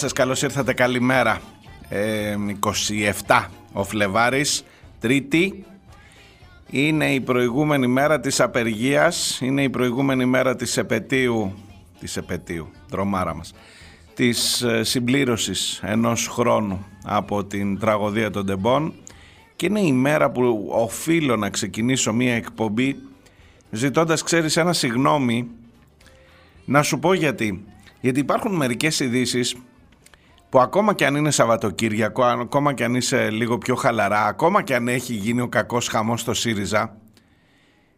Σας, καλώς ήρθατε, καλημέρα. Ε, 27 ο Φλεβάρης, Τρίτη. Είναι η προηγούμενη μέρα της απεργίας, είναι η προηγούμενη μέρα της επαιτίου, της επαιτίου, τρομάρα μας, της ε, συμπλήρωσης ενός χρόνου από την τραγωδία των Τεμπών και είναι η μέρα που οφείλω να ξεκινήσω μία εκπομπή ζητώντας, ξέρεις, ένα συγγνώμη να σου πω γιατί. Γιατί υπάρχουν μερικές ειδήσεις που ακόμα και αν είναι Σαββατοκύριακο, ακόμα και αν είσαι λίγο πιο χαλαρά, ακόμα και αν έχει γίνει ο κακός χαμός στο ΣΥΡΙΖΑ,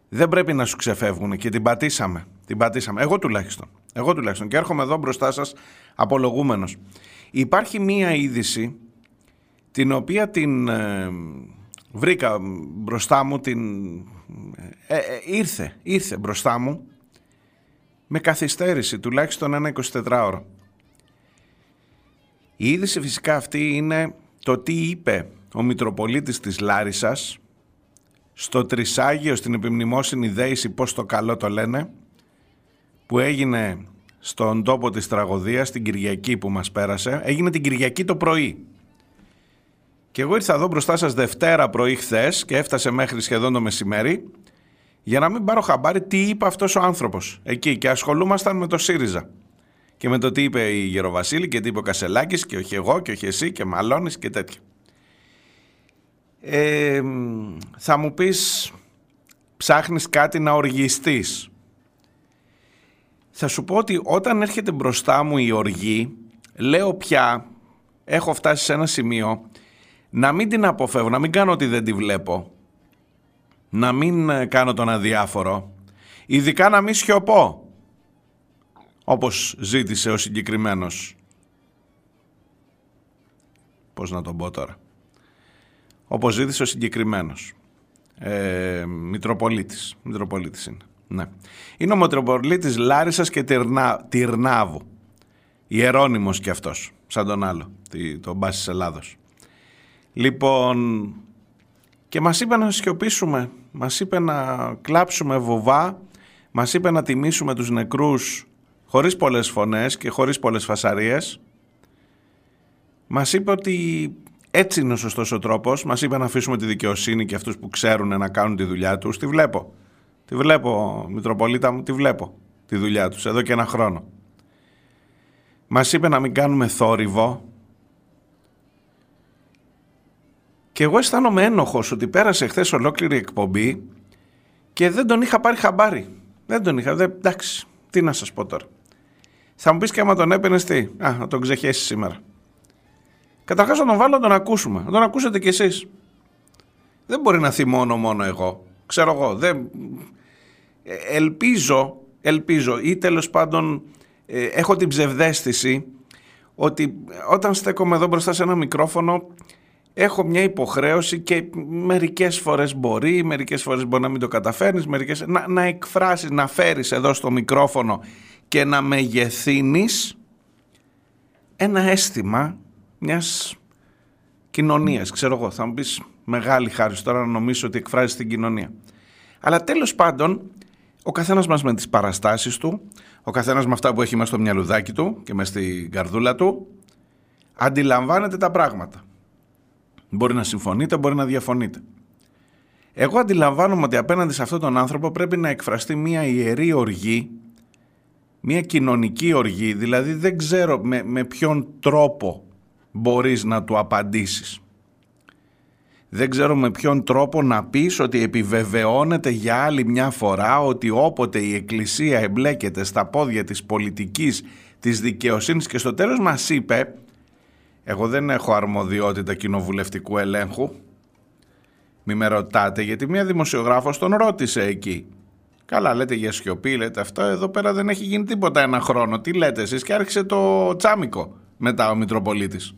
δεν πρέπει να σου ξεφεύγουν και την πατήσαμε. Την πατήσαμε. Εγώ τουλάχιστον. Εγώ τουλάχιστον. Και έρχομαι εδώ μπροστά σας απολογούμενος. Υπάρχει μία είδηση την οποία την ε, βρήκα μπροστά μου, την, ε, ε, ήρθε, ήρθε μπροστά μου με καθυστέρηση τουλάχιστον ένα 24ωρο. Η είδηση φυσικά αυτή είναι το τι είπε ο Μητροπολίτης της Λάρισας στο Τρισάγιο στην επιμνημόσυνη δέηση, πώς το καλό το λένε, που έγινε στον τόπο της τραγωδίας, την Κυριακή που μας πέρασε. Έγινε την Κυριακή το πρωί. Και εγώ ήρθα εδώ μπροστά σας Δευτέρα πρωί χθες και έφτασε μέχρι σχεδόν το μεσημέρι για να μην πάρω χαμπάρι τι είπε αυτός ο άνθρωπος εκεί και ασχολούμασταν με το ΣΥΡΙΖΑ και με το τι είπε η Γεροβασίλη και τι είπε ο Κασελάκης και όχι εγώ και όχι εσύ και μαλώνεις και τέτοια. Ε, θα μου πεις ψάχνεις κάτι να οργιστείς. Θα σου πω ότι όταν έρχεται μπροστά μου η οργή λέω πια έχω φτάσει σε ένα σημείο να μην την αποφεύγω, να μην κάνω ότι δεν τη βλέπω να μην ε, κάνω τον αδιάφορο, ειδικά να μην σιωπώ, όπως ζήτησε ο συγκεκριμένος. Πώς να τον πω τώρα. Όπως ζήτησε ο συγκεκριμένος. Ε, Μητροπολίτης. Μητροπολίτης είναι. Ναι. Είναι ο Μητροπολίτης Λάρισας και Τυρνά, Τυρνάβου. Ιερώνυμος κι αυτός, σαν τον άλλο, τον Μπάσης Ελλάδος. Λοιπόν, και μας είπε να σιωπήσουμε μας είπε να κλάψουμε βοβά, μας είπε να τιμήσουμε τους νεκρούς χωρίς πολλές φωνές και χωρίς πολλές φασαρίες. Μας είπε ότι έτσι είναι ο σωστός ο τρόπος. Μας είπε να αφήσουμε τη δικαιοσύνη και αυτούς που ξέρουν να κάνουν τη δουλειά τους. Τη βλέπω. Τη βλέπω, Μητροπολίτα μου, τη βλέπω τη δουλειά τους εδώ και ένα χρόνο. Μας είπε να μην κάνουμε θόρυβο, Και εγώ αισθάνομαι ένοχος ότι πέρασε χθες ολόκληρη εκπομπή και δεν τον είχα πάρει χαμπάρι. Δεν τον είχα. Δεν, εντάξει, τι να σας πω τώρα. Θα μου πεις και άμα τον έπαιρνες τι; Α, να τον ξεχέσεις σήμερα. Καταρχάς να τον βάλω να τον ακούσουμε. Να τον ακούσετε κι εσείς. Δεν μπορεί να θυμώνω μόνο εγώ. Ξέρω εγώ. Δεν... Ε, ελπίζω, ελπίζω ή τέλος πάντων ε, έχω την ψευδέστηση ότι όταν στέκομαι εδώ μπροστά σε ένα μικρόφωνο έχω μια υποχρέωση και μερικές φορές μπορεί, μερικές φορές μπορεί να μην το καταφέρνεις, μερικές... να, να εκφράσεις, να φέρεις εδώ στο μικρόφωνο και να μεγεθύνεις ένα αίσθημα μιας κοινωνίας. Ξέρω εγώ, θα μου πεις μεγάλη χάρη τώρα να νομίζω ότι εκφράζεις την κοινωνία. Αλλά τέλος πάντων, ο καθένας μας με τις παραστάσεις του, ο καθένας με αυτά που έχει μέσα στο μυαλουδάκι του και μέσα στην καρδούλα του, αντιλαμβάνεται τα πράγματα. Μπορεί να συμφωνείτε, μπορεί να διαφωνείτε. Εγώ αντιλαμβάνομαι ότι απέναντι σε αυτόν τον άνθρωπο πρέπει να εκφραστεί μια ιερή οργή, μια κοινωνική οργή, δηλαδή δεν ξέρω με, με ποιον τρόπο μπορείς να του απαντήσεις. Δεν ξέρω με ποιον τρόπο να πεις ότι επιβεβαιώνεται για άλλη μια φορά ότι όποτε η Εκκλησία εμπλέκεται στα πόδια της πολιτικής, της δικαιοσύνης και στο τέλος μας είπε Εγώ δεν έχω αρμοδιότητα κοινοβουλευτικού ελέγχου. Μη με ρωτάτε γιατί μια δημοσιογράφος τον ρώτησε εκεί. Καλά λέτε για σιωπή, λέτε αυτό, εδώ πέρα δεν έχει γίνει τίποτα ένα χρόνο. Τι λέτε εσείς; Και άρχισε το τσάμικο μετά ο Μητροπολίτης.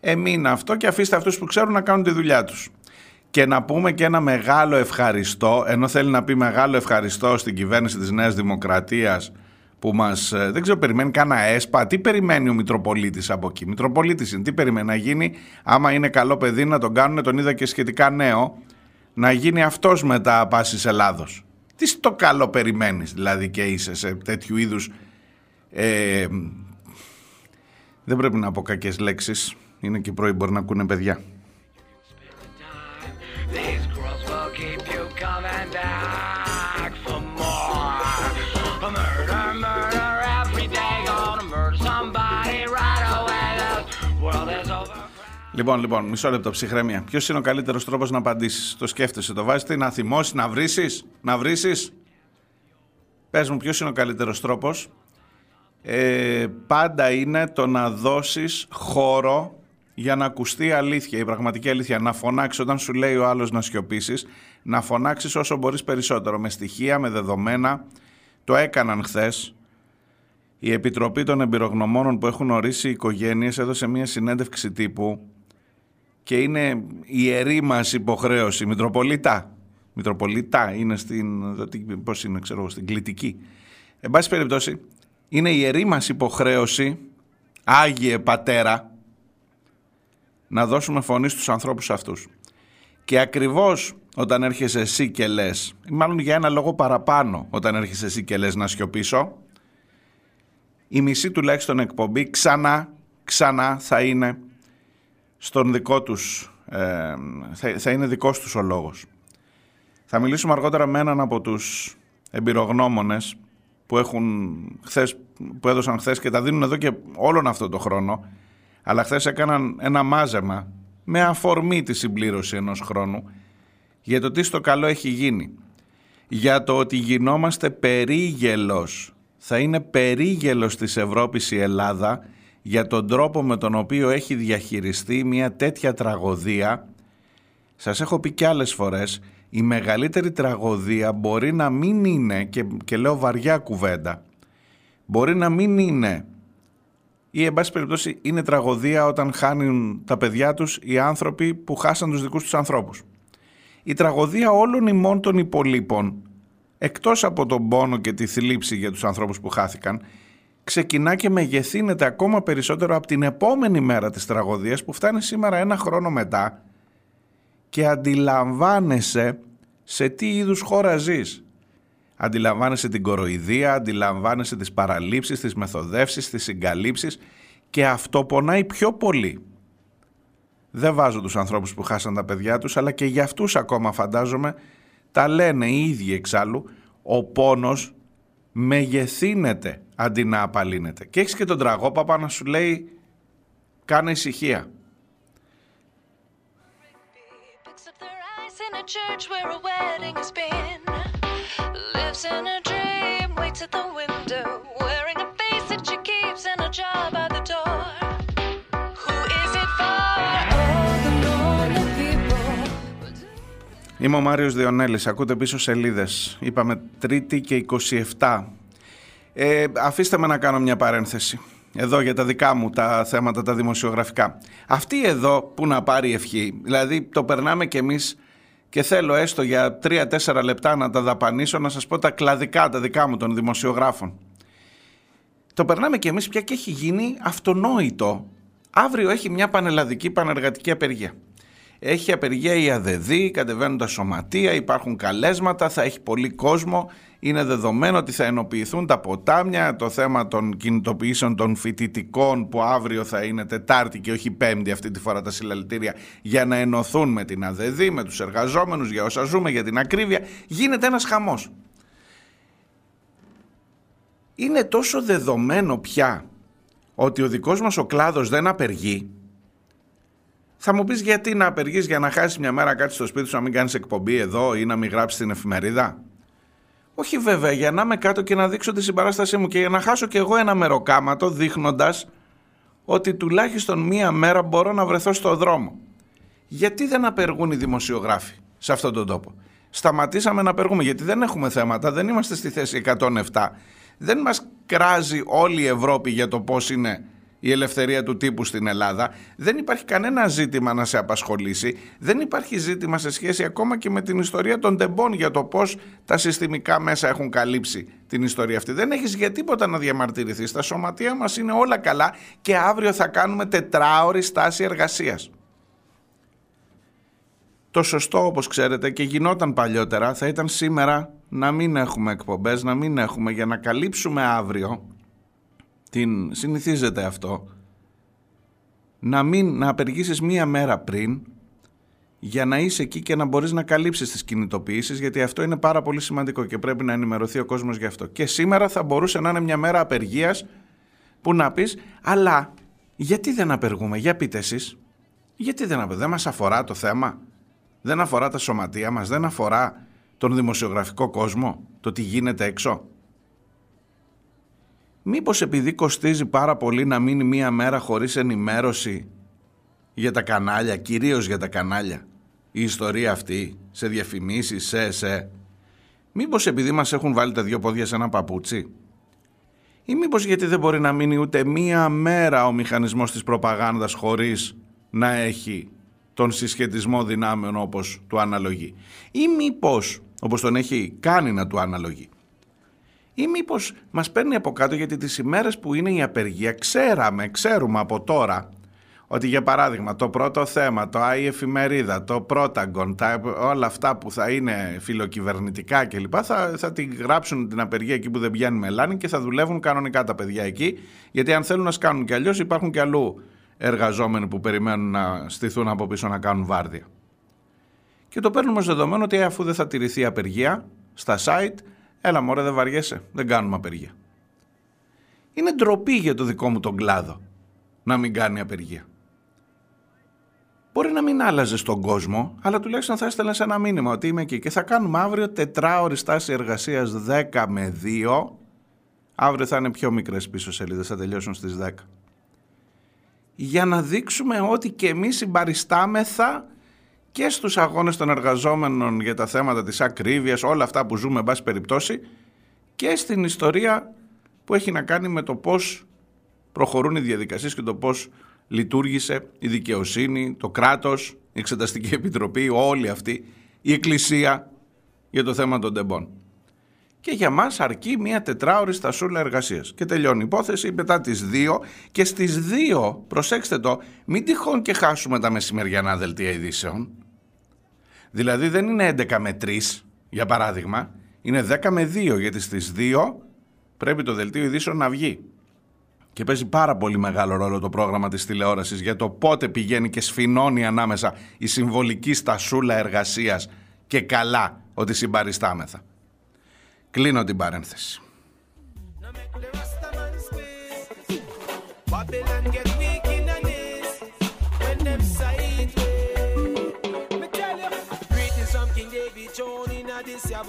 Εμείνα αυτό και αφήστε αυτούς που ξέρουν να κάνουν τη δουλειά τους. Και να πούμε και ένα μεγάλο ευχαριστώ, ενώ θέλει να πει μεγάλο ευχαριστώ στην κυβέρνηση της Νέας Δημοκρατίας που μας, ε, δεν ξέρω, περιμένει κάνα ΕΣΠΑ. Τι περιμένει ο Μητροπολίτης από εκεί; Μητροπολίτης είναι, τι περιμένει; Να γίνει, άμα είναι καλό παιδί να τον κάνουν, τον είδα και σχετικά νέο, να γίνει αυτός μετά πάσης Ελλάδος. Τι στο καλό περιμένεις δηλαδή και είσαι σε τέτοιου είδους... Ε, δεν πρέπει να πω κακές λέξεις, είναι και πρωί μπορεί να ακούνε παιδιά. Λοιπόν, λοιπόν, μισό λεπτό ψυχραιμία. Ποιος είναι ο καλύτερος τρόπος να απαντήσεις; Το σκέφτεσαι, το βάζεις, να θυμώσεις, να βρει, να βρει. Πες μου, ποιος είναι ο καλύτερος τρόπος; Ε, πάντα είναι το να δώσεις χώρο για να ακουστεί αλήθεια, η πραγματική αλήθεια. Να φωνάξεις όταν σου λέει ο άλλος να σιωπήσεις, να φωνάξεις όσο μπορείς περισσότερο. Με στοιχεία, με δεδομένα. Το έκαναν χθες. Η Επιτροπή των Εμπειρογνωμόνων που έχουν ορίσει οι οικογένειες έδωσε μια συνέντευξη τύπου και είναι η ιερή μας υποχρέωση, Μητροπολίτα, Μητροπολίτα είναι στην, πώς είναι, ξέρω, στην κλητική. Εν πάση περιπτώσει, είναι η ιερή μας υποχρέωση, Άγιε Πατέρα, να δώσουμε φωνή στους ανθρώπους αυτούς. Και ακριβώς όταν έρχεσαι εσύ και λες, μάλλον για ένα λόγο παραπάνω όταν έρχεσαι εσύ και λες να σιωπήσω, η μισή τουλάχιστον εκπομπή ξανά, ξανά θα είναι στον δικό τους, ε, θα, είναι δικός τους ο λόγος. Θα μιλήσουμε αργότερα με έναν από τους εμπειρογνώμονες που, έχουν χθες, που έδωσαν χθες και τα δίνουν εδώ και όλον αυτό το χρόνο, αλλά χθες έκαναν ένα μάζεμα με αφορμή τη συμπλήρωση ενός χρόνου για το τι στο καλό έχει γίνει. Για το ότι γινόμαστε περίγελος, θα είναι περίγελος της Ευρώπης η Ελλάδα για τον τρόπο με τον οποίο έχει διαχειριστεί μια τέτοια τραγωδία. Σας έχω πει και άλλες φορές, η μεγαλύτερη τραγωδία μπορεί να μην είναι, και, και λέω βαριά κουβέντα, μπορεί να μην είναι ή εν πάση περιπτώσει είναι τραγωδία όταν χάνουν τα παιδιά τους οι άνθρωποι που χάσαν τους δικούς τους ανθρώπους. Η τραγωδία όλων ημών των υπολείπων, εκτός από τον πόνο και τη θλίψη για τους ανθρώπους που χάθηκαν, ξεκινά και μεγεθύνεται ακόμα περισσότερο από την επόμενη μέρα της τραγωδίας που φτάνει σήμερα ένα χρόνο μετά και αντιλαμβάνεσαι σε τι είδους χώρα ζεις. Αντιλαμβάνεσαι την κοροϊδία, αντιλαμβάνεσαι τις παραλήψεις, τις μεθοδεύσεις, τις συγκαλύψεις και αυτό πονάει πιο πολύ. Δεν βάζω τους ανθρώπους που χάσαν τα παιδιά τους, αλλά και για αυτούς ακόμα φαντάζομαι τα λένε οι ίδιοι εξάλλου, ο πόνος μεγεθύνεται αντί να απαλύνεται. Και έχεις και τον τραγόπαπα να σου λέει κάνε ησυχία. Είμαι ο Μάριος Διονέλης, ακούτε πίσω σελίδες. Είπαμε Τρίτη και 27. Ε, αφήστε με να κάνω μια παρένθεση. Εδώ για τα δικά μου τα θέματα τα δημοσιογραφικά. Αυτή εδώ που να πάρει ευχή, δηλαδή το περνάμε κι εμείς και θέλω έστω για 3-4 λεπτά να τα δαπανίσω να σας πω τα κλαδικά, τα δικά μου των δημοσιογράφων. Το περνάμε κι εμείς πια και έχει γίνει αυτονόητο. Αύριο έχει μια πανελλαδική πανεργατική απεργία. Έχει απεργία η ΑΔΔ, κατεβαίνουν τα σωματεία, υπάρχουν καλέσματα, θα έχει πολύ κόσμο. Είναι δεδομένο ότι θα ενοποιηθούν τα ποτάμια, το θέμα των κινητοποιήσεων των φοιτητικών που αύριο θα είναι Τετάρτη και όχι Πέμπτη αυτή τη φορά τα συλλαλητήρια για να ενωθούν με την ΑΔΔ, με τους εργαζόμενους, για όσα ζούμε, για την ακρίβεια. Γίνεται ένας χαμός. Είναι τόσο δεδομένο πια ότι ο δικός μας ο κλάδος δεν απεργεί θα μου πεις γιατί να απεργείς για να χάσεις μια μέρα κάτι στο σπίτι σου, να μην κάνεις εκπομπή εδώ ή να μην γράψεις την εφημερίδα; Όχι βέβαια, για να είμαι κάτω και να δείξω τη συμπαράστασή μου και για να χάσω κι εγώ ένα μεροκάματο δείχνοντας ότι τουλάχιστον μία μέρα μπορώ να βρεθώ στο δρόμο. Γιατί δεν απεργούν οι δημοσιογράφοι σε αυτόν τον τόπο; Σταματήσαμε να απεργούμε γιατί δεν έχουμε θέματα, δεν είμαστε στη θέση 107. Δεν μας κράζει όλη η Ευρώπη για το πώς είναι η ελευθερία του τύπου στην Ελλάδα. Δεν υπάρχει κανένα ζήτημα να σε απασχολήσει. Δεν υπάρχει ζήτημα σε σχέση ακόμα και με την ιστορία των τεμπών για το πώς τα συστημικά μέσα έχουν καλύψει την ιστορία αυτή. Δεν έχεις για τίποτα να διαμαρτυρηθείς. Τα σωματεία μας είναι όλα καλά και αύριο θα κάνουμε τετράωρη στάση εργασίας. Το σωστό όπως ξέρετε και γινόταν παλιότερα θα ήταν σήμερα να μην έχουμε εκπομπές, να μην έχουμε για να καλύψουμε αύριο την συνηθίζεται αυτό να μην να απεργήσεις μία μέρα πριν για να είσαι εκεί και να μπορείς να καλύψεις τις κινητοποιήσεις γιατί αυτό είναι πάρα πολύ σημαντικό και πρέπει να ενημερωθεί ο κόσμος γι' αυτό. Και σήμερα θα μπορούσε να είναι μια μέρα απεργίας που να πεις αλλά γιατί δεν απεργούμε, για πείτε εσείς. Γιατί δεν απεργούμε, δεν μας αφορά το θέμα, δεν αφορά τα σωματεία μας, δεν αφορά τον δημοσιογραφικό κόσμο, το τι γίνεται έξω. Μήπως επειδή κοστίζει πάρα πολύ να μείνει μία μέρα χωρίς ενημέρωση για τα κανάλια, κυρίως για τα κανάλια, η ιστορία αυτή, σε διαφημίσεις, σε εσέ. Μήπως επειδή μας έχουν βάλει τα δυο πόδια σε ένα παπούτσι; Ή μήπως γιατί δεν μπορεί να μείνει ούτε μία μέρα ο μηχανισμός της προπαγάνδας χωρίς να έχει τον συσχετισμό δυνάμεων όπως του αναλογεί; Ή μήπως, όπως τον έχει κάνει να του αναλογεί, ή μήπως μας παίρνει από κάτω γιατί τις ημέρες που είναι η απεργία ξέραμε, ξέρουμε από τώρα ότι για παράδειγμα το πρώτο θέμα, το ΆΗ εφημερίδα, το Protagon, τα, όλα αυτά που θα είναι φιλοκυβερνητικά κλπ. Θα, θα την γράψουν την απεργία εκεί που δεν πιάνει μελάνη και θα δουλεύουν κανονικά τα παιδιά εκεί. Γιατί αν θέλουν να σκάνουν κι αλλιώς υπάρχουν κι αλλού εργαζόμενοι που περιμένουν να στηθούν από πίσω να κάνουν βάρδια. Και το παίρνουμε ως δεδομένο ότι αφού δεν θα τηρηθεί η απεργία στα site, Έλα μωρέ δεν βαριέσαι, δεν κάνουμε απεργία. Είναι ντροπή για το δικό μου τον κλάδο να μην κάνει απεργία. Μπορεί να μην άλλαζε τον κόσμο, αλλά τουλάχιστον θα έστελνες ένα μήνυμα ότι είμαι εκεί και θα κάνουμε αύριο τετράωρη στάση εργασίας 10 με 2. Αύριο θα είναι πιο μικρές πίσω σελίδες, θα τελειώσουν στις 10. Για να δείξουμε ότι και εμείς συμπαριστάμεθα και στους αγώνες των εργαζόμενων για τα θέματα της ακρίβειας, όλα αυτά που ζούμε, εν πάση περιπτώσει, και στην ιστορία που έχει να κάνει με το πώς προχωρούν οι διαδικασίες και το πώς λειτουργήσε η δικαιοσύνη, το κράτος, η Εξεταστική Επιτροπή, όλη αυτή, η Εκκλησία για το θέμα των τεμπών. Και για μας αρκεί μια τετράωρη στασούλα εργασίας. Και τελειώνει η υπόθεση μετά τις δύο και στις δύο, προσέξτε το, μην τυχόν και χάσουμε τα μεσημεριανά δελτία ειδήσεων. Δηλαδή δεν είναι 11 με 3, για παράδειγμα, είναι 10 με 2, γιατί στις 2 πρέπει το δελτίο ειδήσεων να βγει. Και παίζει πάρα πολύ μεγάλο ρόλο το πρόγραμμα της τηλεόρασης για το πότε πηγαίνει και σφινώνει ανάμεσα η συμβολική στασούλα εργασίας και καλά ότι συμπαριστάμεθα. Κλείνω την παρένθεση.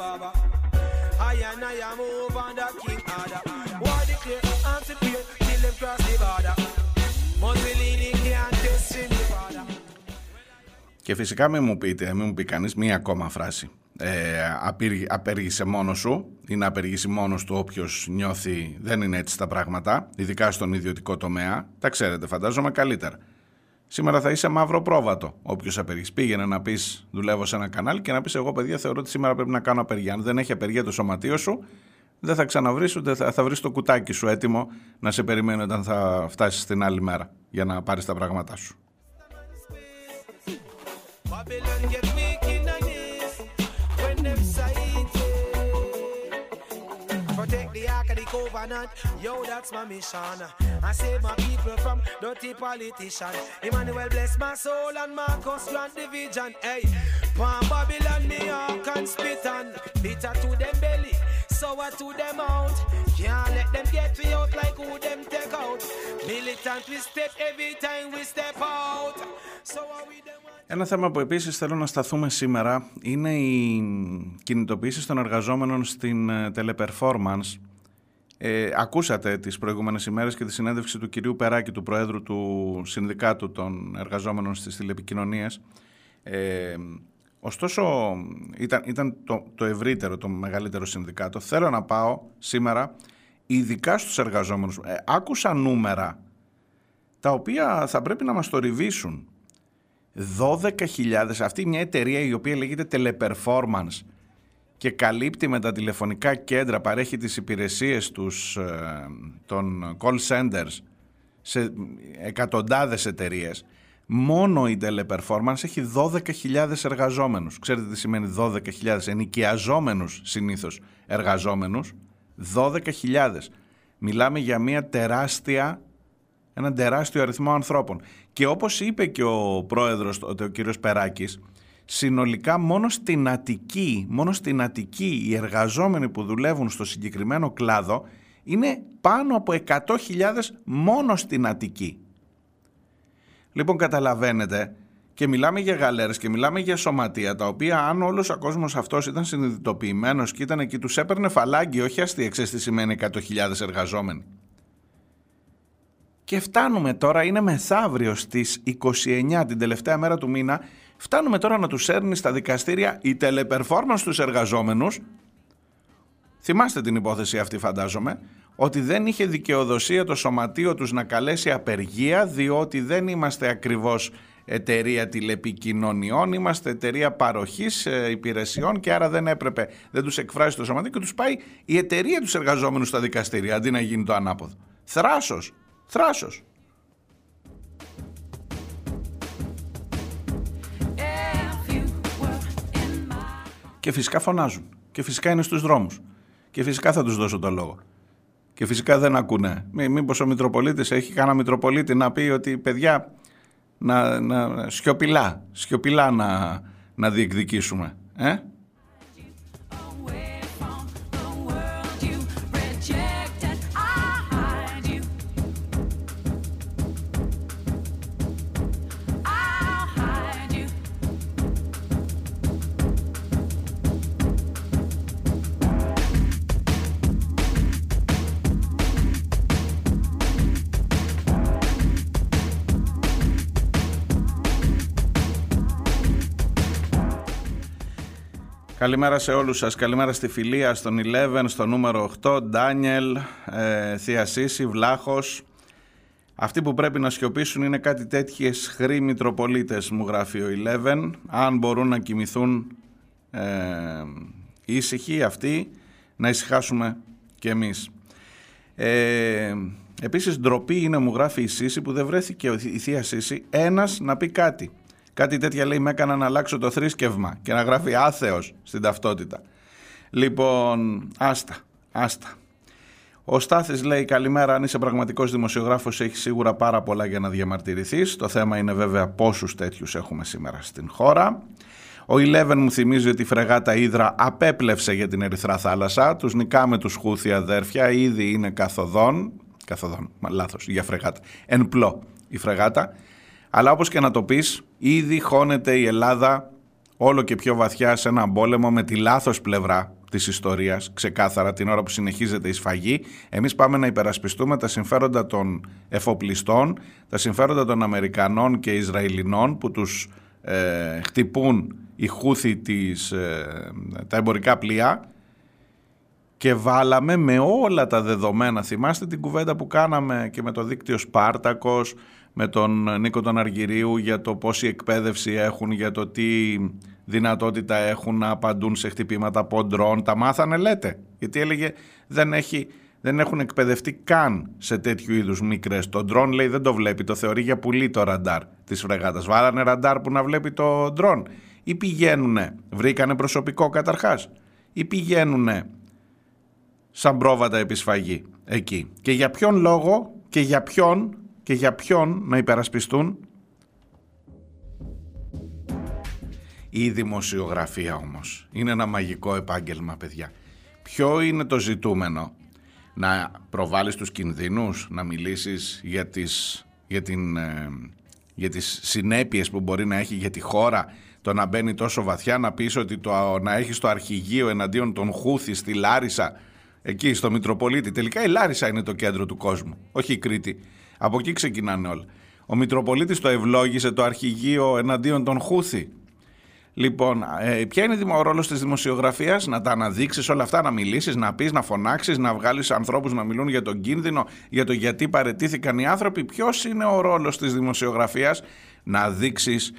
Baba. I and I am over the king order. War declare and prepare till them cross the border; Mussolini can't test in the border. Και φυσικά μην μου πείτε, μην μου πει κανείς μία ακόμα φράση. Ε, απέργησε μόνος σου ή να απεργήσει μόνος του όποιος νιώθει δεν είναι έτσι τα πράγματα, ειδικά στον ιδιωτικό τομέα. Τα ξέρετε φαντάζομαι καλύτερα. Σήμερα θα είσαι μαύρο πρόβατο. Όποιος απεργεί. Πήγαινε να πεις: Δουλεύω σε ένα κανάλι και να πεις: Εγώ, παιδιά, θεωρώ ότι σήμερα πρέπει να κάνω απεργία. Αν δεν έχει απεργία το σωματείο σου, δεν θα ξαναβρεις ούτε θα, θα βρεις το κουτάκι σου έτοιμο να σε περιμένει όταν θα φτάσεις την άλλη μέρα για να πάρεις τα πράγματά σου. covenant. Yo, that's my mission. I save my people from dirty politician. Emmanuel bless my soul and Marcus grant division. Hey, Pan Babylon me all and spit on. Bitter to them belly, sour to them out. Can't let them get me out like who them take out. Militant we step every time we step out. So are we them Ένα θέμα που επίσης θέλω να σταθούμε σήμερα είναι οι κινητοποιήσεις των εργαζόμενων στην teleperformance Ε, ακούσατε τις προηγούμενες ημέρες και τη συνέντευξη του κυρίου Περάκη, του Προέδρου του Συνδικάτου των Εργαζόμενων στις Τηλεπικοινωνίες. Ε, ωστόσο, ήταν, ήταν το, το ευρύτερο, το μεγαλύτερο συνδικάτο. Θέλω να πάω σήμερα ειδικά στους εργαζόμενους. Ε, άκουσα νούμερα τα οποία θα πρέπει να μας το ριβήσουν. 12.000, αυτή μια εταιρεία η οποία λέγεται Teleperformance και καλύπτει με τα τηλεφωνικά κέντρα, παρέχει τις υπηρεσίες τους, ε, των call centers σε εκατοντάδες εταιρείες. Μόνο η Teleperformance έχει 12.000 εργαζόμενους. Ξέρετε τι σημαίνει 12.000 ενοικιαζόμενους συνήθως εργαζόμενους. 12.000. Μιλάμε για μια τεράστια, ένα τεράστιο αριθμό ανθρώπων. Και όπως είπε και ο πρόεδρος, ο, ο κύριος Περάκης, συνολικά μόνο στην Αττική, μόνο στην Αττική οι εργαζόμενοι που δουλεύουν στο συγκεκριμένο κλάδο είναι πάνω από 100.000 μόνο στην Αττική. Λοιπόν καταλαβαίνετε και μιλάμε για γαλέρες και μιλάμε για σωματεία τα οποία αν όλος ο κόσμος αυτός ήταν συνειδητοποιημένος και ήταν εκεί τους έπαιρνε φαλάγγι όχι αστεία ξέρεις τι σημαίνει 100.000 εργαζόμενοι. Και φτάνουμε τώρα, είναι μεθαύριο στις 29 την τελευταία μέρα του μήνα Φτάνουμε τώρα να τους έρνει στα δικαστήρια η teleperformance στους εργαζόμενους. Θυμάστε την υπόθεση αυτή φαντάζομαι, ότι δεν είχε δικαιοδοσία το σωματείο τους να καλέσει απεργία διότι δεν είμαστε ακριβώς εταιρεία τηλεπικοινωνιών, είμαστε εταιρεία παροχής ε, υπηρεσιών και άρα δεν έπρεπε, δεν τους εκφράζει το σωματείο και τους πάει η εταιρεία τους εργαζόμενους στα δικαστήρια αντί να γίνει το ανάποδο. Θράσος, θράσος. Και φυσικά φωνάζουν. Και φυσικά είναι στους δρόμους. Και φυσικά θα τους δώσω το λόγο. Και φυσικά δεν ακούνε. Μήπως ο Μητροπολίτης έχει κανένα Μητροπολίτη να πει ότι παιδιά να, να σιωπηλά, σιωπηλά να, να διεκδικήσουμε. Ε; Καλημέρα σε όλους σας. Καλημέρα στη φιλία, στον 11, στο νούμερο 8, Ντάνιελ, ε, Θεία Σύση, Βλάχος. Αυτοί που πρέπει να σιωπήσουν είναι κάτι τέτοιες χρή μητροπολίτες, μου γράφει ο 11. Αν μπορούν να κοιμηθούν ε, ήσυχοι αυτοί, να ησυχάσουμε κι εμείς. Ε, επίσης ντροπή είναι, μου γράφει η Σύση, που δεν βρέθηκε η Θεία Σύση, ένας να πει κάτι. Κάτι τέτοια λέει με έκανα να αλλάξω το θρήσκευμα και να γράφει άθεος στην ταυτότητα. Λοιπόν, άστα, άστα. Ο Στάθης λέει καλημέρα αν είσαι πραγματικός δημοσιογράφος έχεις σίγουρα πάρα πολλά για να διαμαρτυρηθείς. Το θέμα είναι βέβαια πόσους τέτοιους έχουμε σήμερα στην χώρα. Ο Ηλέβεν μου θυμίζει ότι η φρεγάτα Ήδρα απέπλευσε για την Ερυθρά Θάλασσα. Τους νικάμε τους Χούθη αδέρφια, ήδη είναι καθοδόν. Καθοδόν, λάθος, για φρεγάτα. Εν πλώ η φρεγάτα. Αλλά όπως και να το πεις, ήδη χώνεται η Ελλάδα όλο και πιο βαθιά σε έναν πόλεμο με τη λάθος πλευρά της ιστορίας, ξεκάθαρα την ώρα που συνεχίζεται η σφαγή. Εμείς πάμε να υπερασπιστούμε τα συμφέροντα των εφοπλιστών, τα συμφέροντα των Αμερικανών και Ισραηλινών που τους ε, χτυπούν οι χούθη της, ε, τα εμπορικά πλοία και βάλαμε με όλα τα δεδομένα. Θυμάστε την κουβέντα που κάναμε και με το δίκτυο Σπάρτακος, με τον Νίκο τον Αργυρίου για το πόση εκπαίδευση έχουν, για το τι δυνατότητα έχουν να απαντούν σε χτυπήματα από ντρόν. Τα μάθανε λέτε, γιατί έλεγε δεν, έχει, δεν έχουν εκπαιδευτεί καν σε τέτοιου είδους μικρές. Το ντρόν λέει δεν το βλέπει, το θεωρεί για πουλί το ραντάρ της φρεγάτας. Βάλανε ραντάρ που να βλέπει το ντρόν. Ή πηγαίνουνε, βρήκανε προσωπικό καταρχάς, ή πηγαίνουνε σαν πρόβατα επισφαγή εκεί. Και για ποιον λόγο και για ποιον και για ποιον να υπερασπιστούν. Η δημοσιογραφία όμως είναι ένα μαγικό επάγγελμα παιδιά. Ποιο είναι το ζητούμενο; Να προβάλλεις τους κινδύνους, να μιλήσεις για τις, για, την, ε, για τις συνέπειες που μπορεί να έχει για τη χώρα το να μπαίνει τόσο βαθιά, να πεις ότι το, να έχεις το αρχηγείο εναντίον των Χούθη στη Λάρισα εκεί στο Μητροπολίτη. Τελικά η Λάρισα είναι το κέντρο του κόσμου, όχι η Κρήτη. Από εκεί ξεκινάνε όλα. Ο Μητροπολίτης το ευλόγησε το αρχηγείο εναντίον των Χούθη. Λοιπόν, ε, ποια είναι ο ρόλος της δημοσιογραφίας, να τα αναδείξεις όλα αυτά, να μιλήσεις, να πεις, να φωνάξεις, να βγάλεις ανθρώπους να μιλούν για τον κίνδυνο, για το γιατί παρετήθηκαν οι άνθρωποι; Ποιος είναι ο ρόλος της δημοσιογραφίας, να δείξεις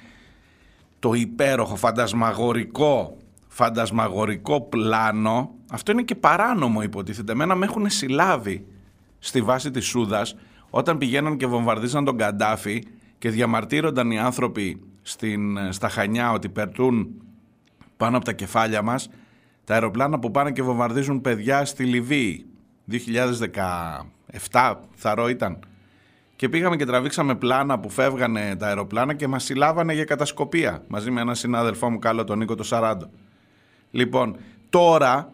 το υπέροχο, φαντασμαγορικό, φαντασμαγορικό πλάνο. Αυτό είναι και παράνομο υποτίθεται. Μένα με έχουν συλλάβει στη βάση της Σούδας όταν πηγαίναν και βομβαρδίζαν τον Καντάφη και διαμαρτύρονταν οι άνθρωποι στην, στα Χανιά ότι περτούν πάνω από τα κεφάλια μας τα αεροπλάνα που πάνε και βομβαρδίζουν παιδιά στη Λιβύη 2017 θαρό ήταν. Και πήγαμε και τραβήξαμε πλάνα που φεύγανε τα αεροπλάνα και μας συλλάβανε για κατασκοπία μαζί με ένα συνάδελφό μου καλό τον Νίκο το Σαράντο. Λοιπόν τώρα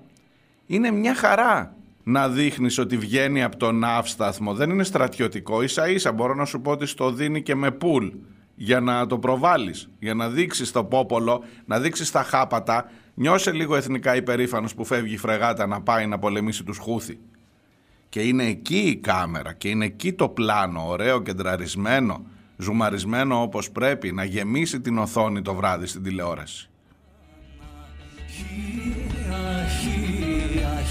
είναι μια χαρά να δείχνεις ότι βγαίνει από τον ναύσταθμο δεν είναι στρατιωτικό ίσα ίσα μπορώ να σου πω ότι στο δίνει και με πουλ για να το προβάλλεις, για να δείξεις το πόπολο, να δείξεις τα χάπατα, νιώσε λίγο εθνικά υπερήφανος που φεύγει η φρεγάτα να πάει να πολεμήσει τους Χούθη. Και είναι εκεί η κάμερα και είναι εκεί το πλάνο, ωραίο, κεντραρισμένο, ζουμαρισμένο όπως πρέπει, να γεμίσει την οθόνη το βράδυ στην τηλεόραση.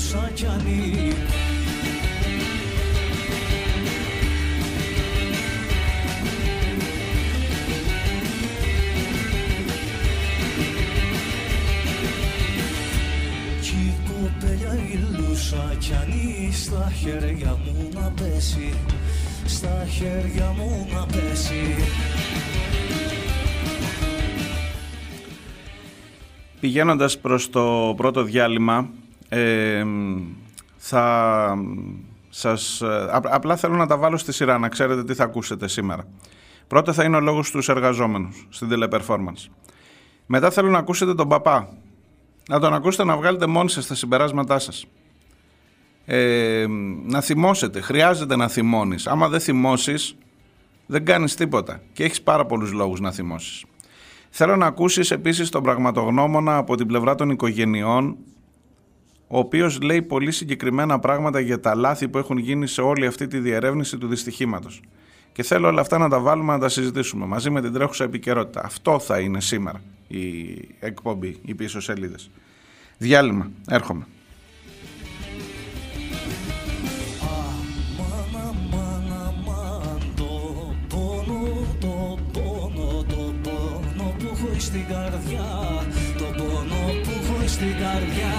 Σακιανή, κοπέλια η Λουσακιανή στα χέρια μου να πέσει στα χέρια μου να πέσει Πηγαίνοντας προς το πρώτο διάλειμμα ε, θα σας, απλά θέλω να τα βάλω στη σειρά να ξέρετε τι θα ακούσετε σήμερα. Πρώτα θα είναι ο λόγος στους εργαζόμενους στην teleperformance. Μετά θέλω να ακούσετε τον παπά. Να τον ακούσετε να βγάλετε μόνοι σας τα συμπεράσματά σας ε, να θυμώσετε. Χρειάζεται να θυμώνεις. Άμα δεν θυμώσεις, δεν κάνεις τίποτα. Και έχεις πάρα πολλούς λόγους να θυμώσεις. Θέλω να ακούσεις επίσης τον πραγματογνώμονα από την πλευρά των οικογενειών, ο οποίος λέει πολύ συγκεκριμένα πράγματα για τα λάθη που έχουν γίνει σε όλη αυτή τη διερεύνηση του δυστυχήματος. Και θέλω όλα αυτά να τα βάλουμε να τα συζητήσουμε μαζί με την τρέχουσα επικαιρότητα. Αυτό θα είναι σήμερα η εκπομπή, οι πίσω σελίδες. Διάλειμμα. Έρχομαι. Στην καρδιά Το πόνο που έχω στην καρδιά.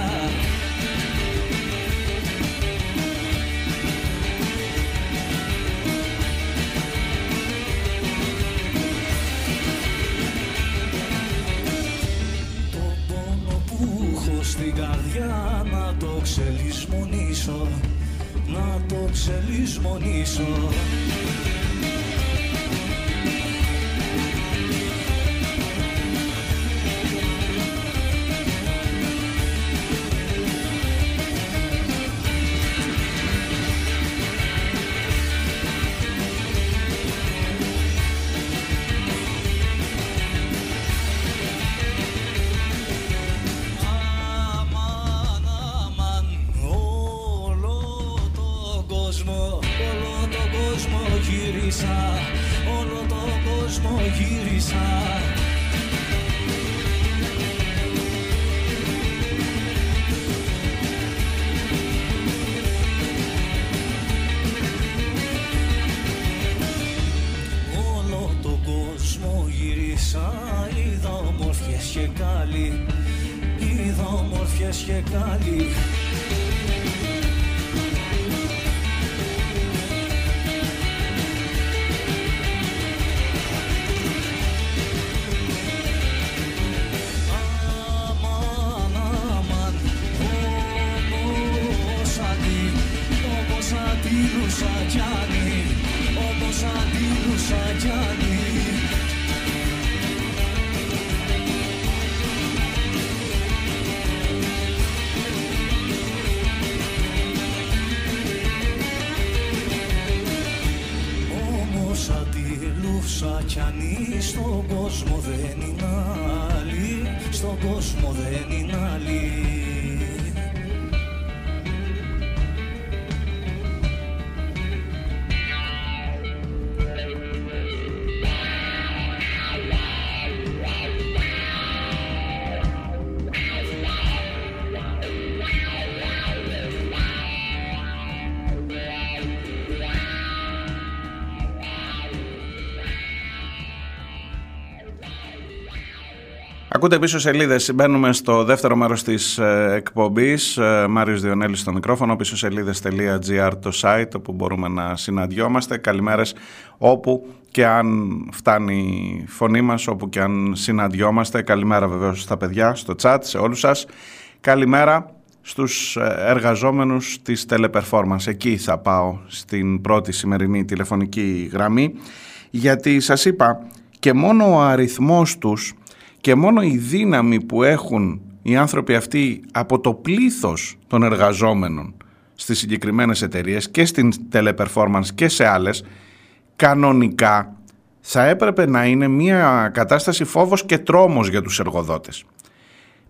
Το πόνο που έχω στην καρδιά Να το ξελισμονήσω Να το ξελισμονήσω κόσμο δεν είναι άλλη Ακούτε πίσω σελίδες. Μπαίνουμε στο δεύτερο μέρος της ε, εκπομπής. Ε, Μάριος Διονέλης στο μικρόφωνο. Πίσω σελίδε.gr το site όπου μπορούμε να συναντιόμαστε. Καλημέρες όπου και αν φτάνει η φωνή μας, όπου και αν συναντιόμαστε. Καλημέρα βεβαίως στα παιδιά, στο chat, σε όλους σας. Καλημέρα στους ε, εργαζόμενους της Teleperformance. Εκεί θα πάω στην πρώτη σημερινή τηλεφωνική γραμμή γιατί σας είπα και μόνο ο αριθμός τους και μόνο η δύναμη που έχουν οι άνθρωποι αυτοί από το πλήθος των εργαζόμενων στις συγκεκριμένες εταιρείες και στην Teleperformance και σε άλλες κανονικά θα έπρεπε να είναι μια κατάσταση φόβος και τρόμος για τους εργοδότες.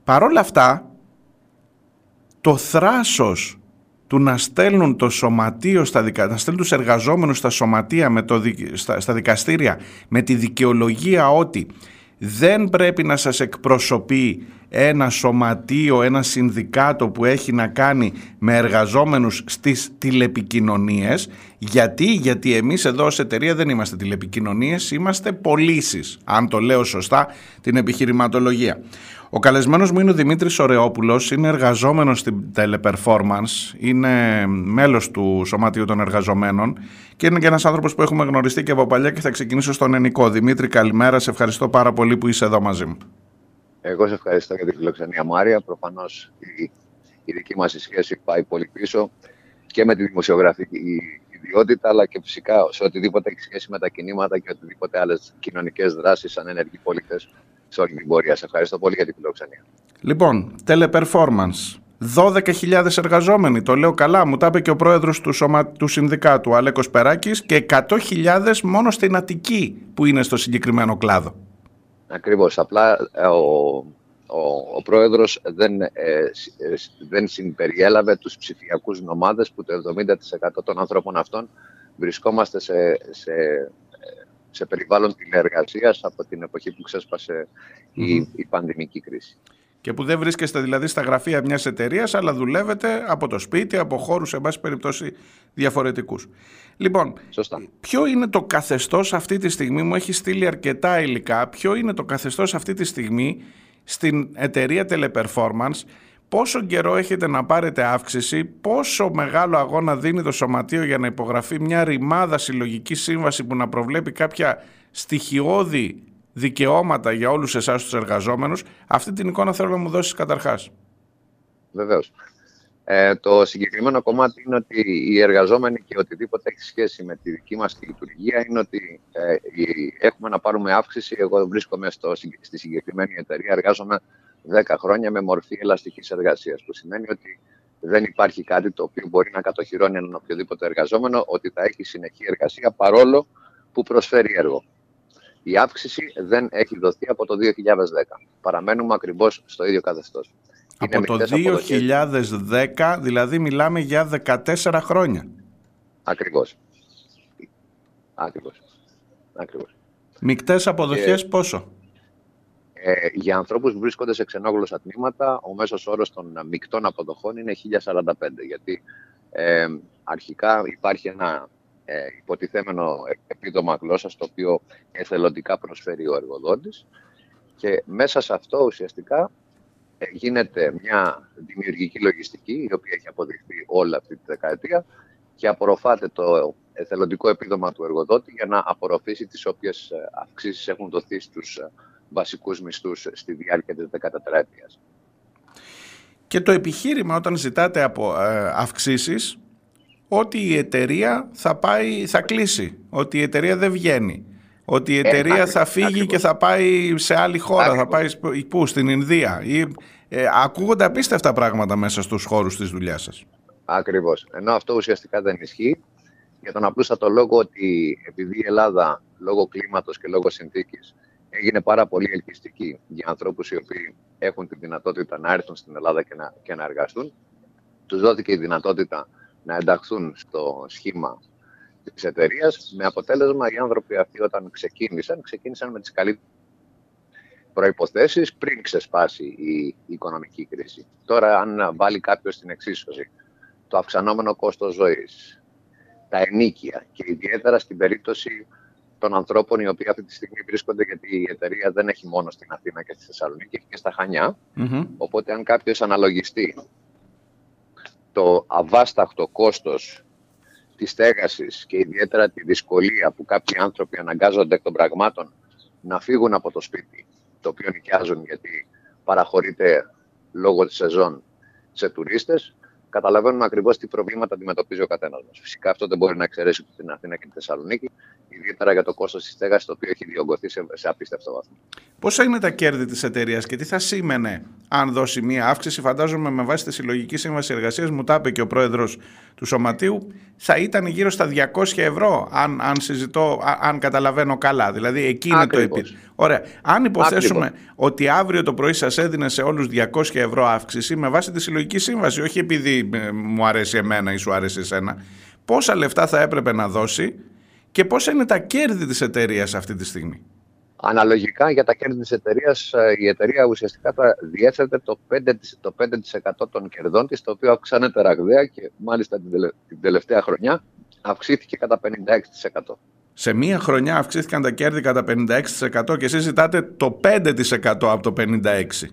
Παρόλα αυτά το θράσος του να στέλνουν το σωματείο στα δικα... να στέλνουν τους εργαζόμενους στα σωματεία με το... στα... στα δικαστήρια με τη δικαιολογία ότι δεν πρέπει να σας εκπροσωπεί ένα σωματείο, ένα συνδικάτο που έχει να κάνει με εργαζόμενους στις τηλεπικοινωνίες. Γιατί, γιατί εμείς εδώ ως εταιρεία δεν είμαστε τηλεπικοινωνίες, είμαστε πωλήσεις, αν το λέω σωστά την επιχειρηματολογία. Ο καλεσμένος μου είναι ο Δημήτρης Ωρεόπουλος, είναι εργαζόμενος στην Teleperformance, είναι μέλος του Σωματείου των Εργαζομένων και είναι και ένας άνθρωπος που έχουμε γνωριστεί και από παλιά και θα ξεκινήσω στον Ενικό. Δημήτρη, καλημέρα, σε ευχαριστώ πάρα πολύ που είσαι εδώ μαζί μου. Εγώ σε ευχαριστώ για την φιλοξενία Μάρια. Προφανώς η, η δική μας σχέση πάει πολύ πίσω και με τη δημοσιογραφική ιδιότητα, αλλά και φυσικά σε οτιδήποτε έχει σχέση με τα κινήματα και οτιδήποτε άλλες κοινωνικές δράσεις σαν ενεργοί πολίτες σε όλη την πορεία. Σε ευχαριστώ πολύ για την φιλοξενία. Λοιπόν, teleperformance. 12.000 εργαζόμενοι, το λέω καλά, μου τα είπε και ο πρόεδρος του, σωμα... του Συνδικάτου, Αλέκος Περάκης, και 100.000 μόνο στην Αττική που είναι στο συγκεκριμένο κλάδο. Ακριβώς, απλά ε, ο, ο, ο πρόεδρος δεν, ε, ε, δεν συμπεριέλαβε τους ψηφιακούς νομάδες που το 70% των ανθρώπων αυτών βρισκόμαστε σε, σε σε περιβάλλον τηλεεργασίας από την εποχή που ξέσπασε η, η πανδημική κρίση. Και που δεν βρίσκεστε δηλαδή στα γραφεία μιας εταιρείας, αλλά δουλεύετε από το σπίτι, από χώρους, σε πάση περιπτώσει, διαφορετικούς. Λοιπόν, Σωστά. ποιο είναι το καθεστώς αυτή τη στιγμή, μου έχει στείλει αρκετά υλικά, ποιο είναι το καθεστώς αυτή τη στιγμή στην εταιρεία Teleperformance, πόσο καιρό έχετε να πάρετε αύξηση, πόσο μεγάλο αγώνα δίνει το σωματείο για να υπογραφεί μια ρημάδα συλλογική σύμβαση που να προβλέπει κάποια στοιχειώδη δικαιώματα για όλους εσάς τους εργαζόμενους; Αυτή την εικόνα θέλω να μου δώσεις καταρχάς. Βεβαίως. Ε, το συγκεκριμένο κομμάτι είναι ότι οι εργαζόμενοι και οτιδήποτε έχει σχέση με τη δική μας λειτουργία είναι ότι ε, έχουμε να πάρουμε αύξηση. Εγώ βρίσκομαι στο, στη συγκεκριμένη εταιρεία, εργάζομαι 10 χρόνια με μορφή ελαστικής εργασίας. Που σημαίνει ότι δεν υπάρχει κάτι το οποίο μπορεί να κατοχυρώνει έναν οποιοδήποτε εργαζόμενο ότι θα έχει συνεχή εργασία παρόλο που προσφέρει έργο. Η αύξηση δεν έχει δοθεί από το 2010. Παραμένουμε ακριβώς στο ίδιο καθεστώς. Από το 2010, δηλαδή μιλάμε για 14 χρόνια. Ακριβώς. Ακριβώς. Ακριβώς. Μικτές αποδοχές πόσο; Ε, για ανθρώπους που βρίσκονται σε ξενόγλωσσα τμήματα, ο μέσος όρος των μεικτών αποδοχών είναι 1045, γιατί ε, αρχικά υπάρχει ένα ε, υποτιθέμενο επίδομα γλώσσας, το οποίο εθελοντικά προσφέρει ο εργοδότης. Και μέσα σε αυτό ουσιαστικά γίνεται μια δημιουργική λογιστική, η οποία έχει αποδειχθεί όλη αυτή τη δεκαετία και απορροφάται το εθελοντικό επίδομα του εργοδότη για να απορροφήσει τις όποιες αυξήσεις έχουν δοθεί στους βασικούς μισθούς στη διάρκεια της 14ης. Και το επιχείρημα όταν ζητάτε από ε, αυξήσεις ότι η εταιρεία θα, πάει, θα κλείσει, ότι η εταιρεία δεν βγαίνει, ότι η ε, εταιρεία θα φύγει και θα πάει σε άλλη χώρα, θα πάει πού, στην Ινδία. Ή, ε, ακούγονται απίστευτα πράγματα μέσα στους χώρους της δουλειάς σας. Ακριβώς. Ενώ αυτό ουσιαστικά δεν ισχύει για τον απλούστατο λόγο ότι επειδή η Ελλάδα λόγω κλίματος και λόγω συνθήκης έγινε πάρα πολύ ελκυστική για ανθρώπους οι οποίοι έχουν τη δυνατότητα να έρθουν στην Ελλάδα και να, και να εργαστούν. Τους δόθηκε η δυνατότητα να ενταχθούν στο σχήμα της εταιρείας με αποτέλεσμα οι άνθρωποι αυτοί όταν ξεκίνησαν, ξεκίνησαν με τις καλύτερες προϋποθέσεις πριν ξεσπάσει η, οικονομική κρίση. Τώρα αν βάλει κάποιος στην εξίσωση το αυξανόμενο κόστος ζωής, τα ενίκεια και ιδιαίτερα στην περίπτωση των ανθρώπων οι οποίοι αυτή τη στιγμή βρίσκονται, γιατί η εταιρεία δεν έχει μόνο στην Αθήνα και στη Θεσσαλονίκη, έχει και στα χανια Οπότε, αν κάποιος αναλογιστεί το αβάσταχτο κόστος της στέγασης και ιδιαίτερα τη δυσκολία που κάποιοι άνθρωποι αναγκάζονται εκ των πραγμάτων να φύγουν από το σπίτι, το οποίο νοικιάζουν γιατί παραχωρείται λόγω της σεζόν σε τουρίστες, καταλαβαίνουμε ακριβώς τι προβλήματα αντιμετωπίζει ο καθένας μας. Φυσικά αυτό δεν μπορεί να εξαιρέσει την Αθήνα και τη Θεσσαλονίκη, ιδιαίτερα για το κόστος της στέγασης, το οποίο έχει διωγγωθεί σε, σε απίστευτο βαθμό. Πόσα είναι τα κέρδη της εταιρείας και τι θα σήμαινε αν δώσει μία αύξηση, φαντάζομαι με βάση τη συλλογική σύμβαση εργασίας, μου τα είπε και ο πρόεδρος του Σωματείου, θα ήταν γύρω στα 200 ευρώ, αν, αν συζητώ, αν καταλαβαίνω καλά. Δηλαδή εκεί είναι το επί. Ωραία. Αν υποθέσουμε ότι αύριο το πρωί σας έδινε σε όλους 200 ευρώ αύξηση με βάση τη συλλογική σύμβαση, όχι επειδή ε, μου αρέσει εμένα ή σου αρέσει εσένα, πόσα λεφτά θα έπρεπε να δώσει και πόσα είναι τα κέρδη της εταιρείας αυτή τη στιγμή; Αναλογικά για τα κέρδη της εταιρείας, ε, η εταιρεία ουσιαστικά θα διέθετε το 5%, το 5 των κερδών της, το οποίο αυξάνεται ραγδαία και μάλιστα την τελευταία χρονιά αυξήθηκε κατά 56%. Σε μία χρονιά αυξήθηκαν τα κέρδη κατά 56% και εσείς ζητάτε το 5% από το 56%.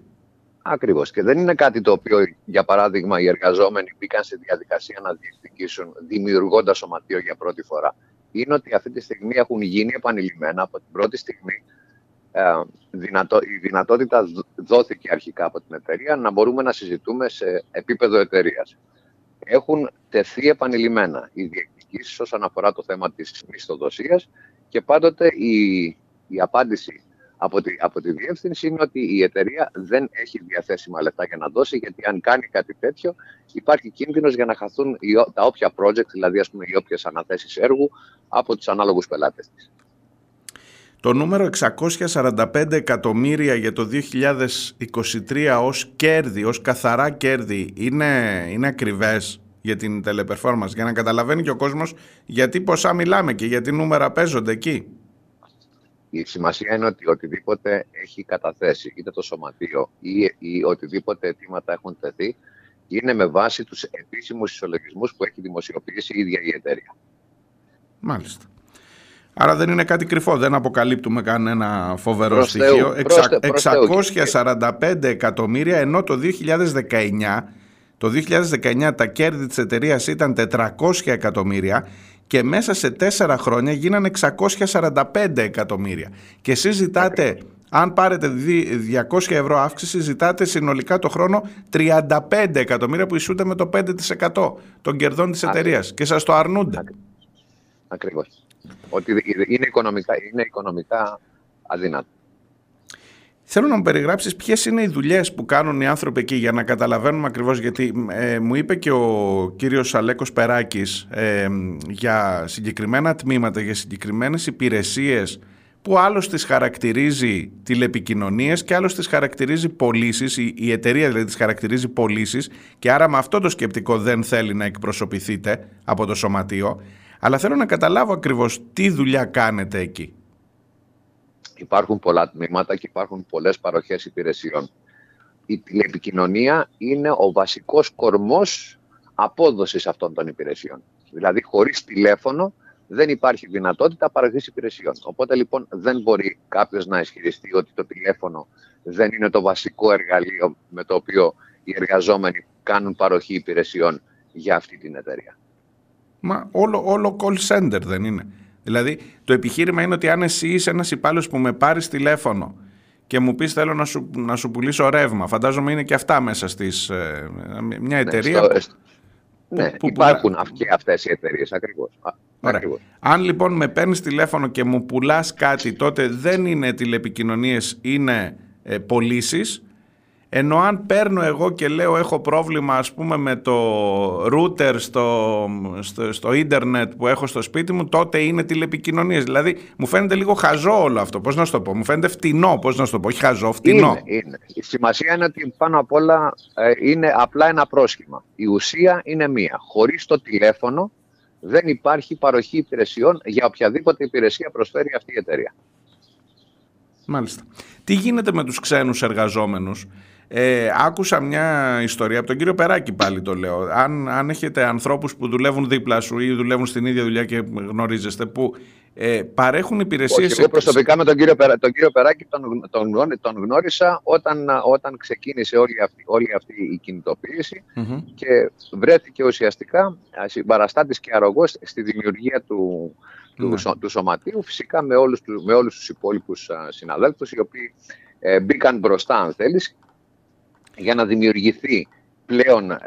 Ακριβώς. Και δεν είναι κάτι το οποίο, για παράδειγμα, οι εργαζόμενοι μπήκαν σε διαδικασία να διεκδικήσουν δημιουργώντας σωματείο για πρώτη φορά είναι ότι αυτή τη στιγμή έχουν γίνει επανειλημμένα από την πρώτη στιγμή ε, δυνατό, η δυνατότητα δόθηκε αρχικά από την εταιρεία να μπορούμε να συζητούμε σε επίπεδο εταιρείας. Έχουν τεθεί επανειλημμένα οι διεκδικήσεις όσον αφορά το θέμα της μισθοδοσίας και πάντοτε η, η απάντηση από τη, από τη διεύθυνση είναι ότι η εταιρεία δεν έχει διαθέσιμα λεφτά για να δώσει, γιατί αν κάνει κάτι τέτοιο, υπάρχει κίνδυνος για να χαθούν τα όποια project, δηλαδή ας πούμε, οι όποιες αναθέσεις έργου από τους ανάλογους πελάτες της. Το νούμερο 645 εκατομμύρια για το 2023 ως κέρδη, ως καθαρά κέρδη, είναι, είναι ακριβές για την teleperformance, για να καταλαβαίνει και ο κόσμος γιατί ποσά μιλάμε και γιατί νούμερα παίζονται εκεί. Η σημασία είναι ότι οτιδήποτε έχει καταθέσει, είτε το σωματείο ή, ή οτιδήποτε αιτήματα έχουν τεθεί, είναι με βάση τους επίσημους ισολογισμούς που έχει δημοσιοποιήσει η ίδια η εταιρεία. Μάλιστα. Άρα δεν είναι κάτι κρυφό, δεν αποκαλύπτουμε κανένα φοβερό στοιχείο. 645 εκατομμύρια, ενώ το 2019, το 2019 τα κέρδη της εταιρείας ήταν 400 εκατομμύρια και μέσα σε τέσσερα χρόνια γίνανε 645 εκατομμύρια. Και εσείς ζητάτε, αν πάρετε 200 ευρώ αύξηση, ζητάτε συνολικά το χρόνο 35 εκατομμύρια που ισούται με το 5% των κερδών της εταιρείας και σας το αρνούνται. Ακριβώς. Ότι είναι οικονομικά, είναι οικονομικά αδύνατο. Θέλω να μου περιγράψεις ποιες είναι οι δουλειές που κάνουν οι άνθρωποι εκεί για να καταλαβαίνουμε ακριβώς γιατί ε, μου είπε και ο κύριος Αλέκος Περάκης ε, για συγκεκριμένα τμήματα, για συγκεκριμένες υπηρεσίες που άλλος τις χαρακτηρίζει τηλεπικοινωνίες και άλλος τις χαρακτηρίζει πωλήσεις, η, η εταιρεία δηλαδή τις χαρακτηρίζει πωλήσεις και άρα με αυτό το σκεπτικό δεν θέλει να εκπροσωπηθείτε από το σωματείο αλλά θέλω να καταλάβω ακριβώς τι δουλειά κάνετε εκεί. Υπάρχουν πολλά τμήματα και υπάρχουν πολλές παροχές υπηρεσιών. Η τηλεπικοινωνία είναι ο βασικός κορμός απόδοσης αυτών των υπηρεσιών. Δηλαδή, χωρίς τηλέφωνο δεν υπάρχει δυνατότητα παροχής υπηρεσιών. Οπότε λοιπόν δεν μπορεί κάποιος να ισχυριστεί ότι το τηλέφωνο δεν είναι το βασικό εργαλείο με το οποίο οι εργαζόμενοι κάνουν παροχή υπηρεσιών για αυτή την εταιρεία. Μα όλο, όλο call center δεν είναι. Δηλαδή το επιχείρημα είναι ότι αν εσύ είσαι ένας υπάλληλος που με πάρεις τηλέφωνο και μου πεις θέλω να σου, να σου πουλήσω ρεύμα, φαντάζομαι είναι και αυτά μέσα στις... Ε, μια ναι, εταιρεία... Ναι, στο, ναι υπάρχουν πουλά... και αυτές οι εταιρείες ακριβώς. ακριβώς. Αν λοιπόν με παίρνεις τηλέφωνο και μου πουλάς κάτι, τότε δεν είναι τηλεπικοινωνίες, είναι ε, πωλήσεις ενώ αν παίρνω εγώ και λέω έχω πρόβλημα ας πούμε με το router στο, στο, στο ίντερνετ που έχω στο σπίτι μου, τότε είναι τηλεπικοινωνίες. Δηλαδή μου φαίνεται λίγο χαζό όλο αυτό. Πώς να σου το πω; Μου φαίνεται φτηνό, πώς να σου το πω; Όχι χαζό, φτηνό. Είναι, είναι. Η σημασία είναι ότι πάνω απ' όλα ε, είναι απλά ένα πρόσχημα. Η ουσία είναι μία. Χωρίς το τηλέφωνο δεν υπάρχει παροχή υπηρεσιών για οποιαδήποτε υπηρεσία προσφέρει αυτή η εταιρεία. Μάλιστα. Τι γίνεται με τους ξένους εργαζόμενους; Ε, άκουσα μια ιστορία από τον κύριο Περάκη πάλι το λέω. Αν, αν έχετε ανθρώπους που δουλεύουν δίπλα σου ή δουλεύουν στην ίδια δουλειά και γνωρίζεστε που ε, παρέχουν υπηρεσίες... Όχι, εγώ προσωπικά με τον κύριο, Περά, τον κύριο Περάκη τον, τον, τον γνώρισα όταν, όταν ξεκίνησε όλη αυτή, όλη αυτή η κινητοποιηση και βρέθηκε ουσιαστικά συμπαραστάτης και αρρωγός στη δημιουργία του, του, ναι. του σωματείου, φυσικά με όλους, με όλους τους υπόλοιπους συναδέλφους οι οποίοι ε, μπήκαν μπροστά αν θέλεις για να δημιουργηθεί πλέον ε,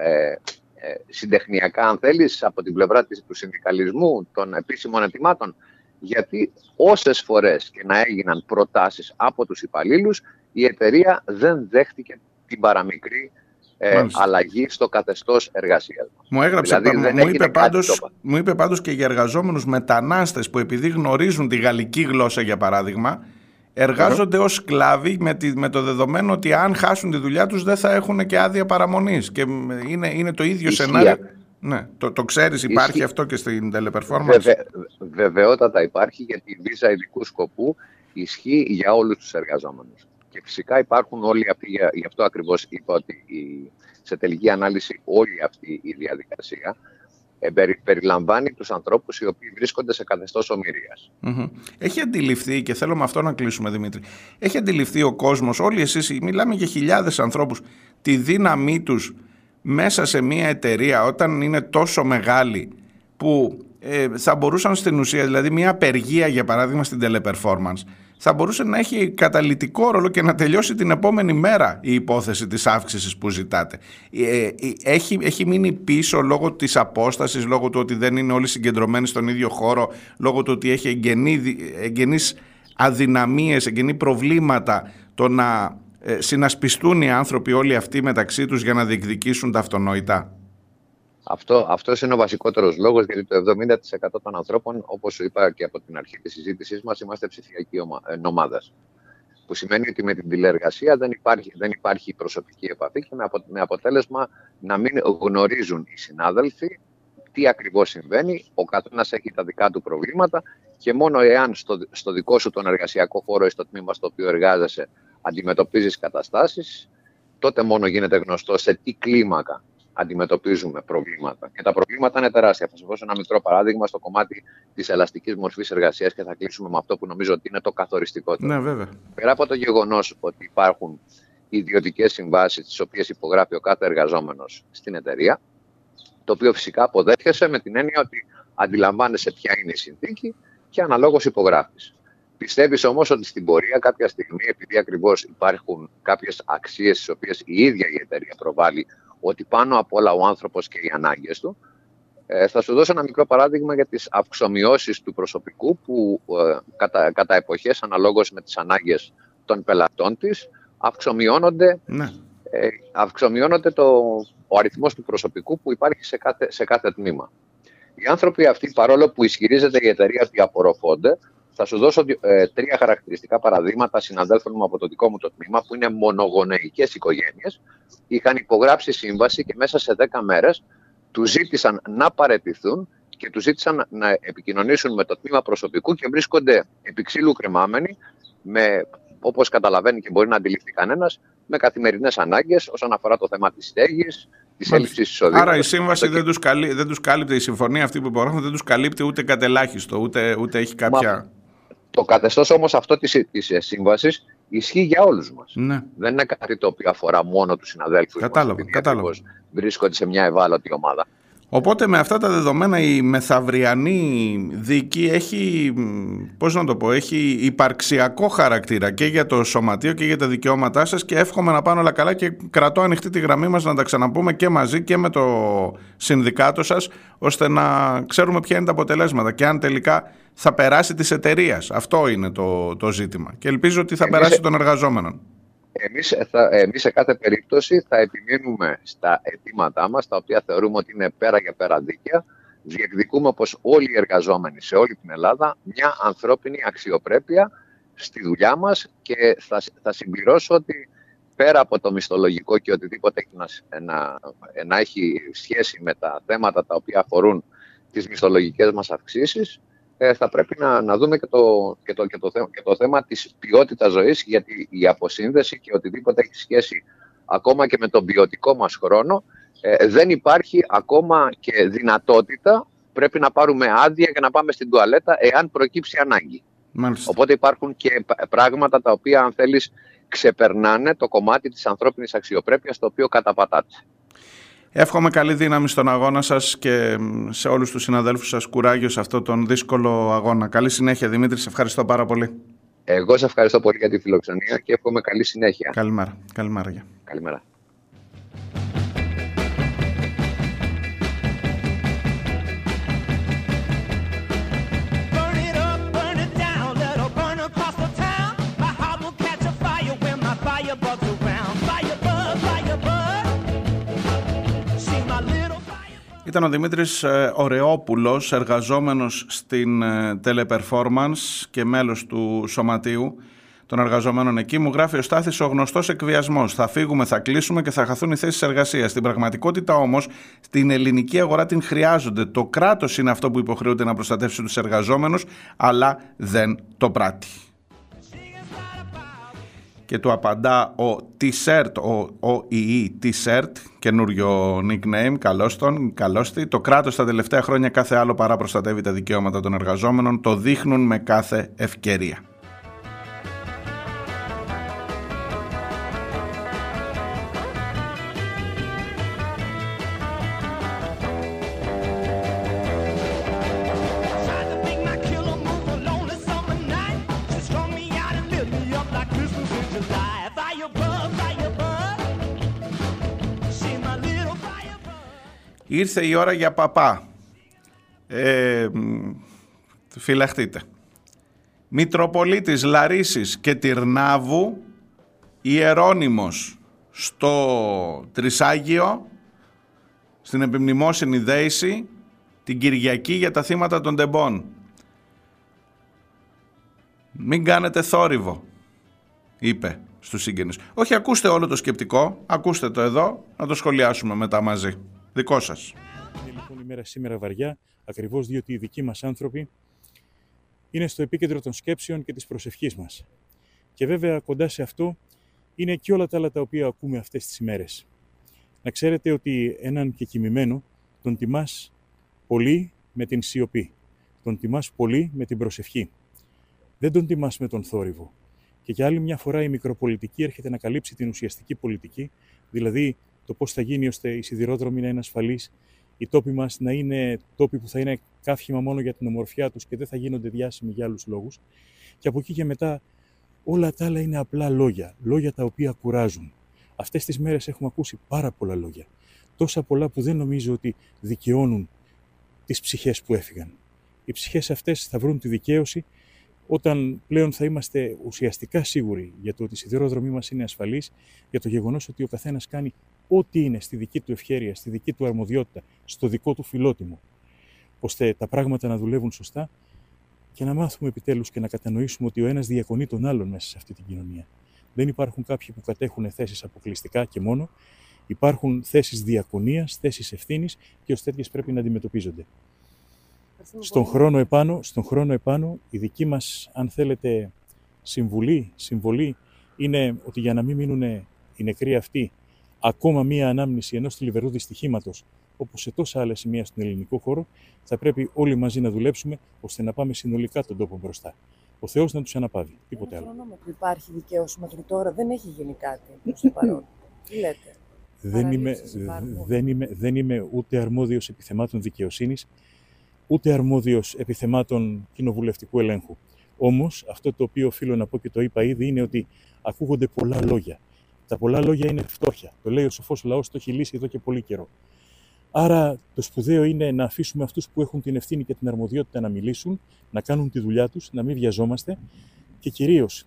ε, συντεχνιακά, αν θέλεις, από την πλευρά της, του συνδικαλισμού, των επίσημων ετοιμάτων, γιατί όσες φορές και να έγιναν προτάσεις από τους υπαλλήλους, η εταιρεία δεν δέχτηκε την παραμικρή ε, αλλαγή στο καθεστώς εργασίας. Μου έγραψε, δηλαδή, μου, είπε πάντως, μου είπε πάντως και για εργαζόμενους μετανάστες που επειδή γνωρίζουν τη γαλλική γλώσσα για παράδειγμα, εργάζονται ως σκλάβοι με, με το δεδομένο ότι αν χάσουν τη δουλειά τους δεν θα έχουν και άδεια παραμονής και είναι, είναι το ίδιο σενάριο. Ναι, το, το ξέρεις, υπάρχει αυτό και στην teleperformance; Βεβαι, βεβαιότατα υπάρχει γιατί η βίζα ειδικού σκοπού ισχύει για όλους τους εργαζόμενους. Και φυσικά υπάρχουν όλοι αυτοί, γι' αυτό ακριβώς είπα ότι η, σε τελική ανάλυση όλη αυτή η διαδικασία ε, περιλαμβάνει τους ανθρώπους οι οποίοι βρίσκονται σε καθεστώς Έχει αντιληφθεί και θέλω με αυτό να κλείσουμε Δημήτρη έχει αντιληφθεί ο κόσμος όλοι εσείς μιλάμε για χιλιάδες ανθρώπους τη δύναμή τους μέσα σε μια εταιρεία όταν είναι τόσο μεγάλη που ε, θα μπορούσαν στην ουσία δηλαδή μια απεργία για παράδειγμα στην teleperformance θα μπορούσε να έχει καταλητικό ρόλο και να τελειώσει την επόμενη μέρα η υπόθεση της αύξησης που ζητάτε. Ε, ε, έχει, έχει μείνει πίσω λόγω της απόστασης, λόγω του ότι δεν είναι όλοι συγκεντρωμένοι στον ίδιο χώρο, λόγω του ότι έχει εγγενεί, εγγενείς αδυναμίες, εγγενή προβλήματα το να ε, συνασπιστούν οι άνθρωποι όλοι αυτοί μεταξύ τους για να διεκδικήσουν τα αυτονόητα; Αυτό αυτός είναι ο βασικότερος λόγος γιατί το 70% των ανθρώπων, όπως είπα και από την αρχή της συζήτησής μας, είμαστε ψηφιακή ε, ομάδα. Που σημαίνει ότι με την τηλεεργασία δεν υπάρχει, δεν υπάρχει προσωπική επαφή και με αποτέλεσμα να μην γνωρίζουν οι συνάδελφοι τι ακριβώς συμβαίνει, ο καθένας έχει τα δικά του προβλήματα και μόνο εάν στο, στο δικό σου τον εργασιακό χώρο ή στο τμήμα στο οποίο εργάζεσαι αντιμετωπίζεις καταστάσεις, τότε μόνο γίνεται γνωστό σε τι κλίμακα αντιμετωπίζουμε προβλήματα. Και τα προβλήματα είναι τεράστια. Θα σα δώσω ένα μικρό παράδειγμα στο κομμάτι της ελαστικής μορφής εργασίας και θα κλείσουμε με αυτό που νομίζω ότι είναι το καθοριστικότερο. Ναι, βέβαια. Πέρα από το γεγονός ότι υπάρχουν ιδιωτικές συμβάσεις, τις οποίες υπογράφει ο κάθε εργαζόμενος στην εταιρεία, το οποίο φυσικά αποδέχεσαι με την έννοια ότι αντιλαμβάνεσαι ποια είναι η συνθήκη και αναλόγως υπογράφεις. Πιστεύεις όμως ότι στην πορεία κάποια στιγμή, επειδή ακριβώς υπάρχουν κάποιες αξίες τι οποίες η ίδια η εταιρεία προβάλλει ότι πάνω απ' όλα ο άνθρωπος και οι ανάγκες του. Ε, θα σου δώσω ένα μικρό παράδειγμα για τις αυξομοιώσεις του προσωπικού που ε, κατά, κατά εποχές αναλόγως με τις ανάγκες των πελατών της αυξομοιώνονται, ναι. ε, αυξομοιώνονται το, ο αριθμός του προσωπικού που υπάρχει σε κάθε, σε κάθε τμήμα. Οι άνθρωποι αυτοί, παρόλο που ισχυρίζεται η εταιρεία ότι απορροφώνται, θα σου δώσω ε, τρία χαρακτηριστικά παραδείγματα συναδέλφων μου από το δικό μου το τμήμα, που είναι μονογονεϊκές οικογένειες. Είχαν υπογράψει σύμβαση και μέσα σε 10 μέρες τους ζήτησαν να παρετηθούν και τους ζήτησαν να επικοινωνήσουν με το τμήμα προσωπικού και βρίσκονται επί ξύλου κρεμάμενοι, με, όπως καταλαβαίνει και μπορεί να αντιληφθεί κανένας, με καθημερινές ανάγκες όσον αφορά το θέμα της στέγης, της έλλειψης εισοδήματος. Άρα η σύμβαση δεν τους καλύ... δεν τους κάλυπτε, η συμφωνία αυτή που υπογράφουν δεν τους καλύπτει ούτε κατελάχιστο, ούτε, ούτε έχει κάποια. Μα, το καθεστώς όμως αυτό της σύμβασης ισχύει για όλους μας. Ναι. Δεν είναι κάτι το οποίο αφορά μόνο τους συναδέλφους. Κατάλαβα. κατάλαβα. Βρίσκονται σε μια ευάλωτη ομάδα. Οπότε με αυτά τα δεδομένα η μεθαυριανή δίκη έχει, πώς να το πω, έχει υπαρξιακό χαρακτήρα και για το σωματείο και για τα δικαιώματά σας και εύχομαι να πάνε όλα καλά και κρατώ ανοιχτή τη γραμμή μας να τα ξαναπούμε και μαζί και με το συνδικάτο σας ώστε να ξέρουμε ποια είναι τα αποτελέσματα και αν τελικά θα περάσει της εταιρείας. Αυτό είναι το, το ζήτημα και ελπίζω ότι θα περάσει των εργαζόμενων. Εμείς, θα, εμείς σε κάθε περίπτωση θα επιμείνουμε στα αιτήματά μας, τα οποία θεωρούμε ότι είναι πέρα για πέρα δίκαια. Διεκδικούμε πως όλοι οι εργαζόμενοι σε όλη την Ελλάδα μια ανθρώπινη αξιοπρέπεια στη δουλειά μας και θα, θα συμπληρώσω ότι πέρα από το μισθολογικό και οτιδήποτε έχει να, να, να έχει σχέση με τα θέματα τα οποία αφορούν τις μισθολογικές μας αυξήσεις, ε, θα πρέπει να, να δούμε και το, και, το, και, το, και το θέμα της ποιότητας ζωής, γιατί η αποσύνδεση και οτιδήποτε έχει σχέση ακόμα και με τον ποιοτικό μας χρόνο, ε, δεν υπάρχει ακόμα και δυνατότητα, πρέπει να πάρουμε άδεια και να πάμε στην τουαλέτα εάν προκύψει ανάγκη. Μάλιστα. Οπότε υπάρχουν και πράγματα τα οποία, αν θέλεις, ξεπερνάνε το κομμάτι της ανθρώπινης αξιοπρέπειας το οποίο καταπατάται. Εύχομαι καλή δύναμη στον αγώνα σας και σε όλους τους συναδέλφους σας κουράγιο σε αυτό τον δύσκολο αγώνα. Καλή συνέχεια Δημήτρη, σε ευχαριστώ πάρα πολύ. Εγώ σε ευχαριστώ πολύ για τη φιλοξενία και εύχομαι καλή συνέχεια. Καλημέρα. Καλημέρα. Καλημέρα. Ήταν ο Δημήτρης ε, Ωρεόπουλος, εργαζόμενος στην ε, Teleperformance και μέλος του Σωματείου των εργαζομένων εκεί. Μου γράφει ο Στάθης ο γνωστός εκβιασμός. Θα φύγουμε, θα κλείσουμε και θα χαθούν οι θέσεις εργασίας. Στην πραγματικότητα όμως, στην ελληνική αγορά την χρειάζονται. Το κράτος είναι αυτό που υποχρεούται να προστατεύσει τους εργαζόμενους, αλλά δεν το πράττει και του απαντά ο T-Shirt, ο, ο ΙΗ T-Shirt, καινούριο nickname, καλώς τον, καλώς τη. Το κράτος τα τελευταία χρόνια κάθε άλλο παρά προστατεύει τα δικαιώματα των εργαζόμενων, το δείχνουν με κάθε ευκαιρία. Ήρθε η ώρα για παπά. Ε, φυλαχτείτε. Μητροπολίτης Λαρίσης και Τυρνάβου, Ιερώνυμος στο Τρισάγιο, στην επιμνημόσυνη δέηση, την Κυριακή για τα θύματα των τεμπών. Μην κάνετε θόρυβο, είπε στους συγγενείς. Όχι, ακούστε όλο το σκεπτικό, ακούστε το εδώ, να το σχολιάσουμε μετά μαζί. Δικό σας. Είναι λοιπόν η μέρα σήμερα βαριά, ακριβώς διότι οι δικοί μας άνθρωποι είναι στο επίκεντρο των σκέψεων και της προσευχής μας. Και βέβαια κοντά σε αυτό είναι και όλα τα άλλα τα οποία ακούμε αυτές τις ημέρες. Να ξέρετε ότι έναν και κοιμημένο τον τιμάς πολύ με την σιωπή. Τον τιμάς πολύ με την προσευχή. Δεν τον τιμάς με τον θόρυβο. Και για άλλη μια φορά η μικροπολιτική έρχεται να καλύψει την ουσιαστική πολιτική, δηλαδή το πώς θα γίνει ώστε οι σιδηρόδρομοι να είναι ασφαλείς, οι τόποι μας να είναι τόποι που θα είναι καύχημα μόνο για την ομορφιά τους και δεν θα γίνονται διάσημοι για άλλους λόγους. Και από εκεί και μετά όλα τα άλλα είναι απλά λόγια. Λόγια τα οποία κουράζουν. Αυτές τις μέρες έχουμε ακούσει πάρα πολλά λόγια. Τόσα πολλά που δεν νομίζω ότι δικαιώνουν τις ψυχές που έφυγαν. Οι ψυχές αυτές θα βρουν τη δικαίωση όταν πλέον θα είμαστε ουσιαστικά σίγουροι για το ότι οι σιδηρόδρομοι μας είναι ασφαλείς, για το γεγονός ότι ο καθένας κάνει ό,τι είναι στη δική του ευχέρεια, στη δική του αρμοδιότητα, στο δικό του φιλότιμο, ώστε τα πράγματα να δουλεύουν σωστά και να μάθουμε επιτέλους και να κατανοήσουμε ότι ο ένας διακονεί τον άλλον μέσα σε αυτή την κοινωνία. Δεν υπάρχουν κάποιοι που κατέχουν θέσεις αποκλειστικά και μόνο. Υπάρχουν θέσεις διακονίας, θέσεις ευθύνης και ως τέτοιες πρέπει να αντιμετωπίζονται. Στον χρόνο, επάνω, στον χρόνο επάνω, η δική μας, αν θέλετε, συμβουλή, συμβολή είναι ότι για να μην μείνουν οι νεκροί αυτοί ακόμα μία ανάμνηση ενός θλιβερού δυστυχήματος, όπως σε τόσα άλλα σημεία στον ελληνικό χώρο, θα πρέπει όλοι μαζί να δουλέψουμε ώστε να πάμε συνολικά τον τόπο μπροστά. Ο Θεός να τους αναπαύει. Τίποτε άλλο. που υπάρχει δικαίωση μέχρι τώρα, δεν έχει γίνει κάτι προς το παρόν. Τι λέτε; Δεν είμαι, δεν, είμαι, δεν είμαι ούτε αρμόδιος επιθεμάτων δικαιοσύνης, ούτε αρμόδιος επιθεμάτων κοινοβουλευτικού ελέγχου. Όμως, αυτό το οποίο οφείλω να πω και το είπα ήδη είναι ότι ακούγονται πολλά λόγια. Τα πολλά λόγια είναι φτώχεια. Το λέει ο σοφός λαός, το έχει λύσει εδώ και πολύ καιρό. Άρα το σπουδαίο είναι να αφήσουμε αυτούς που έχουν την ευθύνη και την αρμοδιότητα να μιλήσουν, να κάνουν τη δουλειά τους, να μην βιαζόμαστε και κυρίως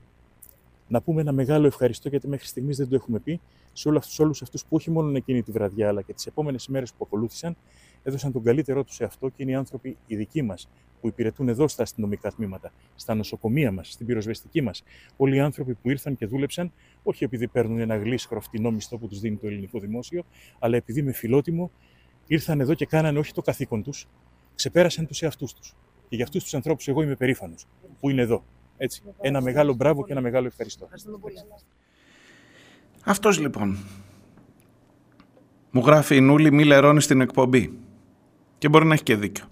να πούμε ένα μεγάλο ευχαριστώ γιατί μέχρι στιγμής δεν το έχουμε πει σε όλους αυτούς που όχι μόνο εκείνη τη βραδιά αλλά και τις επόμενες ημέρες που ακολούθησαν έδωσαν τον καλύτερό τους σε αυτό και είναι οι άνθρωποι οι δικοί μας που υπηρετούν εδώ στα αστυνομικά τμήματα, στα νοσοκομεία μας, στην πυροσβεστική μας. Όλοι οι άνθρωποι που ήρθαν και δούλεψαν, όχι επειδή παίρνουν ένα γλίσχρο φτηνό μισθό που τους δίνει το ελληνικό δημόσιο, αλλά επειδή με φιλότιμο ήρθαν εδώ και κάνανε όχι το καθήκον τους, ξεπέρασαν τους εαυτούς τους. Και για αυτούς τους ανθρώπους εγώ είμαι περήφανος που είναι εδώ. Έτσι. Ένα μεγάλο μπράβο και ένα μεγάλο ευχαριστώ. Αυτός λοιπόν. Μου γράφει η Νούλη μη λερώνεις στην εκπομπή. Και μπορεί να έχει και δίκιο.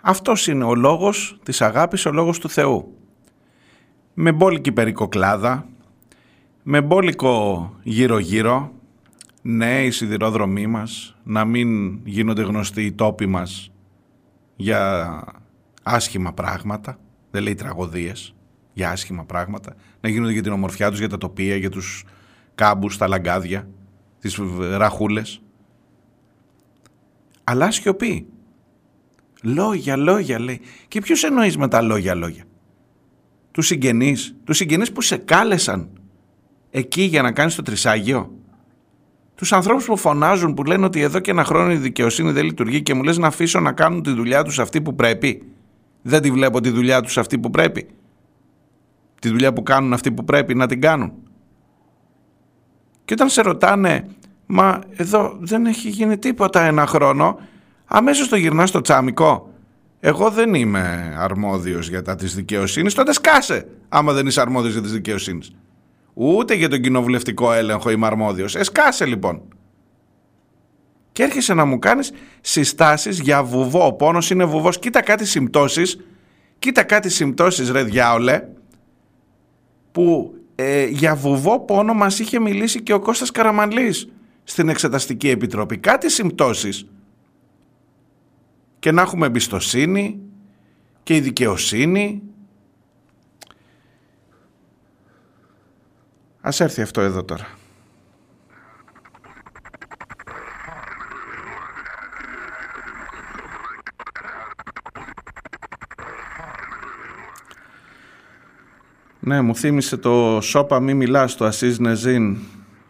Αυτός είναι ο λόγος της αγάπης, ο λόγος του Θεού. Με μπόλικη περικοκλάδα, με μπόλικο γύρω-γύρω, ναι, οι σιδηρόδρομοί μας, να μην γίνονται γνωστοί οι τόποι μας για άσχημα πράγματα, δεν λέει τραγωδίες, για άσχημα πράγματα, να γίνονται για την ομορφιά τους, για τα τοπία, για τους κάμπους, τα λαγκάδια, τις ραχούλες. Αλλά σιωπή. Λόγια, λόγια λέει. Και ποιος εννοείς με τα λόγια, λόγια; Τους συγγενείς, τους συγγενείς που σε κάλεσαν εκεί για να κάνεις το τρισάγιο. Τους ανθρώπους που φωνάζουν, που λένε ότι εδώ και ένα χρόνο η δικαιοσύνη δεν λειτουργεί και μου λες να αφήσω να κάνουν τη δουλειά τους αυτή που πρέπει. Δεν τη βλέπω τη δουλειά τους αυτή που πρέπει. Τη δουλειά που κάνουν αυτοί που πρέπει να την κάνουν. Και όταν σε ρωτάνε, μα εδώ δεν έχει γίνει τίποτα ένα χρόνο, αμέσως το γυρνά στο τσάμικο. Εγώ δεν είμαι αρμόδιος για τα της δικαιοσύνης, τότε σκάσε άμα δεν είσαι αρμόδιος για τις δικαιοσύνης. Ούτε για τον κοινοβουλευτικό έλεγχο είμαι αρμόδιος. Εσκάσε λοιπόν. Και έρχεσαι να μου κάνεις συστάσεις για βουβό. Ο πόνος είναι βουβός. Κοίτα κάτι συμπτώσεις. Κοίτα κάτι συμπτώσεις ρε διάολε. Που ε, για βουβό πόνο μας είχε μιλήσει και ο Κώστας Καραμανλής στην Εξεταστική Επιτροπή. Κάτι συμπτώσεις. Και να έχουμε εμπιστοσύνη και η δικαιοσύνη. Ας έρθει αυτό εδώ τώρα. Ναι, μου θύμισε το «Σόπα μη μιλάς» το Ασίζ Νεζίν,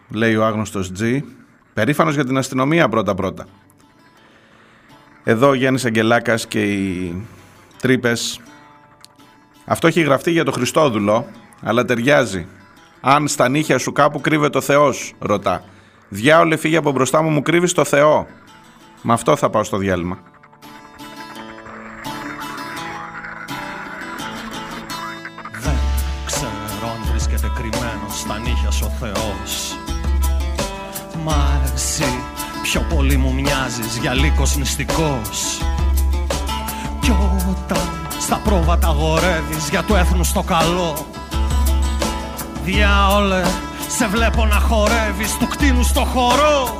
λέει ο άγνωστος Τζι. Περήφανος για την αστυνομία πρώτα-πρώτα. Εδώ ο Γιάννης Αγγελάκας και οι τρύπες. Αυτό έχει γραφτεί για το Χριστόδουλο, αλλά ταιριάζει. Αν στα νύχια σου κάπου κρύβεται ο Θεός, ρωτά. Διάολε φύγει από μπροστά μου, μου κρύβεις το Θεό. Με αυτό θα πάω στο διάλειμμα. Πιο πολύ μου μοιάζεις για λύκος νηστικός Κι όταν στα πρόβατα γορεύεις για το έθνος το καλό Διάολε, σε βλέπω να χορεύεις του κτίνου στο χορό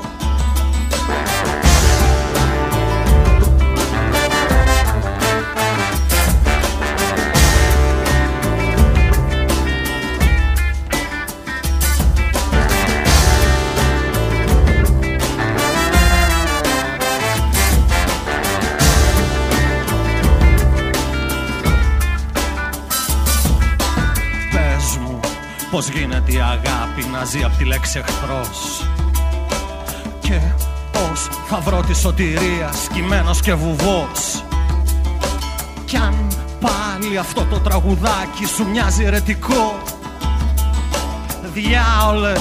Πώς γίνεται η αγάπη να ζει απ' τη λέξη εχθρός; Και πώς θα βρω τη σωτηρία σκυμμένος και βουβός; Κι αν πάλι αυτό το τραγουδάκι σου μοιάζει ερετικό Διάολε,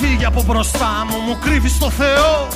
φύγε από μπροστά μου, μου κρύβεις το Θεό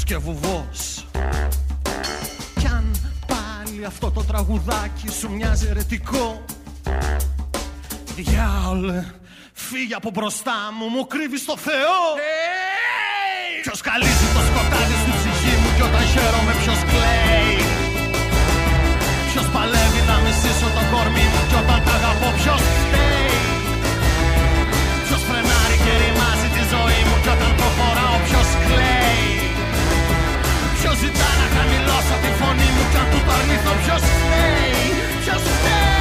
σκυμμένος και βουβός. Κι αν πάλι αυτό το τραγουδάκι σου μοιάζει ερετικό Διάολε, φύγε από μπροστά μου, μου κρύβεις το Θεό. Hey! Ποιος καλύζει το σκοτάδι στην ψυχή μου κι όταν χαίρομαι ποιος κλαίει. Ποιος παλεύει να μισήσω το κορμί μου κι όταν τα αγαπώ ποιος φταίει ζητά να χαμηλώσω τη φωνή μου κι αν του το αρνηθώ ποιος φταίει Ποιος φταίει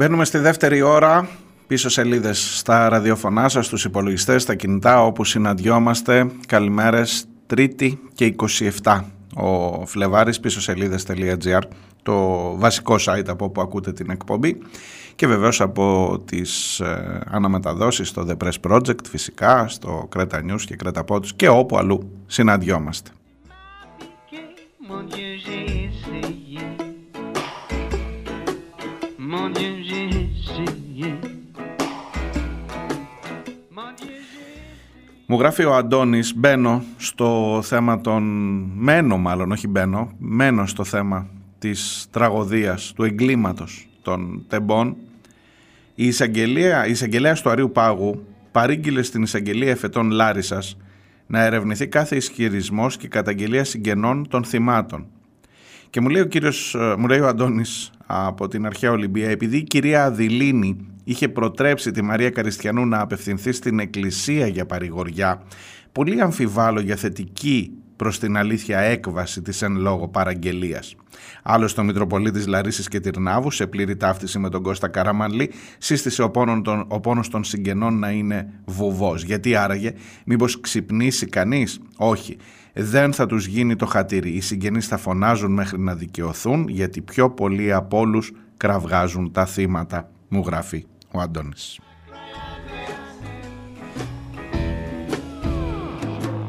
Μπαίνουμε στη δεύτερη ώρα, πίσω σελίδες στα ραδιοφωνά σας, στους υπολογιστές, στα κινητά όπου συναντιόμαστε. Καλημέρες, Τρίτη και 27 ο Φλεβάρης, πίσω σελίδες.gr, το βασικό site από όπου ακούτε την εκπομπή και βεβαίως από τις ε, αναμεταδόσεις στο The Press Project φυσικά, στο Creta News και Creta Pods και όπου αλλού συναντιόμαστε. Mon Dieu, Μου γράφει ο Αντώνης, μπαίνω στο θέμα των... Μένω μάλλον, όχι μπαίνω. Μένω στο θέμα της τραγωδίας, του εγκλήματος των τεμπών. Η εισαγγελία, η εισαγγελέα του Αρίου Πάγου παρήγγειλε στην εισαγγελία εφετών Λάρισας να ερευνηθεί κάθε ισχυρισμός και καταγγελία συγγενών των θυμάτων. Και μου λέει ο κύριος, ε, μου λέει ο Αντώνης από την αρχαία Ολυμπία, επειδή η κυρία Αδηλίνη είχε προτρέψει τη Μαρία Καριστιανού να απευθυνθεί στην εκκλησία για παρηγοριά, πολύ αμφιβάλλω για θετική προς την αλήθεια έκβαση της εν λόγω παραγγελίας. Άλλωστε ο Μητροπολίτης Λαρίσης και Τυρνάβου σε πλήρη ταύτιση με τον Κώστα Καραμανλή σύστησε ο, πόνον των, ο πόνος των συγγενών να είναι βουβός. Γιατί άραγε, μήπως ξυπνήσει κανείς; Όχι, δεν θα τους γίνει το χατήρι. Οι συγγενείς θα φωνάζουν μέχρι να δικαιωθούν γιατί πιο πολλοί από όλους κραυγάζουν τα θύματα, μου γράφει ο Αντώνης.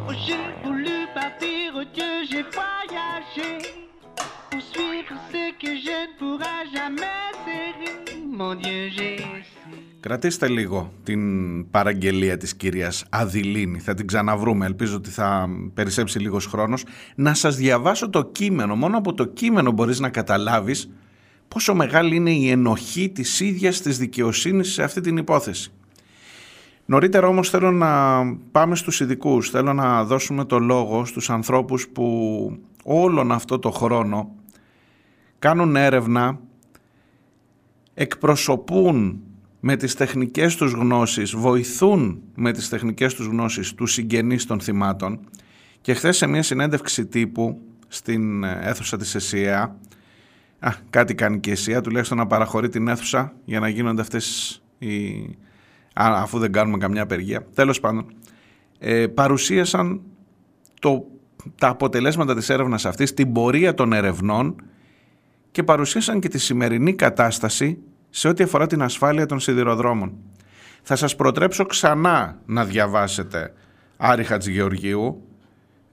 Oh, J'ai voulu partir, oh Dieu, j'ai voyagé pour suivre ce que je ne pourrai jamais serrer. Mon Dieu, j'ai essayé. Κρατήστε λίγο την παραγγελία της κυρίας Αδηλίνη. Θα την ξαναβρούμε. Ελπίζω ότι θα περισσέψει λίγος χρόνος. Να σας διαβάσω το κείμενο. Μόνο από το κείμενο μπορείς να καταλάβεις πόσο μεγάλη είναι η ενοχή της ίδιας της δικαιοσύνης σε αυτή την υπόθεση. Νωρίτερα όμως θέλω να πάμε στους ειδικούς. Θέλω να δώσουμε το λόγο στους ανθρώπους που όλον αυτό το χρόνο κάνουν έρευνα, εκπροσωπούν με τις τεχνικές τους γνώσεις, βοηθούν με τις τεχνικές τους γνώσεις τους συγγενείς των θυμάτων και χθες σε μια συνέντευξη τύπου στην αίθουσα της ΕΣΥΑ Α, κάτι κάνει και η ΕΣΥΑ, τουλάχιστον να παραχωρεί την αίθουσα για να γίνονται αυτές οι... Α, αφού δεν κάνουμε καμιά απεργία. Τέλος πάντων, ε, παρουσίασαν το, τα αποτελέσματα της έρευνας αυτής, την πορεία των ερευνών και παρουσίασαν και τη σημερινή κατάσταση σε ό,τι αφορά την ασφάλεια των σιδηροδρόμων. Θα σας προτρέψω ξανά να διαβάσετε Άρη Χατζηγεωργίου,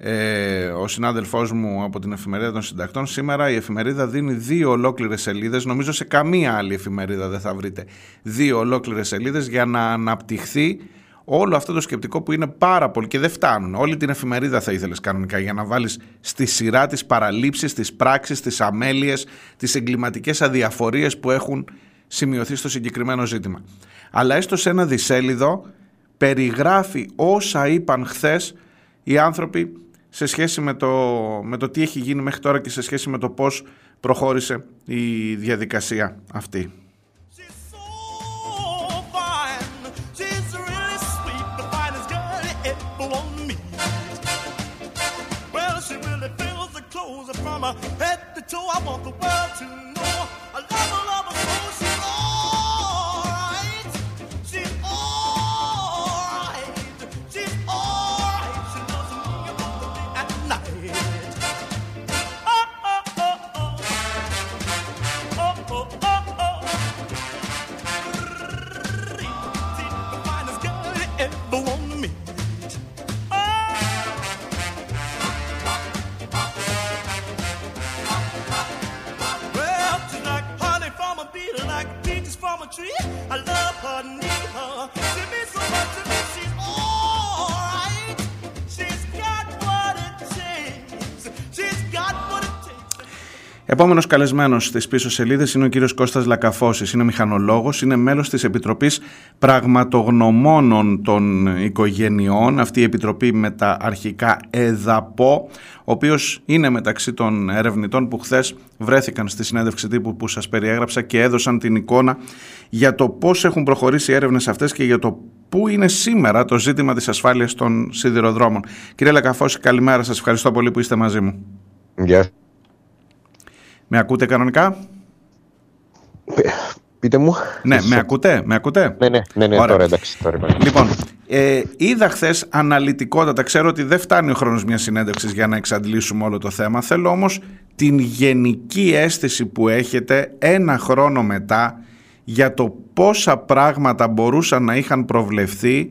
ε, ο συνάδελφός μου από την Εφημερίδα των Συντακτών. Σήμερα η εφημερίδα δίνει δύο ολόκληρες σελίδες, νομίζω σε καμία άλλη εφημερίδα δεν θα βρείτε δύο ολόκληρες σελίδες για να αναπτυχθεί όλο αυτό το σκεπτικό που είναι πάρα πολύ και δεν φτάνουν. Όλη την εφημερίδα θα ήθελες κανονικά για να βάλεις στη σειρά τις παραλήψεις, τις πράξεις, τις αμέλειες, τις εγκληματικές αδιαφορίες που έχουν σημειωθεί στο συγκεκριμένο ζήτημα. Αλλά έστω σε ένα δισέλιδο περιγράφει όσα είπαν χθες οι άνθρωποι σε σχέση με το με το τι έχει γίνει μέχρι τώρα και σε σχέση με το πώς προχώρησε η διαδικασία αυτή. Επόμενος καλεσμένος στις πίσω σελίδες είναι ο κύριος Κώστας Λακαφώσης. Είναι μηχανολόγος, είναι μέλος της Επιτροπής Πραγματογνωμόνων των Οικογενειών, αυτή η Επιτροπή με τα αρχικά ΕΔΑΠΟ, ο οποίος είναι μεταξύ των ερευνητών που χθες βρέθηκαν στη συνέντευξη τύπου που σας περιέγραψα και έδωσαν την εικόνα για το πώς έχουν προχωρήσει οι έρευνες αυτές και για το πού είναι σήμερα το ζήτημα της ασφάλειας των σιδηροδρόμων. Κύριε Λακαφώση, καλημέρα σας. Ευχαριστώ πολύ που είστε μαζί μου. Γεια Με ακούτε κανονικά; Πείτε μου. Ναι, με ακούτε, με ακούτε; Ναι, ναι, ναι, ναι Ωραία. τώρα εντάξει. Τώρα, υπάρχει. Λοιπόν, ε, είδα χθες αναλυτικότατα, ξέρω ότι δεν φτάνει ο χρόνος μιας συνέντευξης για να εξαντλήσουμε όλο το θέμα, θέλω όμως την γενική αίσθηση που έχετε ένα χρόνο μετά για το πόσα πράγματα μπορούσαν να είχαν προβλεφθεί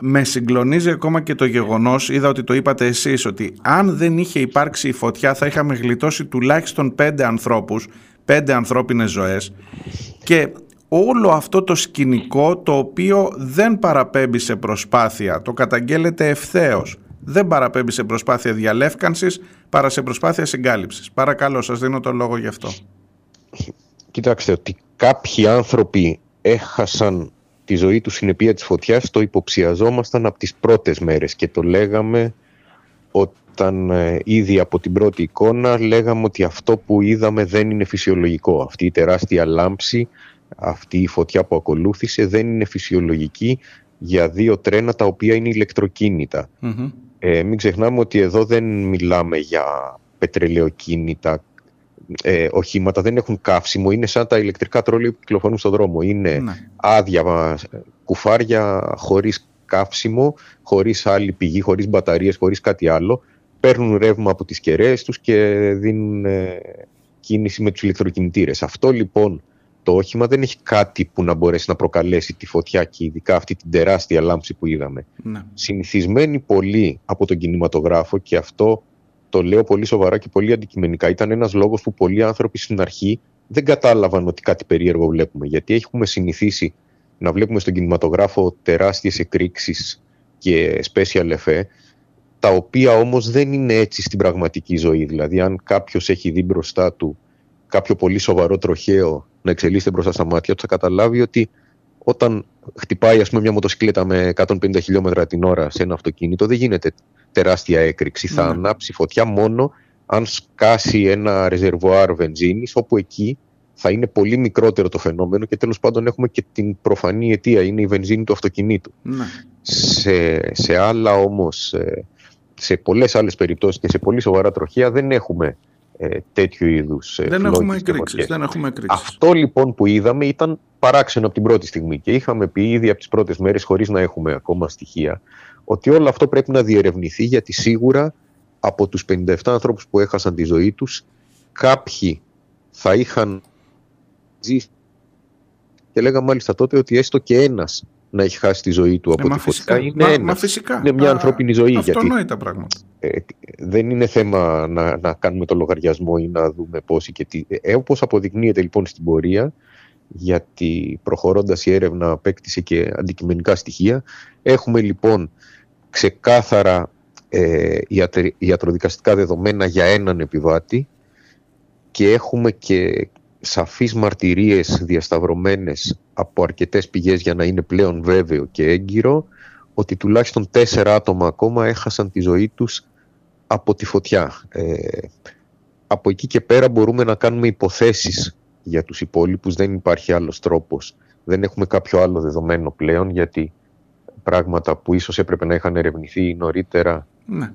με συγκλονίζει ακόμα και το γεγονός, είδα ότι το είπατε εσείς, ότι αν δεν είχε υπάρξει η φωτιά θα είχαμε γλιτώσει τουλάχιστον πέντε ανθρώπους, πέντε ανθρώπινες ζωές και όλο αυτό το σκηνικό το οποίο δεν παραπέμπει σε προσπάθεια, το καταγγέλλεται ευθέως. Δεν παραπέμπει σε προσπάθεια διαλεύκανσης παρά σε προσπάθεια συγκάλυψης. Παρακαλώ, σας δίνω το λόγο γι' αυτό. Κοιτάξτε, ότι κάποιοι άνθρωποι έχασαν τη ζωή του συνεπία της φωτιάς, το υποψιαζόμασταν από τις πρώτες μέρες και το λέγαμε όταν ε, ήδη από την πρώτη εικόνα λέγαμε ότι αυτό που είδαμε δεν είναι φυσιολογικό. Αυτή η τεράστια λάμψη, αυτή η φωτιά που ακολούθησε δεν είναι φυσιολογική για δύο τρένα τα οποία είναι ηλεκτροκίνητα. Μμμ. Ε, μην ξεχνάμε ότι εδώ δεν μιλάμε για πετρελαιοκίνητα ε, οχήματα, δεν έχουν καύσιμο, είναι σαν τα ηλεκτρικά τρόλια που κυκλοφορούν στον δρόμο. Είναι Ναι. άδεια ε, κουφάρια χωρίς καύσιμο, χωρίς άλλη πηγή, χωρίς μπαταρίες, χωρίς κάτι άλλο. Παίρνουν ρεύμα από τις κεραίες τους και δίνουν ε, κίνηση με τους ηλεκτροκινητήρες. Αυτό λοιπόν το όχημα δεν έχει κάτι που να μπορέσει να προκαλέσει τη φωτιά και ειδικά αυτή την τεράστια λάμψη που είδαμε Ναι. συνηθισμένοι πολύ από τον κινηματογράφο και αυτό το λέω πολύ σοβαρά και πολύ αντικειμενικά. Ήταν ένας λόγος που πολλοί άνθρωποι στην αρχή δεν κατάλαβαν ότι κάτι περίεργο βλέπουμε. Γιατί έχουμε συνηθίσει να βλέπουμε στον κινηματογράφο τεράστιες εκρήξεις και special effect, τα οποία όμως δεν είναι έτσι στην πραγματική ζωή. Δηλαδή αν κάποιος έχει δει μπροστά του κάποιο πολύ σοβαρό τροχαίο να εξελίσσεται μπροστά στα μάτια του, θα καταλάβει ότι όταν χτυπάει ας πούμε, μια μοτοσυκλέτα με 150 χιλιόμετρα την ώρα σε ένα αυτοκίνητο, δεν γίνεται τεράστια έκρηξη. Θα Ναι. ανάψει φωτιά μόνο αν σκάσει ένα ρεζερβοάρ βενζίνης, όπου εκεί θα είναι πολύ μικρότερο το φαινόμενο και τέλος πάντων έχουμε και την προφανή αιτία, είναι η βενζίνη του αυτοκινήτου. Ναι. Σε, σε άλλα όμως, ε, σε πολλές άλλες περιπτώσεις και σε πολύ σοβαρά τροχεία δεν έχουμε ε, τέτοιου είδους ε, Δεν φλόγες έχουμε και εκρήξεις. φωτιές. Δεν έχουμε εκρήξεις. Αυτό λοιπόν που είδαμε ήταν παράξενο από την πρώτη στιγμή και είχαμε πει ήδη από τις πρώτες μέρες χωρίς να έχουμε ακόμα στοιχεία ότι όλο αυτό πρέπει να διερευνηθεί γιατί σίγουρα από τους 57 ανθρώπους που έχασαν τη ζωή τους κάποιοι θα είχαν ζήσει και λέγαμε μάλιστα τότε ότι έστω και ένας να έχει χάσει τη ζωή του Ε, από μα τη φωτιά φυσικά. είναι Μα- ένας. μα φυσικά. Είναι μια Α, ανθρώπινη ζωή γιατί Αυτονόητα πράγματα. ε, δεν είναι θέμα να, να κάνουμε το λογαριασμό ή να δούμε πόσοι και τι. Ε, όπως αποδεικνύεται λοιπόν στην πορεία, γιατί προχωρώντας η έρευνα απέκτησε και αντικειμενικά στοιχεία, έχουμε λοιπόν ξεκάθαρα ε, ιατρι- ιατροδικαστικά δεδομένα για έναν επιβάτη και έχουμε και σαφείς μαρτυρίες διασταυρωμένες από αρκετές πηγές για να είναι πλέον βέβαιο και έγκυρο ότι τουλάχιστον τέσσερα άτομα ακόμα έχασαν τη ζωή τους από τη φωτιά. Ε, από εκεί και πέρα μπορούμε να κάνουμε υποθέσεις για τους υπόλοιπους, δεν υπάρχει άλλος τρόπος. Δεν έχουμε κάποιο άλλο δεδομένο πλέον γιατί πράγματα που ίσως έπρεπε να είχαν ερευνηθεί νωρίτερα Ναι.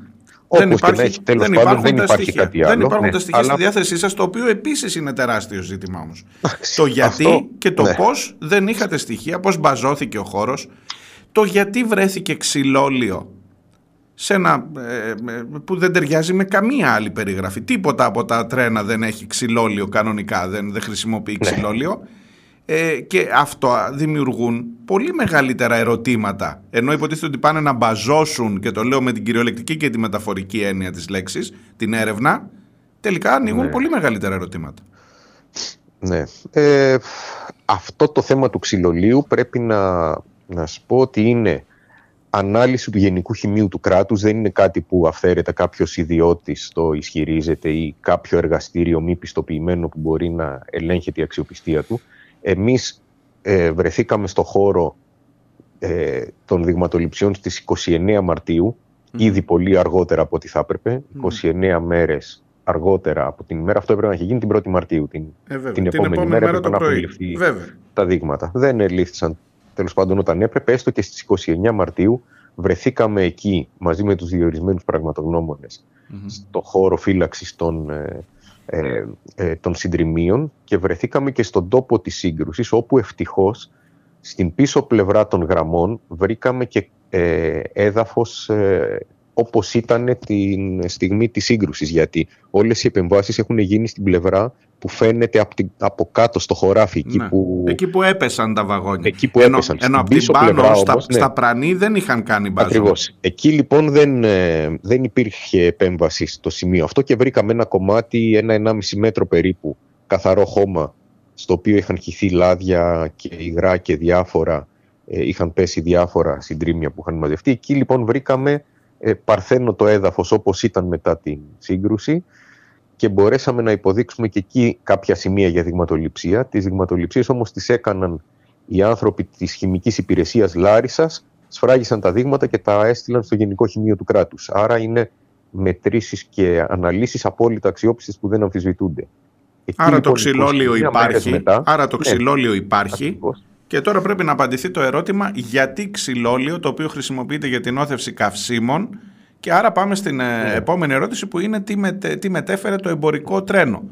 Όπως και να έχει, τέλος πάντων, υπάρχουν δεν τα υπάρχει στοιχεία. κάτι Δεν άλλο, υπάρχουν ναι. τα στοιχεία Αλλά- στη διάθεσή σας, το οποίο επίσης είναι τεράστιο ζήτημα όμως. το γιατί αυτό, και το ναι. πώς δεν είχατε στοιχεία, πώς μπαζώθηκε ο χώρος, το γιατί βρέθηκε ξυλόλιο σε ένα, ε, ε, που δεν ταιριάζει με καμία άλλη περιγραφή. Τίποτα από τα τρένα δεν έχει ξυλόλιο κανονικά, δεν, δεν χρησιμοποιεί Ναι. ξυλόλιο. Ε, και αυτό δημιουργούν πολύ μεγαλύτερα ερωτήματα. Ενώ υποτίθεται ότι πάνε να μπαζώσουν, και το λέω με την κυριολεκτική και τη μεταφορική έννοια της λέξης, την έρευνα, τελικά ανοίγουν Ναι. πολύ μεγαλύτερα ερωτήματα. Ναι. Ε, αυτό το θέμα του ξυλολίου πρέπει να, να σου πω ότι είναι ανάλυση του γενικού χημείου του κράτους δεν είναι κάτι που αυθαίρετα κάποιος ιδιώτης το ισχυρίζεται ή κάποιο εργαστήριο μη πιστοποιημένο που μπορεί να ελέγχεται η αξιοπιστία του. Εμείς ε, βρεθήκαμε στο χώρο ε, των δειγματοληψιών στις 29 μαρτιου ήδη πολύ αργότερα από ό,τι θα έπρεπε, 29 μέρες αργότερα από την ημέρα. Αυτό έπρεπε να έχει γίνει την 1η Μαρτίου, την, Ε, βέβαια. την επόμενη μέρα το έπρεπε να πρωί. έχουν ληφθεί Βέβαια. τα δείγματα. Δεν ελήφθησαν τέλος πάντων όταν έπρεπε, έστω και στις 29 Μαρτίου βρεθήκαμε εκεί μαζί με τους διορισμένους πραγματογνώμονες στο χώρο φύλαξης των, ε, ε, ε, των συντριμίων και βρεθήκαμε και στον τόπο της σύγκρουσης όπου ευτυχώς στην πίσω πλευρά των γραμμών βρήκαμε και ε, έδαφος ε, όπως ήταν την στιγμή της σύγκρουσης γιατί όλες οι επεμβάσεις έχουν γίνει στην πλευρά που φαίνεται από, την- από κάτω στο χωράφι εκεί Ναι. που Εκεί που έπεσαν τα βαγόνια. Εκεί που ενώ, έπεσαν. Ενώ Στην από την πίσω πάνω πλευρά στα, όμως, ναι. στα πρανή δεν είχαν κάνει μπάζο. Ακριβώς. Εκεί λοιπόν δεν, ε, δεν υπήρχε επέμβαση στο σημείο αυτό και βρήκαμε ένα κομμάτι, ένα-ενάμιση μέτρο περίπου, καθαρό χώμα, στο οποίο είχαν χυθεί λάδια και υγρά και διάφορα, ε, είχαν πέσει διάφορα συντρίμια που είχαν μαζευτεί. Εκεί λοιπόν βρήκαμε ε, παρθένο το έδαφος όπως ήταν μετά την σύγκρουση και μπορέσαμε να υποδείξουμε και εκεί κάποια σημεία για δειγματοληψία. Τις δειγματοληψίες όμως τις έκαναν οι άνθρωποι της χημικής υπηρεσίας Λάρισας σφράγισαν τα δείγματα και τα έστειλαν στο Γενικό Χημείο του κράτους. Άρα είναι μετρήσεις και αναλύσεις απόλυτα αξιόπιστες που δεν αμφισβητούνται. Εκεί, Άρα το λοιπόν, ξυλόλιο 29 μέρες υπάρχει. μετά- άρα το Ναι, ξυλόλιο υπάρχει. ακριβώς. Και τώρα πρέπει να απαντηθεί το ερώτημα γιατί ξυλόλιο το οποίο χρησιμοποιείται για την όθευση καυσίμων και άρα πάμε στην Ναι. ε, επόμενη ερώτηση που είναι τι, μετε- τι μετέφερε το εμπορικό τρένο.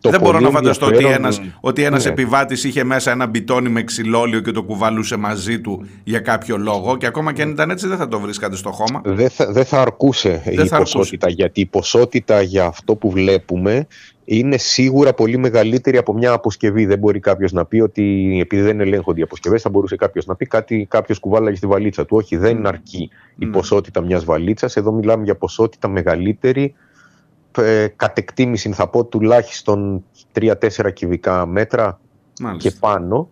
Το Δεν μπορώ πολύ να φανταστώ ότι ενδιαφέρον- ένας, ότι ένας Ναι. επιβάτης είχε μέσα ένα μπιτόνι με ξυλόλιο και το κουβαλούσε μαζί του για κάποιο λόγο και ακόμα και αν ήταν έτσι δεν θα το βρίσκατε στο χώμα. Δεν θα, δεν θα αρκούσε Δεν η θα αρκούσε. ποσότητα, γιατί η ποσότητα για αυτό που βλέπουμε είναι σίγουρα πολύ μεγαλύτερη από μια αποσκευή. Δεν μπορεί κάποιος να πει ότι επειδή δεν ελέγχονται οι αποσκευές, θα μπορούσε κάποιος να πει κάτι κάποιος κουβάλαγε στη βαλίτσα του. Όχι, δεν αρκεί η Ναι. ποσότητα μιας βαλίτσας. Εδώ μιλάμε για ποσότητα μεγαλύτερη. Ε, κατ' εκτίμηση θα πω τουλάχιστον 3-4 κυβικά μέτρα Μάλιστα. και πάνω.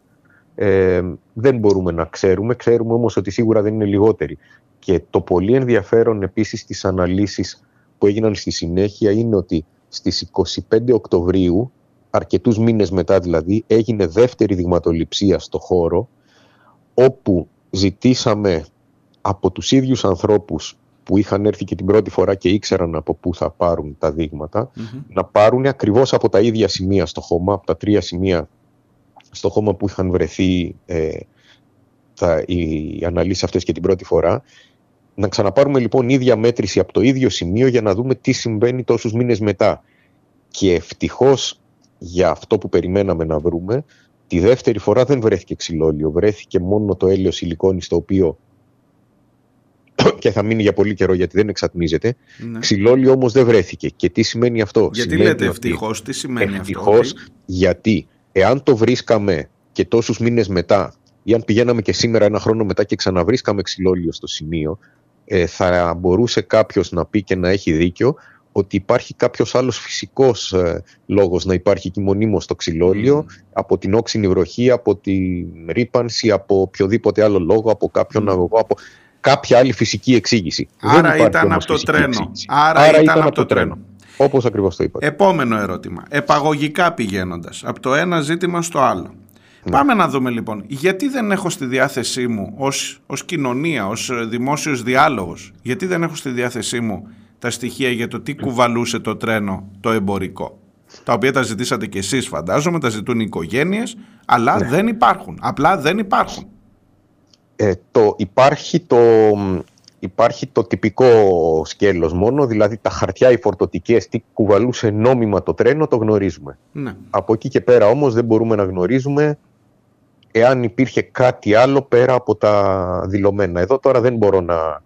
Ε, δεν μπορούμε να ξέρουμε. Ξέρουμε όμως ότι σίγουρα δεν είναι λιγότεροι. Και το πολύ ενδιαφέρον επίσης στις αναλύσεις που έγιναν στη συνέχεια είναι ότι στις 25 Οκτωβρίου, αρκετούς μήνες μετά δηλαδή, έγινε δεύτερη δειγματοληψία στο χώρο όπου ζητήσαμε από τους ίδιους ανθρώπους που είχαν έρθει και την πρώτη φορά και ήξεραν από πού θα πάρουν τα δείγματα Μμμ. να πάρουν ακριβώς από τα ίδια σημεία στο χώμα, από τα τρία σημεία στο χώμα που είχαν βρεθεί ε, τα, οι αναλύσεις αυτές και την πρώτη φορά, να ξαναπάρουμε λοιπόν ίδια μέτρηση από το ίδιο σημείο για να δούμε τι συμβαίνει τόσους μήνες μετά. Και ευτυχώς για αυτό που περιμέναμε να βρούμε, τη δεύτερη φορά δεν βρέθηκε ξυλόλιο, βρέθηκε μόνο το έλαιο σιλικόνη στο οποίο και θα μείνει για πολύ καιρό γιατί δεν εξατμίζεται. Ναι. Ξυλόλιο όμως δεν βρέθηκε. Και τι σημαίνει αυτό; Γιατί Σημαίνει λέτε ότι- ευτυχώς, τι σημαίνει Ευτυχώς, αυτό. ότι- γιατί εάν το βρίσκαμε και τόσους μήνες μετά ή αν πηγαίναμε και σήμερα ένα χρόνο μετά και ξαναβρίσκαμε ξυλόλιο στο σημείο ε, θα μπορούσε κάποιος να πει και να έχει δίκιο ότι υπάρχει κάποιος άλλος φυσικός ε, λόγος να υπάρχει εκεί μονίμως το ξυλόλιο από την όξινη βροχή, από την ρήπανση, από οποιοδήποτε άλλο λόγο, από κάποιον αγωγό, από κάποια άλλη φυσική εξήγηση. Άρα Δεν υπάρχει ήταν όμως από το φυσική τρένο. εξήγηση. Άρα ήταν από το τρένο. Όπως ακριβώς το είπατε. Επόμενο ερώτημα. Επαγωγικά πηγαίνοντας από το ένα ζήτημα στο άλλο. Ναι. Πάμε να δούμε λοιπόν, γιατί δεν έχω στη διάθεσή μου ως, ως κοινωνία, ως ε, δημόσιος διάλογος, γιατί δεν έχω στη διάθεσή μου τα στοιχεία για το τι κουβαλούσε το τρένο το εμπορικό. Τα οποία τα ζητήσατε κι εσείς φαντάζομαι, τα ζητούν οι οικογένειες, αλλά Ναι. δεν υπάρχουν. Απλά δεν υπάρχουν. Ε, το, υπάρχει, το, υπάρχει το τυπικό σκέλος μόνο, δηλαδή τα χαρτιά οι φορτωτικές, τι κουβαλούσε νόμιμα το τρένο, το γνωρίζουμε. Ναι. Από εκεί και πέρα όμως δεν μπορούμε να γνωρίζουμε εάν υπήρχε κάτι άλλο πέρα από τα δηλωμένα. Εδώ τώρα δεν μπορώ να,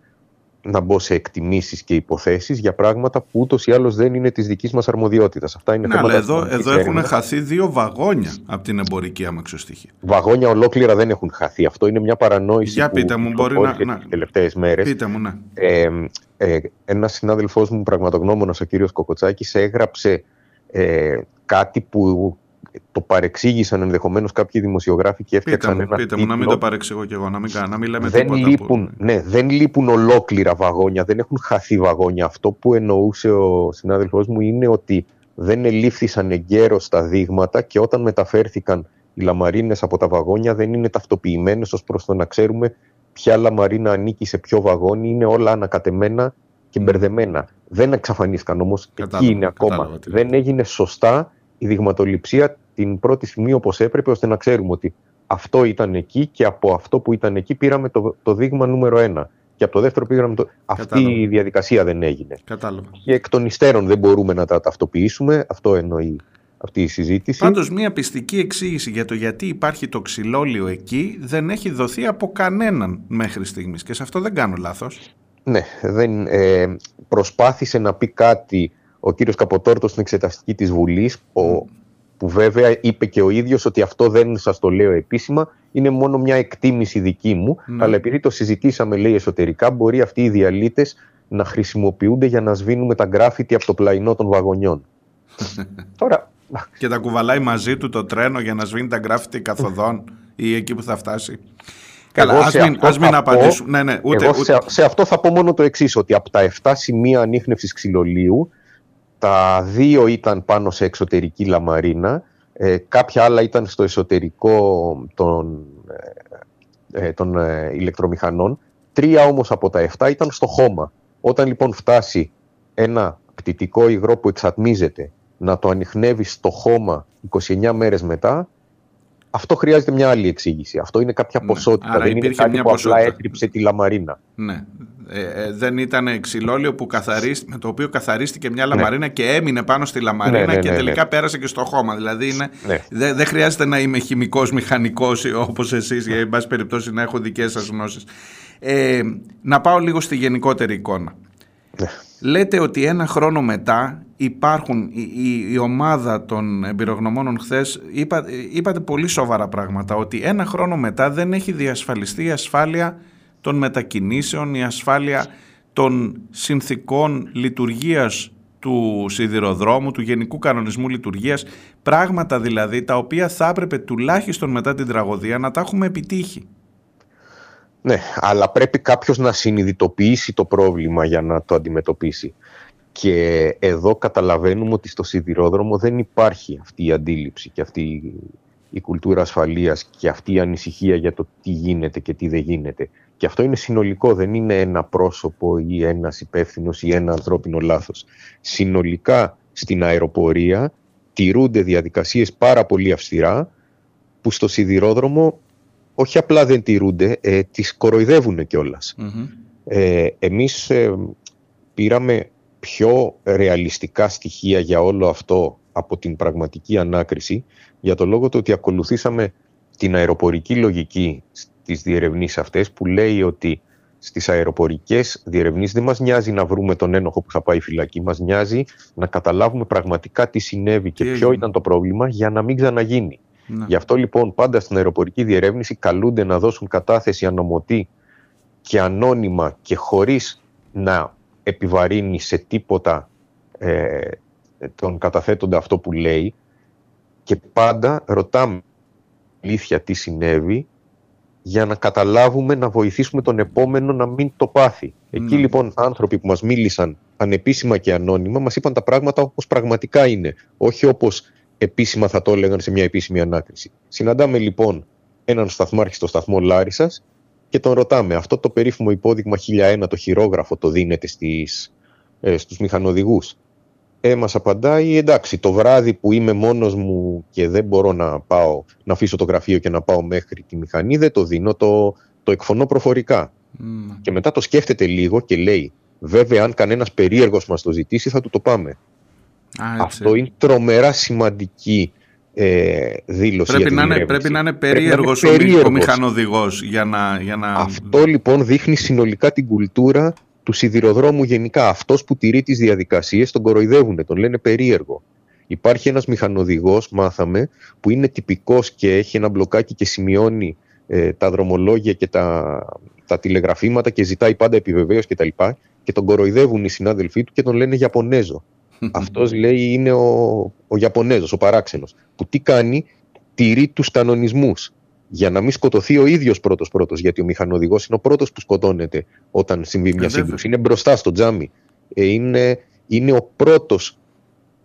να μπω σε εκτιμήσεις και υποθέσεις για πράγματα που ούτως ή άλλως δεν είναι της δικής μας αρμοδιότητας. Αυτά είναι Ναι, αλλά θέματα εδώ, αστυνομικής εδώ έχουν έρευνας. χαθεί δύο βαγόνια από την εμπορική αμαξοστοιχεία. Βαγόνια ολόκληρα δεν έχουν χαθεί. Αυτό είναι μια παρανόηση Για που πείτε μου, μπορεί να- κυκλοφόρησε να- τις τελευταίες μέρες. Πείτε μου, ναι. Ε, ε, ένας συνάδελφός μου, πραγματογνώμονας, ο κύριος Κοκοτσάκης, έγραψε ε, κάτι που το παρεξήγησαν ενδεχομένως κάποιοι δημοσιογράφοι και Πείτε έφτιαξαν μου, ένα πείτε μου, να μην τίτλο. το παρεξηγώ κι εγώ, να μην, κα- να μην λέμε δεν τίποτα. λείπουν, που... ναι, δεν λείπουν ολόκληρα βαγόνια, δεν έχουν χαθεί βαγόνια. Αυτό που εννοούσε ο συνάδελφός μου είναι ότι δεν ελήφθησαν εγκαίρως τα δείγματα και όταν μεταφέρθηκαν οι λαμαρίνες από τα βαγόνια δεν είναι ταυτοποιημένες ως προς το να ξέρουμε ποια λαμαρίνα ανήκει σε ποιο βαγόνι, είναι όλα ανακατεμένα και μπερδεμένα. Δεν εξαφανίστηκαν όμως, Κατάλαβα, εκεί είναι ακόμα. κατάλαβα τι Δεν έγινε σωστά η δειγματοληψία την πρώτη στιγμή όπως έπρεπε ώστε να ξέρουμε ότι αυτό ήταν εκεί και από αυτό που ήταν εκεί πήραμε το, το δείγμα νούμερο ένα. Και από το δεύτερο πήραμε το... Αυτή Κατάλαβα. η διαδικασία δεν έγινε. Κατάλαβα. Και εκ των υστέρων δεν μπορούμε να τα ταυτοποιήσουμε. Αυτό εννοεί αυτή η συζήτηση. Πάντως μια πιστική εξήγηση για το γιατί υπάρχει το ξυλόλιο εκεί δεν έχει δοθεί από κανέναν μέχρι στιγμής και σε αυτό δεν κάνω λάθος. Ναι, δεν, ε, προσπάθησε να πει κάτι ο κύριος Καποτόρτος στην εξεταστική της Βουλής, ο, που βέβαια είπε και ο ίδιος ότι αυτό δεν σας το λέω επίσημα, είναι μόνο μια εκτίμηση δική μου, Ναι. αλλά επειδή το συζητήσαμε λέει εσωτερικά, μπορεί αυτοί οι διαλύτες να χρησιμοποιούνται για να σβήνουμε τα γκράφιτι από το πλαϊνό των βαγονιών. Τώρα, Και τα κουβαλάει μαζί του το τρένο για να σβήνει τα γκράφιτι καθοδόν ή εκεί που θα φτάσει. Καλά, Εγώ ας σε μην, αυτό ας μην θα πω- απαντήσουμε. Ναι, ναι, ούτε, Εγώ ούτε, σε, σε αυτό θα πω μόνο το εξής, ότι από τα 7 σημεία ανείχνευσης ξυλολίου, τα δύο ήταν πάνω σε εξωτερική λαμαρίνα, ε, κάποια άλλα ήταν στο εσωτερικό των, ε, ε, των ε, ηλεκτρομηχανών, τρία όμως από τα 7 ήταν στο χώμα. Όταν λοιπόν φτάσει ένα πτυτικό υγρό που εξατμίζεται να το ανοιχνεύει στο χώμα 29 μέρες μετά, αυτό χρειάζεται μια άλλη εξήγηση. Αυτό είναι κάποια Ναι, ποσότητα, άρα δεν είναι υπήρχε κάτι μια που απλά ποσότητα. έτριψε τη λαμαρίνα. ναι. Ε, ε, δεν ήταν ξυλόλιο που καθαρίσ- με το οποίο καθαρίστηκε μια Ναι. λαμαρίνα και έμεινε πάνω στη λαμαρίνα Ναι, ναι, και ναι, τελικά ναι. πέρασε και στο χώμα. Δηλαδή είναι, Ναι. δεν δεν χρειάζεται να είμαι χημικός, μηχανικός όπως εσείς για εν πάση περιπτώσει να έχω δικές σας γνώσεις. Ε, να πάω λίγο στη γενικότερη εικόνα. Ναι. Λέτε ότι ένα χρόνο μετά υπάρχουν η, η- η ομάδα των εμπειρογνωμόνων χθες είπα, είπατε πολύ σοβαρά πράγματα ότι ένα χρόνο μετά δεν έχει διασφαλιστεί η ασφάλεια των μετακινήσεων, η ασφάλεια των συνθήκων λειτουργίας του σιδηροδρόμου, του γενικού κανονισμού λειτουργίας, πράγματα δηλαδή τα οποία θα έπρεπε τουλάχιστον μετά την τραγωδία να τα έχουμε επιτύχει. Ναι, αλλά πρέπει κάποιος να συνειδητοποιήσει το πρόβλημα για να το αντιμετωπίσει. Και εδώ καταλαβαίνουμε ότι στο σιδηρόδρομο δεν υπάρχει αυτή η αντίληψη και αυτή η- η κουλτούρα ασφαλείας και αυτή η ανησυχία για το τι γίνεται και τι δεν γίνεται. Και αυτό είναι συνολικό, δεν είναι ένα πρόσωπο ή ένας υπεύθυνος ή ένα ανθρώπινο λάθος. Συνολικά στην αεροπορία τηρούνται διαδικασίες πάρα πολύ αυστηρά που στο σιδηρόδρομο όχι απλά δεν τηρούνται, ε, τις κοροϊδεύουν κιόλας. Ε, εμείς ε, πήραμε πιο ρεαλιστικά στοιχεία για όλο αυτό από την πραγματική ανάκριση για το λόγο του ότι ακολουθήσαμε την αεροπορική λογική στις διερευνήσεις αυτές που λέει ότι στις αεροπορικές διερευνήσεις δεν μας νοιάζει να βρούμε τον ένοχο που θα πάει φυλακή, μας νοιάζει να καταλάβουμε πραγματικά τι συνέβη και Τι ποιο έγινε. ήταν το πρόβλημα για να μην ξαναγίνει. Ναι. Γι' αυτό λοιπόν πάντα στην αεροπορική διερεύνηση καλούνται να δώσουν κατάθεση ανομωτή και ανώνυμα και χωρίς να επιβαρύνει σε τίποτα ε, τον καταθέτοντα αυτό που λέει και πάντα ρωτάμε αλήθεια τι συνέβη για να καταλάβουμε να βοηθήσουμε τον επόμενο να μην το πάθει. Εκεί Ναι. λοιπόν άνθρωποι που μας μίλησαν ανεπίσημα και ανώνυμα μας είπαν τα πράγματα όπως πραγματικά είναι, όχι όπως επίσημα θα το έλεγαν σε μια επίσημη ανάκριση. Συναντάμε λοιπόν έναν σταθμάρχη στο σταθμό Λάρισας και τον ρωτάμε αυτό το περίφημο υπόδειγμα 1001 το χειρόγραφο το δίνεται στις, ε, στους μηχανοδηγούς. Ε, μας απαντάει εντάξει το βράδυ που είμαι μόνος μου και δεν μπορώ να πάω να αφήσω το γραφείο και να πάω μέχρι τη μηχανή δεν το δίνω, το, το εκφωνώ προφορικά. Μ, Και μετά το σκέφτεται λίγο και λέει βέβαια αν κανένας περίεργος μας το ζητήσει θα του το πάμε. α, έτσι. Αυτό είναι τρομερά σημαντική ε, δήλωση για Πρέπει την να, είναι, διερεύνηση. πρέπει να είναι Πρέπει να είναι περίεργος ο, μη- ο περίεργος. μηχανοδηγός για να... Για να... Αυτό λοιπόν δείχνει συνολικά την κουλτούρα του σιδηροδρόμου γενικά. Αυτός που τηρεί τις διαδικασίες τον κοροϊδεύουν, τον λένε περίεργο. Υπάρχει ένας μηχανοδηγός, μάθαμε, που είναι τυπικός και έχει ένα μπλοκάκι και σημειώνει ε, τα δρομολόγια και τα, τα τηλεγραφήματα και ζητάει πάντα επιβεβαίωση κτλ. Και, και τον κοροϊδεύουν οι συνάδελφοί του και τον λένε Ιαπωνέζο. Αυτός λέει είναι ο, ο Ιαπωνέζος, ο παράξενος, που τι κάνει, τηρεί τους κανονισμούς για να μην σκοτωθεί ο ίδιος πρώτος πρώτος, γιατί ο μηχανοδηγός είναι ο πρώτος που σκοτώνεται όταν συμβεί μια βέβαια. σύγκρουση. Είναι μπροστά στο τζάμι. Ε, είναι, είναι ο πρώτος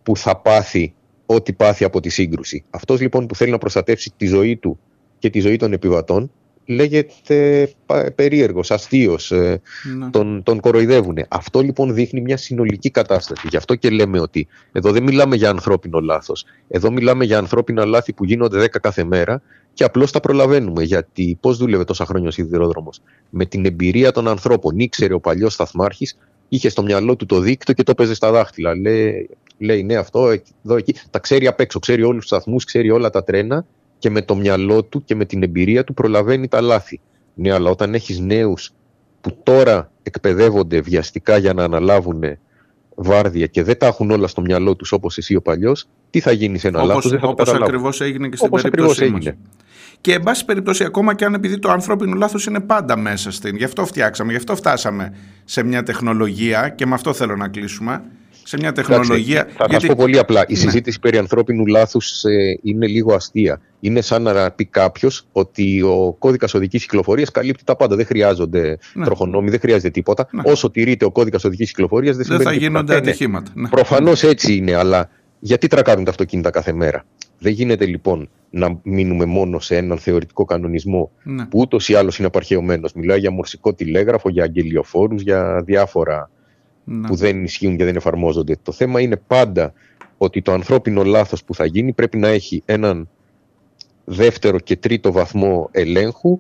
που θα πάθει ό,τι πάθει από τη σύγκρουση. Αυτός λοιπόν που θέλει να προστατεύσει τη ζωή του και τη ζωή των επιβατών λέγεται πα- περίεργος, αστείος, ε, Ναι. τον, τον κοροϊδεύουν. Αυτό λοιπόν δείχνει μια συνολική κατάσταση. Γι' αυτό και λέμε ότι εδώ δεν μιλάμε για ανθρώπινο λάθος. Εδώ μιλάμε για ανθρώπινα λάθη που γίνονται 10 κάθε μέρα και απλώς τα προλαβαίνουμε. Γιατί πώς δούλευε τόσα χρόνια ο σιδηρόδρομος. Με την εμπειρία των ανθρώπων. Ήξερε ο παλιός σταθμάρχης, είχε στο μυαλό του το δίκτυο και το παίζε στα δάχτυλα. Λέει, λέει ναι αυτό, εκεί, εδώ, εκεί. Τα ξέρει απ' έξω, ξέρει όλους τους σταθμούς, ξέρει όλα τα τρένα και με το μυαλό του και με την εμπειρία του προλαβαίνει τα λάθη. Ναι, αλλά όταν έχεις νέους που τώρα εκπαιδεύονται βιαστικά για να αναλάβουν βάρδια και δεν τα έχουν όλα στο μυαλό τους όπως εσύ ο παλιός, τι θα γίνει σε ένα Όπως, λάθος, δεν θα το όπως καταλάβουν. ακριβώς έγινε και στην Όπως περίπτωσή ακριβώς μας. έγινε. Και εν πάση περιπτώσει, ακόμα και αν επειδή το ανθρώπινο λάθος είναι πάντα μέσα στην. Γι' αυτό φτιάξαμε, γι' αυτό φτάσαμε σε μια τεχνολογία και με αυτό θέλω να κλείσουμε. Σε μια τεχνολογία. Εντάξει, θα σας πω πολύ απλά. Η Ναι. συζήτηση περί ανθρώπινου λάθους ε, είναι λίγο αστεία. Είναι σαν να πει κάποιος ότι ο κώδικας οδικής κυκλοφορίας καλύπτει τα πάντα. Δεν χρειάζονται Ναι. τροχονόμοι, δεν χρειάζεται τίποτα. Ναι. Όσο τηρείται ο κώδικας οδικής κυκλοφορίας, δεν, Δεν θα συμβαίνει γίνονται τίποτα. Ε, ναι. ατυχήματα. Ναι. Προφανώς έτσι είναι, αλλά γιατί τρακάρουν τα αυτοκίνητα κάθε μέρα; Δεν γίνεται λοιπόν να μείνουμε μόνο σε έναν θεωρητικό κανονισμό Ναι. που ούτως ή άλλως είναι απαρχαιωμένος. Μιλάει για μορσικό τηλέγραφο, για αγγελιοφόρους, για διάφορα Ναι. που δεν ισχύουν και δεν εφαρμόζονται. Το θέμα είναι πάντα ότι το ανθρώπινο λάθος που θα γίνει πρέπει να έχει έναν δεύτερο και τρίτο βαθμό ελέγχου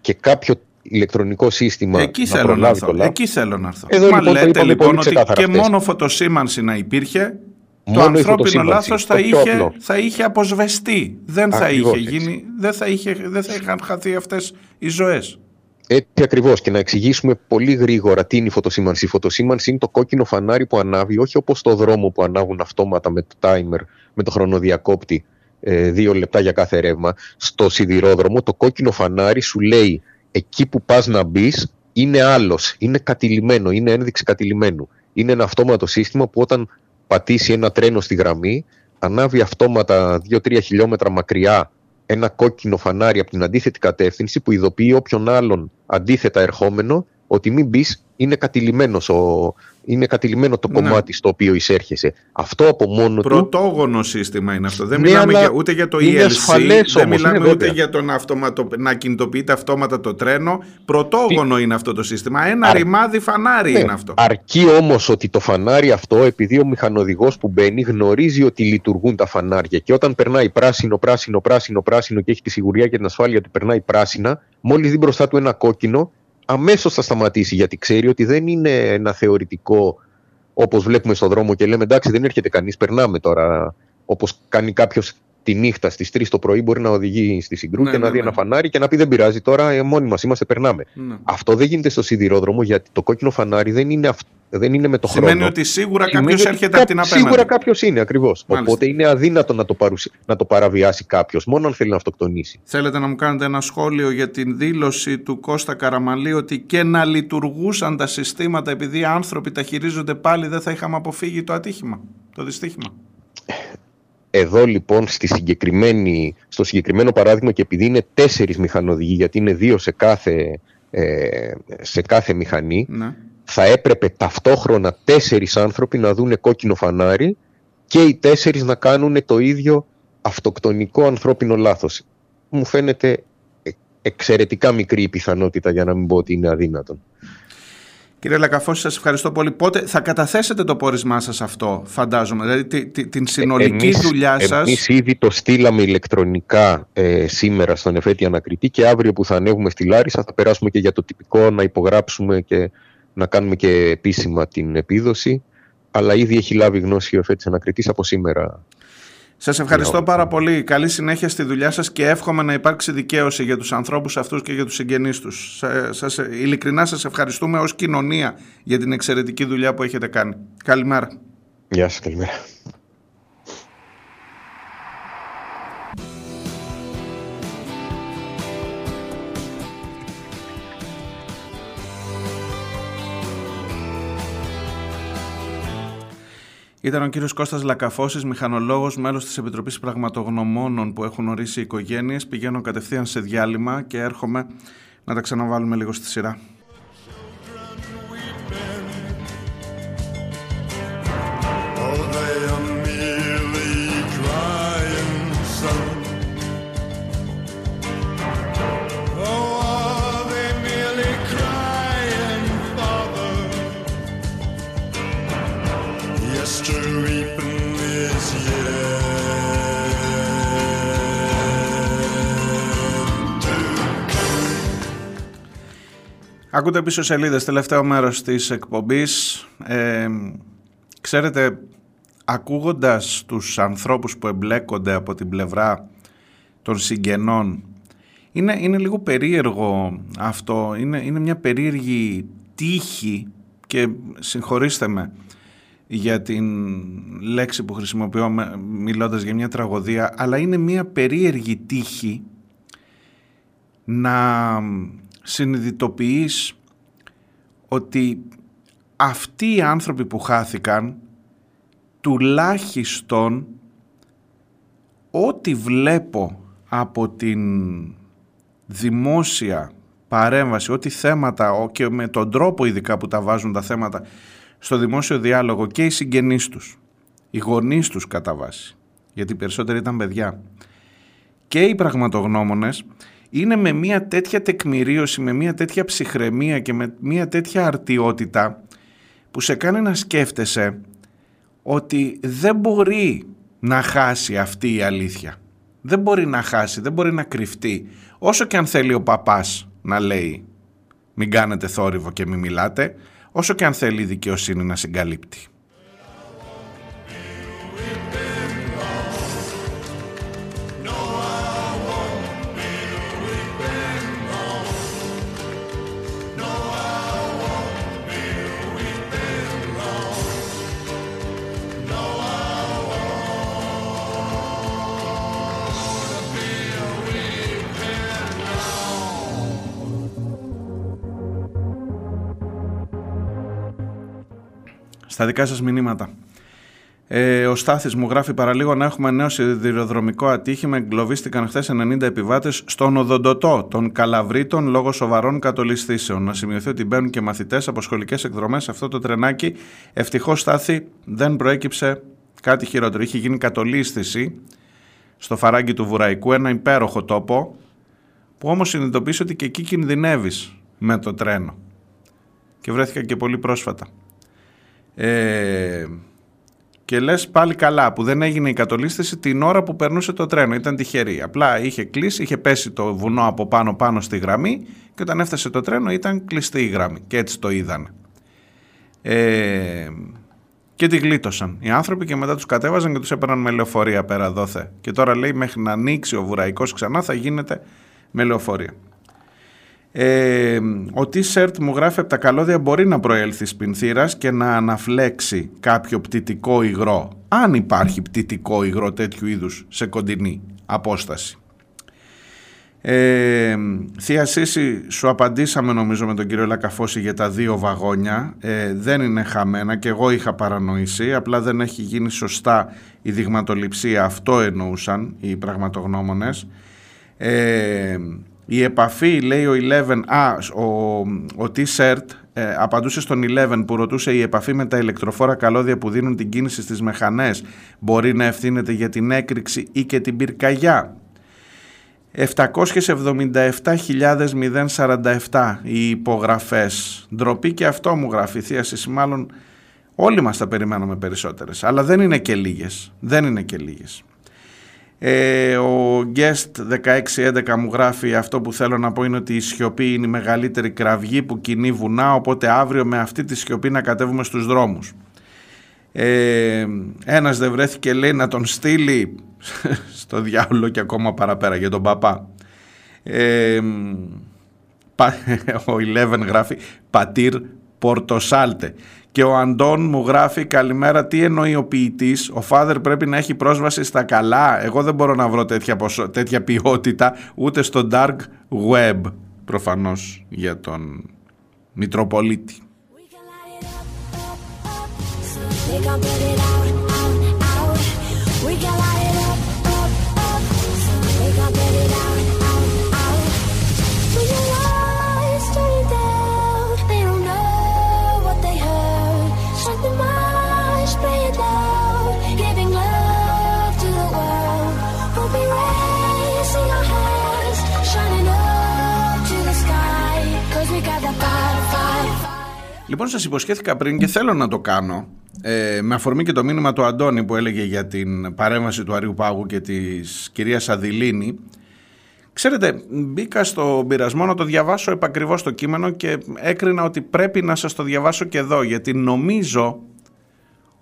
και κάποιο ηλεκτρονικό σύστημα Εκεί να θέλω να προλάβει έρθω. το λάθος. Εκεί θέλω να έρθω. Εδώ Μα λοιπόν το λέτε είπαμε λοιπόν πολύ ότι ξεκάθαρα και χθες. μόνο φωτοσήμανση να υπήρχε, το Μόνο η ανθρώπινο φωτοσύμβανση, λάθος θα το πιο είχε, απλό. θα είχε αποσβεστεί. Δεν θα Ακριβώς είχε έτσι. γίνει, δεν θα, είχε, δεν θα είχαν χαθεί αυτές οι ζωές. Έτσι ακριβώς. Και να εξηγήσουμε πολύ γρήγορα τι είναι η φωτοσύμανση. Η φωτοσύμανση είναι το κόκκινο φανάρι που ανάβει, όχι όπως στο δρόμο που ανάβουν αυτόματα με το timer, με το χρονοδιακόπτη, ε, δύο λεπτά για κάθε ρεύμα. Στο σιδηρόδρομο, το κόκκινο φανάρι σου λέει εκεί που πας να μπεις είναι άλλος. Είναι κατηλημένο, είναι ένδειξη κατηλημένου. Είναι ένα αυτόματο σύστημα που όταν πατήσει ένα τρένο στη γραμμή, ανάβει αυτόματα 2-3 χιλιόμετρα μακριά ένα κόκκινο φανάρι από την αντίθετη κατεύθυνση που ειδοποιεί όποιον άλλον αντίθετα ερχόμενο ότι μην μπει, είναι, κατηλημένος ο, είναι κατηλημένο το Ναι. κομμάτι στο οποίο εισέρχεσαι. Αυτό από μόνο του. Πρωτόγονο σύστημα είναι αυτό. Δεν Ναι, μιλάμε αλλά για, ούτε για το είναι ELC, ασφαλές δεν όμως, μιλάμε ναι, ούτε βέβαια. για το να, αυτοματο... να κινητοποιείται αυτόματα το τρένο. Πρωτόγονο είναι αυτό το σύστημα. Ένα Αρ- ρημάδι φανάρι Ναι, είναι αυτό. Αρκεί όμως ότι το φανάρι αυτό, επειδή ο μηχανοδηγός που μπαίνει γνωρίζει ότι λειτουργούν τα φανάρια και όταν περνάει πράσινο, πράσινο, πράσινο, πράσινο και έχει τη σιγουριά και την ασφάλεια ότι περνάει πράσινα, μόλις δει μπροστά του ένα κόκκινο, αμέσως θα σταματήσει γιατί ξέρει ότι δεν είναι ένα θεωρητικό όπως βλέπουμε στον δρόμο και λέμε εντάξει δεν έρχεται κανείς, περνάμε τώρα. Όπως κάνει κάποιος τη νύχτα στις 3 το πρωί, μπορεί να οδηγεί στη Συγκρού Ναι, και ναι, να δει ναι. ένα φανάρι και να πει δεν πειράζει τώρα, ε, μόνοι μας είμαστε, περνάμε. Ναι. Αυτό δεν γίνεται στο σιδηρόδρομο γιατί το κόκκινο φανάρι δεν είναι, αυ- δεν είναι με το Σημαίνει χρόνο. ότι σίγουρα Σημαίνει κάποιος ότι έρχεται κά- από την απέναντι. Σίγουρα κάποιος είναι ακριβώς. Μάλιστα. Οπότε είναι αδύνατο να το, παρουσι... να το παραβιάσει κάποιος, μόνο αν θέλει να αυτοκτονήσει. Θέλετε να μου κάνετε ένα σχόλιο για την δήλωση του Κώστα Καραμαλή ότι και να λειτουργούσαν τα συστήματα επειδή οι άνθρωποι τα χειρίζονται πάλι δεν θα είχαμε αποφύγει το ατύχημα, το δυστύχημα; Εδώ λοιπόν στη συγκεκριμένη, στο συγκεκριμένο παράδειγμα και επειδή είναι τέσσερις μηχανοδηγοί, γιατί είναι δύο σε κάθε, ε, σε κάθε μηχανή, Ναι. Θα έπρεπε ταυτόχρονα τέσσερις άνθρωποι να δούνε κόκκινο φανάρι και οι τέσσερις να κάνουν το ίδιο αυτοκτονικό ανθρώπινο λάθος. Μου φαίνεται ε- εξαιρετικά μικρή η πιθανότητα για να μην πω ότι είναι αδύνατον. Κύριε Λακαφώση, σας ευχαριστώ πολύ. Πότε θα καταθέσετε το πόρισμά σας αυτό, φαντάζομαι, δηλαδή τη- τη- την συνολική Εμείς- δουλειά σας; Εμείς ήδη το στείλαμε ηλεκτρονικά ε, σήμερα στον εφέτη ανακριτή και αύριο που θα ανέβουμε στη Λάρισα θα περάσουμε και για το τυπικό να υπογράψουμε και να κάνουμε και επίσημα την επίδοση. Αλλά ήδη έχει λάβει γνώση ο εφέτης ανακριτής από σήμερα. Σας ευχαριστώ Ναι, πάρα πολύ. Καλή συνέχεια στη δουλειά σας και εύχομαι να υπάρξει δικαίωση για τους ανθρώπους αυτούς και για τους συγγενείς τους. Σα- Σας, ειλικρινά σας ευχαριστούμε ως κοινωνία για την εξαιρετική δουλειά που έχετε κάνει. Καλημέρα. Γεια σας, καλημέρα. Ήταν ο κύριος Κώστας Λακαφώσης, μηχανολόγος, μέλος της Επιτροπής Πραγματογνωμόνων που έχουν ορίσει οι οικογένειες. Πηγαίνω κατευθείαν σε διάλειμμα και έρχομαι να τα ξαναβάλουμε λίγο στη σειρά. Ακούτε πίσω σελίδες, τελευταίο μέρος της εκπομπής. Ε, ξέρετε, ακούγοντας τους ανθρώπους που εμπλέκονται από την πλευρά των συγγενών, είναι, είναι λίγο περίεργο αυτό, είναι, είναι μια περίεργη τύχη και συγχωρήστε με για την λέξη που χρησιμοποιώ με- μιλώντας για μια τραγωδία, αλλά είναι μια περίεργη τύχη να συνειδητοποιείς ότι αυτοί οι άνθρωποι που χάθηκαν τουλάχιστον ό,τι βλέπω από την δημόσια παρέμβαση, ό,τι θέματα ο- και με τον τρόπο ειδικά που τα βάζουν τα θέματα στο δημόσιο διάλογο και οι συγγενείς τους, οι γονείς τους κατά βάση, γιατί οι περισσότεροι ήταν παιδιά, και οι πραγματογνώμονες είναι με μια τέτοια τεκμηρίωση, με μια τέτοια ψυχραιμία και με μια τέτοια αρτιότητα που σε κάνει να σκέφτεσαι ότι δεν μπορεί να χάσει αυτή η αλήθεια. Δεν μπορεί να χάσει, δεν μπορεί να κρυφτεί. Όσο και αν θέλει ο παπάς να λέει μην κάνετε θόρυβο και μην μιλάτε, όσο και αν θέλει η δικαιοσύνη να συγκαλύπτει. Στα δικά σας μηνύματα. Ε, ο Στάθης μου γράφει παραλίγο να έχουμε νέο σιδηροδρομικό ατύχημα. Εγκλωβίστηκαν χθες 90 επιβάτες στον οδοντοτό των Καλαβρίτων λόγω σοβαρών κατολισθήσεων. Να σημειωθεί ότι μπαίνουν και μαθητές από σχολικές εκδρομές σε αυτό το τρενάκι. Ευτυχώς Στάθη δεν προέκυψε κάτι χειρότερο. Είχε γίνει κατολίσθηση στο φαράγγι του Βουραϊκού, ένα υπέροχο τόπο που όμως συνειδητοποίησε ότι και εκεί κινδυνεύεις με το τρένο. Και βρέθηκα και πολύ πρόσφατα. Ε, και λες πάλι καλά που δεν έγινε η κατολίσθηση την ώρα που περνούσε το τρένο. Ήταν τυχερή. Απλά είχε κλείσει, είχε πέσει το βουνό από πάνω πάνω στη γραμμή και όταν έφτασε το τρένο ήταν κλειστή η γραμμή. Και έτσι το είδαν. Ε, και τη γλίτωσαν οι άνθρωποι και μετά τους κατέβαζαν και τους έπαιρναν με λεωφορεία πέρα δόθε. Και τώρα λέει μέχρι να ανοίξει ο Βουραϊκός ξανά θα γίνεται με λεωφορεία. Ε, ο T-shirt μου γράφει από τα καλώδια μπορεί να προέλθει σπινθήρας και να αναφλέξει κάποιο πτυτικό υγρό. Αν υπάρχει πτυτικό υγρό τέτοιου είδους σε κοντινή απόσταση. Ε, Θεία Σύση, σου απαντήσαμε νομίζω με τον κύριο Λακαφώση για τα δύο βαγόνια. Ε, δεν είναι χαμένα και εγώ είχα παρανοήσει, απλά δεν έχει γίνει σωστά η δειγματοληψία. Αυτό εννοούσαν οι πραγματογνώμονες. Ε, η επαφή, λέει ο 11, α, ο, ο T-shirt ε, απαντούσε στον 11 που ρωτούσε η επαφή με τα ηλεκτροφόρα καλώδια που δίνουν την κίνηση στις μεχανές μπορεί να ευθύνεται για την έκρηξη ή και την πυρκαγιά; 777.047 οι υπογραφές. Ντροπή και αυτό μου γράφει η Θεία Σύση. Μάλλον όλοι μας τα περιμένουμε περισσότερες. Αλλά δεν είναι και λίγες. Δεν είναι και λίγες. Ε, ο Guest 1611 μου γράφει αυτό που θέλω να πω είναι ότι η σιωπή είναι η μεγαλύτερη κραυγή που κινεί βουνά οπότε αύριο με αυτή τη σιωπή να κατέβουμε στους δρόμους. Ε, ένας δεν βρέθηκε λέει να τον στείλει στο διάολο και ακόμα παραπέρα για τον παπά. Ε, πα- ο 11 γράφει πατήρ Πορτοσάλτε. Και ο Αντών μου γράφει καλημέρα τι εννοεί ο ποιητής; Ο Φάδερ πρέπει να έχει πρόσβαση στα καλά. Εγώ δεν μπορώ να βρω τέτοια, ποσο- τέτοια ποιότητα ούτε στο dark web. Προφανώς για τον Μητροπολίτη. They gon' put it out. Λοιπόν, σας υποσχέθηκα πριν και θέλω να το κάνω, ε, με αφορμή και το μήνυμα του Αντώνη που έλεγε για την παρέμβαση του Αρίου Πάγου και της κυρίας Αδηλίνη. Ξέρετε, μπήκα στο πειρασμό να το διαβάσω επακριβώς το κείμενο και έκρινα ότι πρέπει να σας το διαβάσω και εδώ, γιατί νομίζω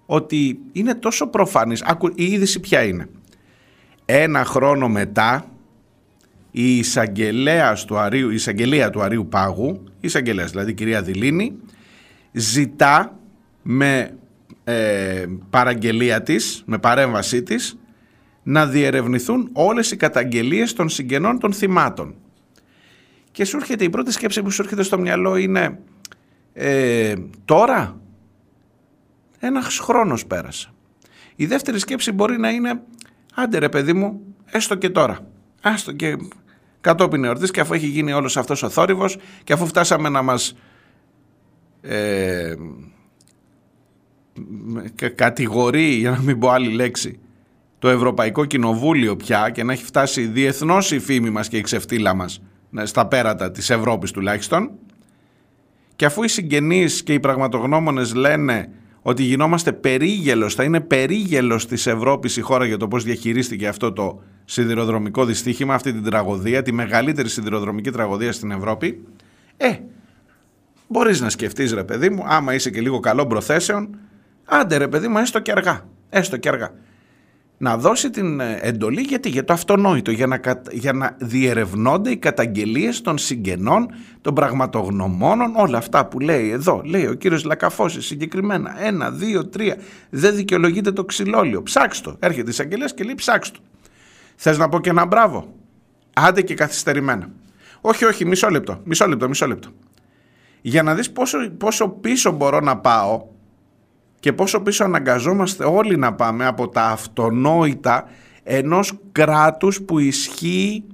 ότι είναι τόσο προφανής. Άκου, η είδηση ποια είναι; Ένα χρόνο μετά, η εισαγγελέας του Αρίου, η εισαγγελία του Αρίου Πάγου, η εισαγγελέας δηλαδή η κυρία Δηλίνη, ζητά με ε, παραγγελία της, με παρέμβασή της, να διερευνηθούν όλες οι καταγγελίες των συγγενών των θυμάτων. Και σου έρχεται, η πρώτη σκέψη που σου έρχεται στο μυαλό είναι ε, τώρα; Ένας χρόνος πέρασε. Η δεύτερη σκέψη μπορεί να είναι άντε ρε παιδί μου, έστω και τώρα. Άστο και κατόπιν εορτής και αφού έχει γίνει όλος αυτός ο θόρυβος και αφού φτάσαμε να μας ε, κατηγορεί, για να μην πω άλλη λέξη, το Ευρωπαϊκό Κοινοβούλιο πια και να έχει φτάσει διεθνώς η φήμη μας και η ξεφτύλα μας στα πέρατα της Ευρώπης τουλάχιστον. Και αφού οι συγγενείς και οι πραγματογνώμονες λένε ότι γινόμαστε περίγελος, θα είναι περίγελος της Ευρώπης η χώρα για το πώς διαχειρίστηκε αυτό το σιδηροδρομικό δυστύχημα, αυτή την τραγωδία, τη μεγαλύτερη σιδηροδρομική τραγωδία στην Ευρώπη, ε, μπορείς να σκεφτείς ρε παιδί μου, άμα είσαι και λίγο καλό προθέσεων, άντε ρε παιδί μου, έστω και αργά, έστω και αργά να δώσει την ε, εντολή γιατί για το αυτονόητο, για να, για να διερευνώνται οι καταγγελίες των συγγενών, των πραγματογνωμόνων, όλα αυτά που λέει εδώ. Λέει ο κύριος Λακαφώσης συγκεκριμένα, ένα, δύο, τρία, δεν δικαιολογείται το ξυλόλιο. Ψάξ' το. Έρχεται η εισαγγελία και λέει ψάξ' το. Θες να πω και ένα μπράβο; Άντε και καθυστερημένα. Όχι, όχι, μισό λεπτό, μισό λεπτό, μισό λεπτό. Για να δεις πόσο, πόσο πίσω μπορώ να πάω, και πόσο πίσω αναγκαζόμαστε όλοι να πάμε από τα αυτονόητα ενός κράτους που ισχύει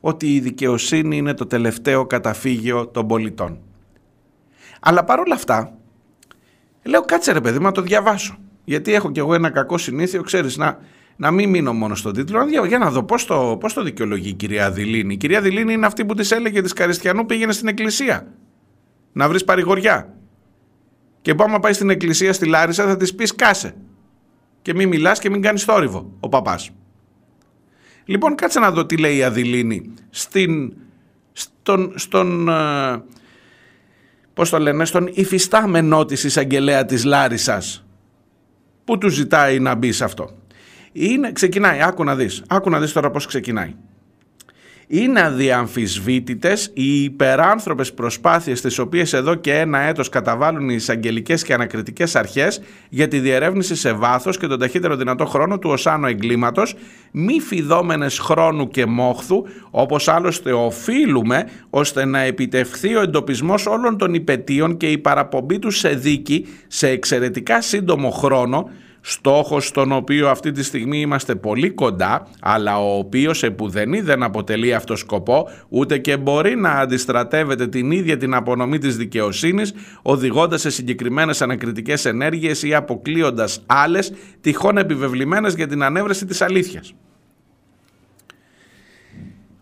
ότι η δικαιοσύνη είναι το τελευταίο καταφύγιο των πολιτών. Αλλά παρόλα αυτά, λέω κάτσε ρε παιδί, να το διαβάσω. Γιατί έχω κι εγώ ένα κακό συνήθειο, ξέρεις, να, να μην μείνω μόνο στον τίτλο, να για να δω πώς το, πώς το δικαιολογεί η κυρία Δηλίνη. Η κυρία Δηλίνη είναι αυτή που της έλεγε της Καριστιανού πήγαινε στην εκκλησία. Να βρεις παρηγοριά. Και που άμα πάει στην εκκλησία στη Λάρισα θα της πεις κάσε. Και μην μιλάς και μην κάνεις θόρυβο ο παπάς. Λοιπόν κάτσε να δω τι λέει η Αδηλίνη στην, στον, στον ε, πώς το λένε, στον υφιστάμενό της εισαγγελέα της Λάρισας που του ζητάει να μπει σε αυτό. Είναι, ξεκινάει, άκου να δεις, άκου να δεις τώρα πώς ξεκινάει. Είναι αδιαμφισβήτητες οι υπεράνθρωπες προσπάθειες τις οποίες εδώ και ένα έτος καταβάλουν οι εισαγγελικές και ανακριτικές αρχές για τη διερεύνηση σε βάθος και τον ταχύτερο δυνατό χρόνο του οσάνου εγκλήματος μη φιδόμενες χρόνου και μόχθου όπως άλλωστε οφείλουμε ώστε να επιτευχθεί ο εντοπισμός όλων των υπετίων και η παραπομπή τους σε δίκη σε εξαιρετικά σύντομο χρόνο στόχος στον οποίο αυτή τη στιγμή είμαστε πολύ κοντά, αλλά ο οποίος επουδενή δεν αποτελεί αυτό σκοπό, ούτε και μπορεί να αντιστρατεύεται την ίδια την απονομή της δικαιοσύνης, οδηγώντας σε συγκεκριμένες ανακριτικές ενέργειες ή αποκλείοντας άλλες, τυχόν επιβεβλημένες για την ανέβρεση της αλήθειας.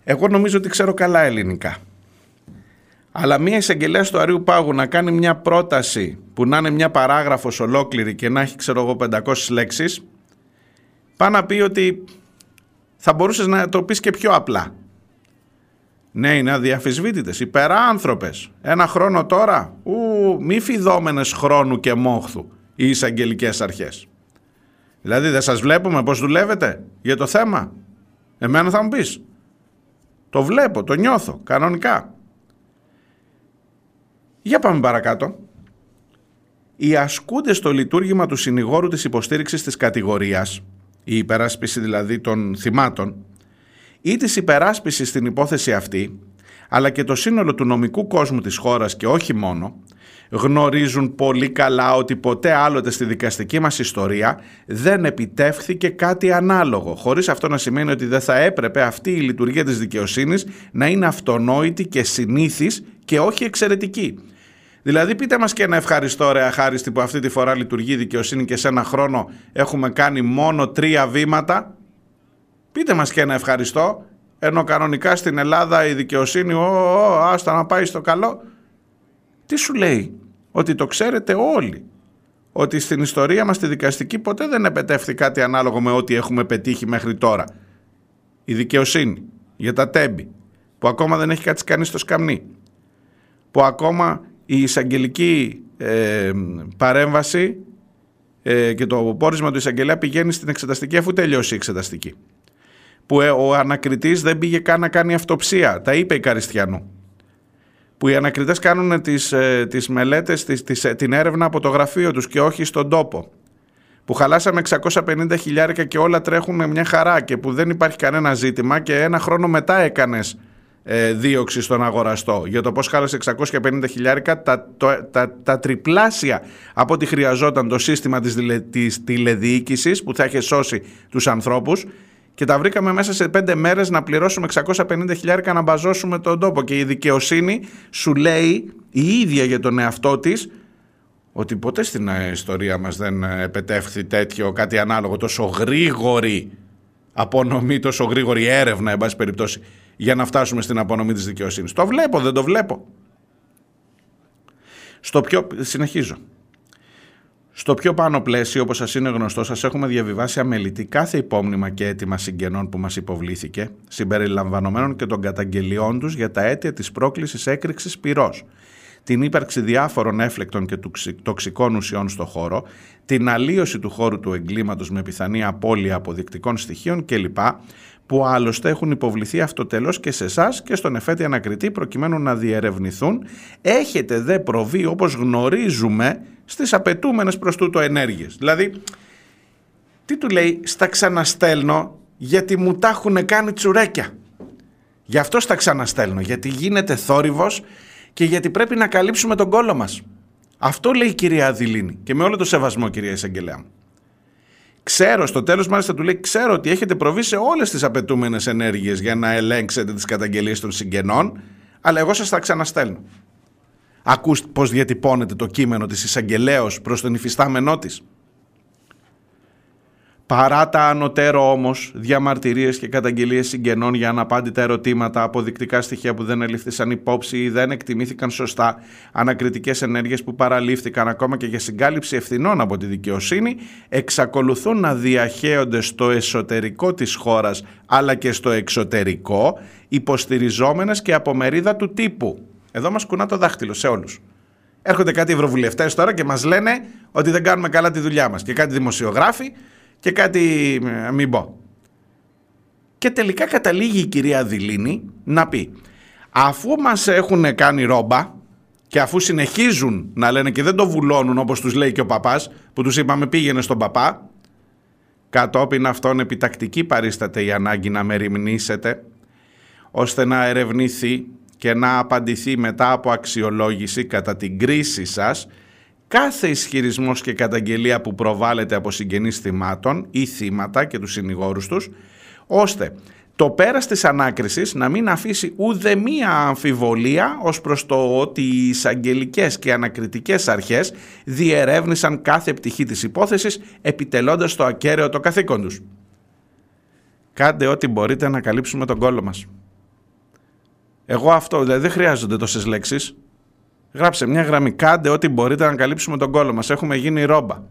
Εγώ νομίζω ότι ξέρω καλά ελληνικά. Αλλά μία εισαγγελέα του Αρίου Πάγου να κάνει μια πρόταση που να είναι μια παράγραφος ολόκληρη και να έχει ξέρω εγώ 500 λέξεις πάει να πει ότι θα μπορούσες να το πεις και πιο απλά. Ναι, είναι αδιαφυσβήτητες, υπεράνθρωπες. Ένα χρόνο τώρα, ου, μη φιδόμενες χρόνου και μόχθου οι εισαγγελικές αρχές. Δηλαδή δεν σας βλέπουμε πώς δουλεύετε για το θέμα; Εμένα θα μου πεις. Το βλέπω, το νιώθω, κανονικά. Για πάμε παρακάτω. Οι ασκούντες στο λειτουργήμα του συνηγόρου της υποστήριξης της κατηγορίας, η υπεράσπιση δηλαδή των θυμάτων, ή της υπεράσπισης στην υπόθεση αυτή, αλλά και το σύνολο του νομικού κόσμου της χώρας και όχι μόνο, γνωρίζουν πολύ καλά ότι ποτέ άλλοτε στη δικαστική μας ιστορία δεν επιτεύχθηκε κάτι ανάλογο, χωρίς αυτό να σημαίνει ότι δεν θα έπρεπε αυτή η λειτουργία της δικαιοσύνης να είναι αυτονόητη και συνήθις και όχι εξαιρετική. Δηλαδή πείτε μας και ένα ευχαριστώ ρε αχάριστη που αυτή τη φορά λειτουργεί η δικαιοσύνη και σε ένα χρόνο έχουμε κάνει μόνο τρία βήματα. Πείτε μας και ένα ευχαριστώ, ενώ κανονικά στην Ελλάδα η δικαιοσύνη, ο, άστα να πάει στο καλό. Τι σου λέει, ότι το ξέρετε όλοι. Ότι στην ιστορία μας τη δικαστική ποτέ δεν επετεύχθη κάτι ανάλογο με ό,τι έχουμε πετύχει μέχρι τώρα. Η δικαιοσύνη για τα τέμπη, που ακόμα δεν έχει κάτσει κανείς στο σκαμνί. Που ακόμα η εισαγγελική ε, παρέμβαση ε, και το πόρισμα του εισαγγελέα πηγαίνει στην εξεταστική αφού τελειώσει η εξεταστική. Που ε, ο ανακριτής δεν πήγε καν να κάνει αυτοψία. Τα είπε η Καριστιανού. Που οι ανακριτές κάνουν τις, ε, τις μελέτες, τις, τις, ε, την έρευνα από το γραφείο τους και όχι στον τόπο. Που χαλάσαμε 650 χιλιάρικα και όλα τρέχουν με μια χαρά και που δεν υπάρχει κανένα ζήτημα και ένα χρόνο μετά έκανες ε, δίωξη στον αγοραστό για το πώς χάλασε 650 χιλιάρικα τα, το, τα, τα τριπλάσια από ό,τι χρειαζόταν το σύστημα της, δηλε, της τηλεδιοίκησης που θα είχε σώσει τους ανθρώπους και τα βρήκαμε μέσα σε πέντε μέρες να πληρώσουμε 650 χιλιάρικα να μπαζώσουμε τον τόπο. Και η δικαιοσύνη σου λέει η ίδια για τον εαυτό της ότι ποτέ στην ιστορία μας δεν επετεύχθη τέτοιο κάτι ανάλογο τόσο γρήγορη απονομή, τόσο γρήγορη έρευνα εν πάση περιπτώσει για να φτάσουμε στην απονομή της δικαιοσύνης. Το βλέπω, δεν το βλέπω. Στο πιο, συνεχίζω. Στο πιο πάνω πλαίσιο, όπως σας είναι γνωστό, σας έχουμε διαβιβάσει αμελητή κάθε υπόμνημα και αίτημα συγγενών που μας υποβλήθηκε, συμπεριλαμβανομένων και των καταγγελιών τους για τα αίτια της πρόκλησης έκρηξης πυρός, την ύπαρξη διάφορων έφλεκτων και τοξικών ουσιών στο χώρο, την αλλίωση του χώρου του εγκλήματος με πιθανή απώλεια αποδεικτικών στοιχείων κλπ, που άλλωστε έχουν υποβληθεί αυτοτελώς και σε εσάς και στον εφέτη ανακριτή προκειμένου να διερευνηθούν. Έχετε δε προβεί όπως γνωρίζουμε στις απαιτούμενες προς τούτο ενέργειες. Δηλαδή, τι του λέει, στα ξαναστέλνω γιατί μου τα έχουν κάνει τσουρέκια. Γι' αυτό στα ξαναστέλνω, γιατί γίνεται θόρυβος και γιατί πρέπει να καλύψουμε τον κόλο μας. Αυτό λέει η κυρία Αδηλίνη και με όλο το σεβασμό κυρία Εισαγγελέα μου. Ξέρω, στο τέλος μάλιστα του λέει, ξέρω ότι έχετε προβεί σε όλες τις απαιτούμενες ενέργειες για να ελέγξετε τις καταγγελίες των συγγενών, αλλά εγώ σας τα ξαναστέλνω. Ακούστε πώς διατυπώνεται το κείμενο της εισαγγελέως προς τον υφιστάμενό της. Παρά τα ανωτέρω όμως διαμαρτυρίες και καταγγελίες συγγενών για αναπάντητα ερωτήματα, αποδεικτικά στοιχεία που δεν ελήφθησαν υπόψη ή δεν εκτιμήθηκαν σωστά, ανακριτικές ενέργειες που παραλήφθηκαν ακόμα και για συγκάλυψη ευθυνών από τη δικαιοσύνη, εξακολουθούν να διαχέονται στο εσωτερικό της χώρας αλλά και στο εξωτερικό, υποστηριζόμενες και από μερίδα του τύπου. Εδώ μας κουνά το δάχτυλο σε όλους. Έρχονται κάτι ευρωβουλευτές τώρα και μας λένε ότι δεν κάνουμε καλά τη δουλειά μας. Και κάτι δημοσιογράφοι και κάτι ε, μην πω. Και τελικά καταλήγει η κυρία Δηλίνη να πει αφού μας έχουν κάνει ρόμπα και αφού συνεχίζουν να λένε και δεν το βουλώνουν όπως τους λέει και ο παπάς που τους είπαμε πήγαινε στον παπά κατόπιν αυτόν επιτακτική παρίσταται η ανάγκη να μεριμνήσετε ώστε να ερευνηθεί και να απαντηθεί μετά από αξιολόγηση κατά την κρίση σας κάθε ισχυρισμός και καταγγελία που προβάλλεται από συγγενείς θυμάτων ή θύματα και τους συνηγόρους τους, ώστε το πέρας της ανάκρισης να μην αφήσει ούτε μία αμφιβολία ως προς το ότι οι εισαγγελικές και ανακριτικές αρχές διερεύνησαν κάθε πτυχή της υπόθεσης επιτελώντας το ακέραιο το καθήκον τους. Κάντε ό,τι μπορείτε να καλύψουμε τον κόλλο μας. Εγώ αυτό, δηλαδή δεν χρειάζονται τόσες λέξεις. Γράψε μια γραμμή. Κάντε ό,τι μπορείτε να καλύψουμε τον κόλλο μας. Έχουμε γίνει ρόμπα.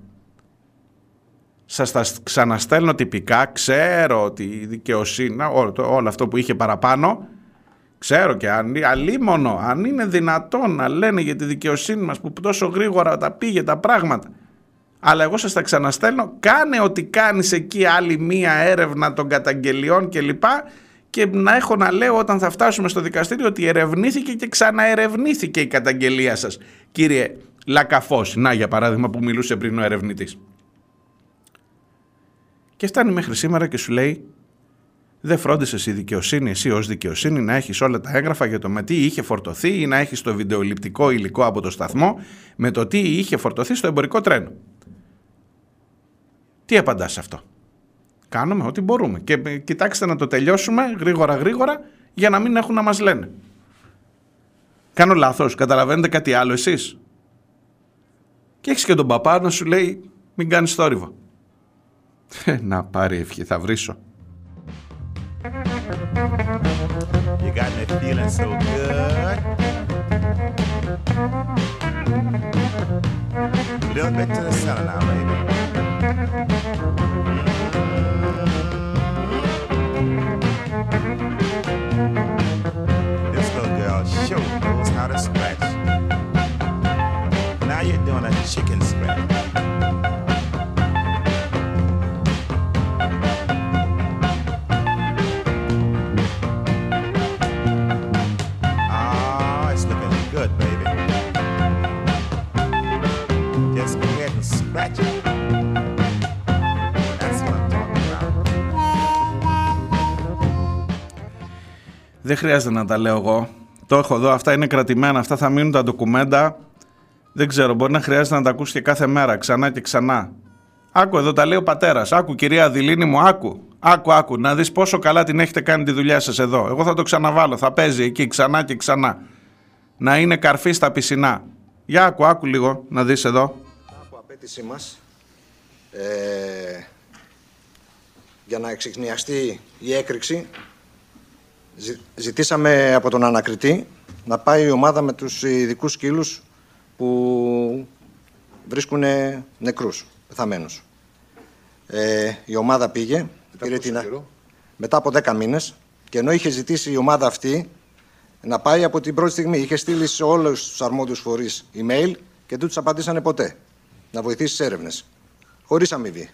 Σας τα ξαναστέλνω τυπικά. Ξέρω ότι η δικαιοσύνη, όλο, όλο αυτό που είχε παραπάνω, ξέρω και αν, αλίμονο, αν είναι δυνατόν να λένε για τη δικαιοσύνη μας που τόσο γρήγορα τα πήγε τα πράγματα. Αλλά εγώ σας τα ξαναστέλνω. Κάνε ό,τι κάνεις εκεί άλλη μία έρευνα των καταγγελιών κλπ και να έχω να λέω όταν θα φτάσουμε στο δικαστήριο ότι ερευνήθηκε και ξαναερευνήθηκε η καταγγελία σας κύριε Λακαφός, να για παράδειγμα που μιλούσε πριν ο ερευνητής. Και φτάνει μέχρι σήμερα και σου λέει δεν φρόντισες η δικαιοσύνη, εσύ ως δικαιοσύνη, να έχεις όλα τα έγγραφα για το με τι είχε φορτωθεί ή να έχεις το βιντεοληπτικό υλικό από το σταθμό με το τι είχε φορτωθεί στο εμπορικό τρένο. Τι απαντάς σε αυτό; Κάνουμε ό,τι μπορούμε. Και ε, κοιτάξτε να το τελειώσουμε γρήγορα γρήγορα για να μην έχουν να μας λένε. Κάνω λάθος. Καταλαβαίνετε κάτι άλλο εσείς; Και έχεις και τον παπά να σου λέει μην κάνεις θόρυβο. Ε, να πάρει ευχή, θα βρίσω. You got me feeling so good. little bit to the center now, baby. Δεν χρειάζεται να τα λέω. Το έχω δω. Αυτά είναι κρατημένα. Αυτά θα μείνουν τα ντοκουμέντα. Δεν ξέρω, μπορεί να χρειάζεται να τα ακούσει και κάθε μέρα, ξανά και ξανά. Άκου, εδώ τα λέει ο πατέρας. Άκου, κυρία Αδηλίνη μου, άκου. Άκου, άκου, να δεις πόσο καλά την έχετε κάνει τη δουλειά σας εδώ. Εγώ θα το ξαναβάλω, θα παίζει εκεί ξανά και ξανά. Να είναι καρφί στα πισινά. Για άκου, άκου λίγο, να δεις εδώ. από απέτησή μας ε, για να εξηχνιαστεί η έκρηξη ζη- ζητήσαμε από τον ανακριτή να πάει η ομάδα με τους ειδικούς σκύλους που βρίσκουν νεκρούς, πεθαμένους. Ε, η ομάδα πήγε πήρε την... μετά από 10 μήνες και ενώ είχε ζητήσει η ομάδα αυτή να πάει από την πρώτη στιγμή. Είχε στείλει σε όλους τους αρμόδιους φορείς email και δεν τους απαντήσανε ποτέ. Να βοηθήσει τι έρευνες. Χωρίς αμοιβή.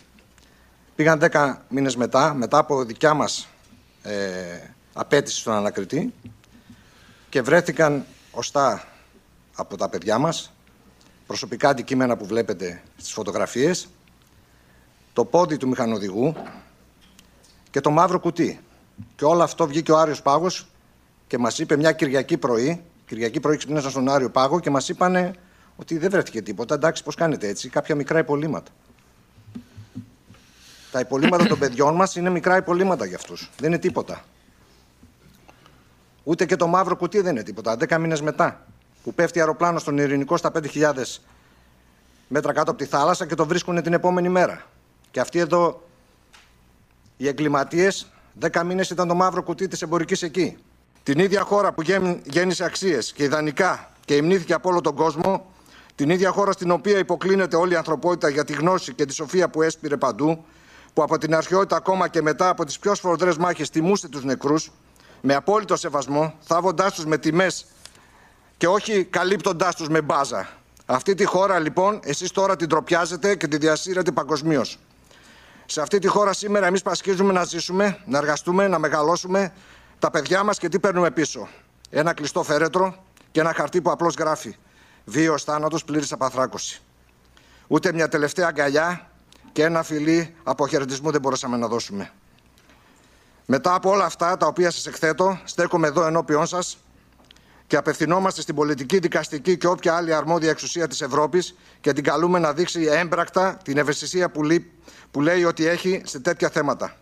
Πήγαν 10 μήνες μετά, μετά από δικιά μας ε, απέτηση στον ανακριτή και βρέθηκαν οστά από τα παιδιά μας, προσωπικά αντικείμενα που βλέπετε στις φωτογραφίες, το πόδι του μηχανοδηγού και το μαύρο κουτί. Και όλο αυτό βγήκε ο Άριος Πάγος και μας είπε μια Κυριακή πρωί, Κυριακή πρωί ξυπνήσαν στον Άριο Πάγο και μας είπανε ότι δεν βρέθηκε τίποτα. Εντάξει, πώς κάνετε έτσι, κάποια μικρά υπολείμματα. Τα υπολείμματα των παιδιών μας είναι μικρά υπολείμματα για αυτούς. Δεν είναι τίποτα. Ούτε και το μαύρο κουτί δεν είναι τίποτα. Δέκα μήνες μετά, που πέφτει αεροπλάνο στον Ειρηνικό στα 5.000 μέτρα κάτω από τη θάλασσα και το βρίσκουν την επόμενη μέρα. Και αυτοί εδώ οι εγκληματίες, 10 μήνες ήταν το μαύρο κουτί της εμπορικής εκεί. Την ίδια χώρα που γέμ- γέννησε αξίες και ιδανικά και υμνήθηκε από όλο τον κόσμο, την ίδια χώρα στην οποία υποκλίνεται όλη η ανθρωπότητα για τη γνώση και τη σοφία που έσπηρε παντού, που από την αρχαιότητα ακόμα και μετά από τις πιο σφοδρές μάχες τιμούσε τους νεκρούς, με απόλυτο σεβασμό, θάβοντάς τους με τιμές και όχι καλύπτοντάς τους με μπάζα. Αυτή τη χώρα λοιπόν εσείς τώρα την τροπιάζετε και τη διασύρετε παγκοσμίως. Σε αυτή τη χώρα σήμερα εμείς πασχίζουμε να ζήσουμε, να εργαστούμε, να μεγαλώσουμε τα παιδιά μας και τι παίρνουμε πίσω. Ένα κλειστό φέρετρο και ένα χαρτί που απλώς γράφει «Βίος θάνατος πλήρης απαθράκωση». Ούτε μια τελευταία αγκαλιά και ένα φιλί αποχαιρετισμού δεν μπορούσαμε να δώσουμε. Μετά από όλα αυτά τα οποία σας εκθέτω, στέκομαι εδώ ενώπιόν σας και απευθυνόμαστε στην πολιτική, δικαστική και όποια άλλη αρμόδια εξουσία της Ευρώπης και την καλούμε να δείξει έμπρακτα την ευαισθησία που, λεί- που λέει ότι έχει σε τέτοια θέματα.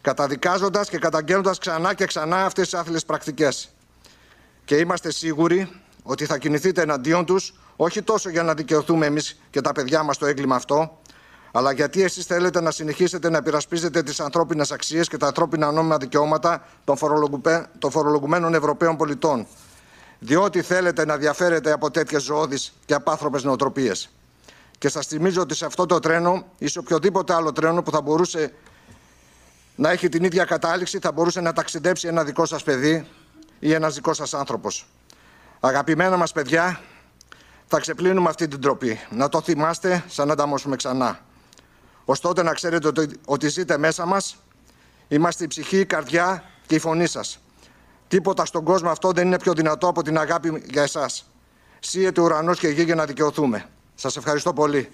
Καταδικάζοντας και καταγγέλλοντας ξανά και ξανά αυτές τις άθλιες πρακτικές. Και είμαστε σίγουροι ότι θα κινηθείτε εναντίον τους, όχι τόσο για να δικαιωθούμε εμείς και τα παιδιά μας το έγκλημα αυτό, αλλά γιατί εσείς θέλετε να συνεχίσετε να υπερασπίζετε τις ανθρώπινες αξίες και τα ανθρώπινα νόμιμα δικαιώματα των, φορολογουπέ- των φορολογουμένων Ευρωπαίων πολιτών. Διότι θέλετε να διαφέρετε από τέτοιες ζωώδεις και απάνθρωπες νοοτροπίες. Και σας θυμίζω ότι σε αυτό το τρένο ή σε οποιοδήποτε άλλο τρένο που θα μπορούσε να έχει την ίδια κατάληξη θα μπορούσε να ταξιδέψει ένα δικό σας παιδί ή ένας δικός σας άνθρωπος. Αγαπημένα μας παιδιά, θα ξεπλύνουμε αυτή την τροπή. Να το θυμάστε σαν να ανταμώσουμε ξανά. Ωστότε να ξέρετε ότι, ότι ζείτε μέσα μας, είμαστε η ψυχή, η καρδιά και η φωνή σας. Τίποτα στον κόσμο αυτό δεν είναι πιο δυνατό από την αγάπη για εσάς. Σύεται ουρανός και γη για να δικαιωθούμε. Σας ευχαριστώ πολύ.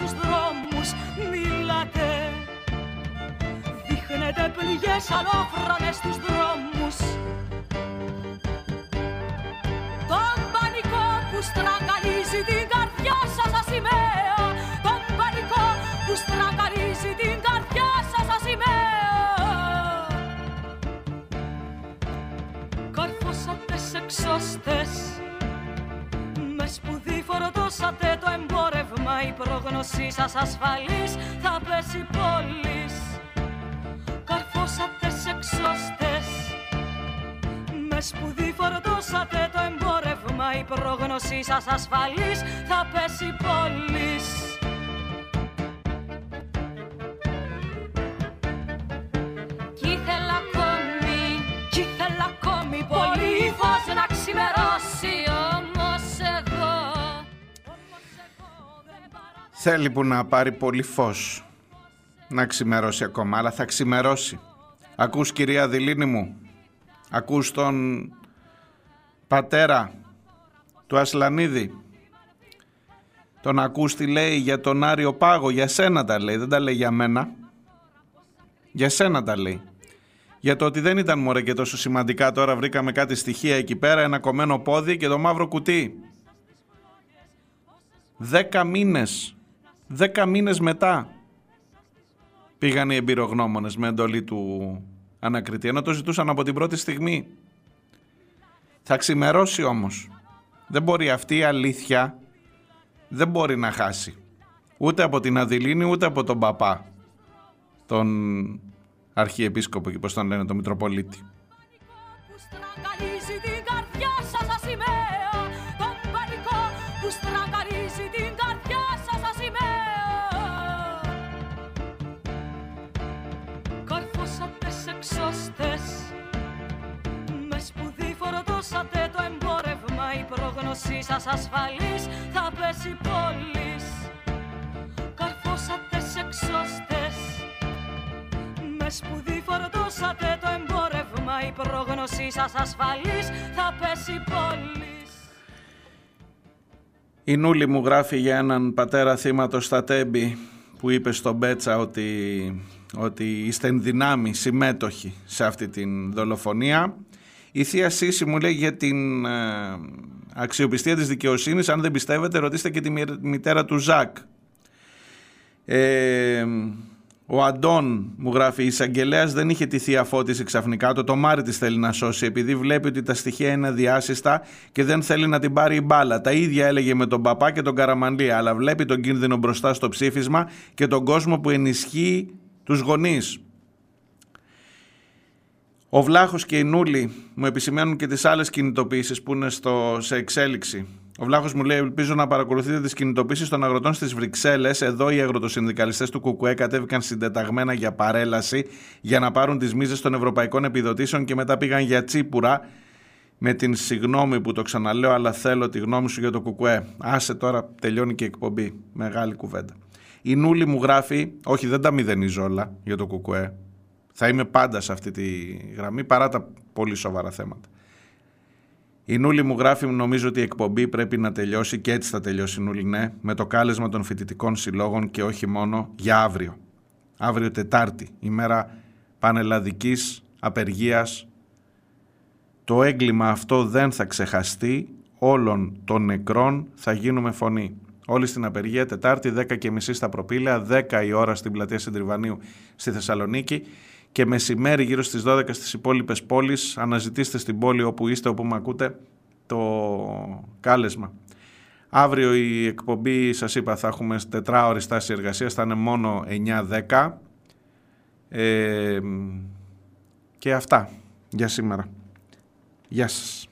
Στους δρόμους Μιλάτε. Δείχνετε πληγές ανώφρονες Θέλει που να πάρει πολύ φως να ξημερώσει ακόμα, αλλά θα ξημερώσει. Ακούς κυρία Δηλίνη μου, ακούς τον πατέρα του Ασλανίδη. Τον ακούς τι λέει για τον Άριο Πάγο, για σένα τα λέει, δεν τα λέει για μένα. Για σένα τα λέει. Για το ότι δεν ήταν μωρέ και τόσο σημαντικά τώρα βρήκαμε κάτι στοιχεία εκεί πέρα, ένα κομμένο πόδι και το μαύρο κουτί. Δέκα μήνες, δέκα μήνες μετά πήγαν οι εμπειρογνώμονες με εντολή του ανακριτή, ενώ το ζητούσαν από την πρώτη στιγμή. Θα ξημερώσει όμως. Δεν μπορεί αυτή η αλήθεια, δεν μπορεί να χάσει. Ούτε από την Αδηλίνη, ούτε από τον παπά. Τον αρχιεπίσκοπο και πώς τον λένε, τον Μητροπολίτη. Η πρόγνωσή σας ασφαλής θα πέσει πόλης. Καρφώσατε σε εξώστες με σπουδή φορτώσατε το εμπόρευμα. Η πρόγνωσή σας ασφαλής θα πέσει πόλης. Η Νούλη μου γράφει για έναν πατέρα θύματος στα Τέμπη που είπε στον Μπέτσα ότι, ότι είστε εν δυνάμει συμμέτοχοι σε αυτή την δολοφονία. Η Θεία Σύση μου λέει για την ε, αξιοπιστία της δικαιοσύνης, αν δεν πιστεύετε ρωτήστε και τη μη- μητέρα του Ζακ. Ε, ο Αντών μου γράφει: Η εισαγγελέας δεν είχε τη θεία φώτιση ξαφνικά. Το τομάρι της θέλει να σώσει, επειδή βλέπει ότι τα στοιχεία είναι αδιάσυστα και δεν θέλει να την πάρει η μπάλα. Τα ίδια έλεγε με τον παπά και τον Καραμανλή, αλλά βλέπει τον κίνδυνο μπροστά στο ψήφισμα και τον κόσμο που ενισχύει τους γονείς. Ο Βλάχος και η Νούλη μου επισημαίνουν και τις άλλες κινητοποιήσεις που είναι στο, σε εξέλιξη. Ο Βλάχος μου λέει: Ελπίζω να παρακολουθείτε τις κινητοποιήσεις των αγροτών στις Βρυξέλλες. Εδώ οι αγροτοσυνδικαλιστές του ΚΚΕ κατέβηκαν συντεταγμένα για παρέλαση για να πάρουν τις μίζες των ευρωπαϊκών επιδοτήσεων και μετά πήγαν για τσίπουρα με την συγνώμη που το ξαναλέω, αλλά θέλω τη γνώμη σου για το ΚΚΕ. Άσε τώρα, τελειώνει και η εκπομπή. Μεγάλη κουβέντα. Η Νούλη μου γράφει: Όχι, δεν τα μηδενίζω όλα για το ΚΚΕ. Θα είμαι πάντα σε αυτή τη γραμμή παρά τα πολύ σοβαρά θέματα. Η Νούλη μου γράφει, νομίζω ότι η εκπομπή πρέπει να τελειώσει και έτσι θα τελειώσει η Νούλη, ναι, με το κάλεσμα των φοιτητικών συλλόγων και όχι μόνο για αύριο. Αύριο Τετάρτη, ημέρα πανελλαδικής απεργίας. Το έγκλημα αυτό δεν θα ξεχαστεί, όλων των νεκρών θα γίνουμε φωνή. Όλοι στην απεργία, Τετάρτη, 10 και μισή στα Προπήλαια, 10 η ώρα στην πλατεία Συντριβανίου στη Θεσσαλονίκη και μεσημέρι γύρω στις 12 στις υπόλοιπες πόλεις. Αναζητήστε στην πόλη όπου είστε, όπου με ακούτε, το κάλεσμα. Αύριο η εκπομπή, σας είπα, θα έχουμε τετράωρη στάση εργασίας, θα είναι μόνο 9-10. Ε, και αυτά για σήμερα. Γεια σας.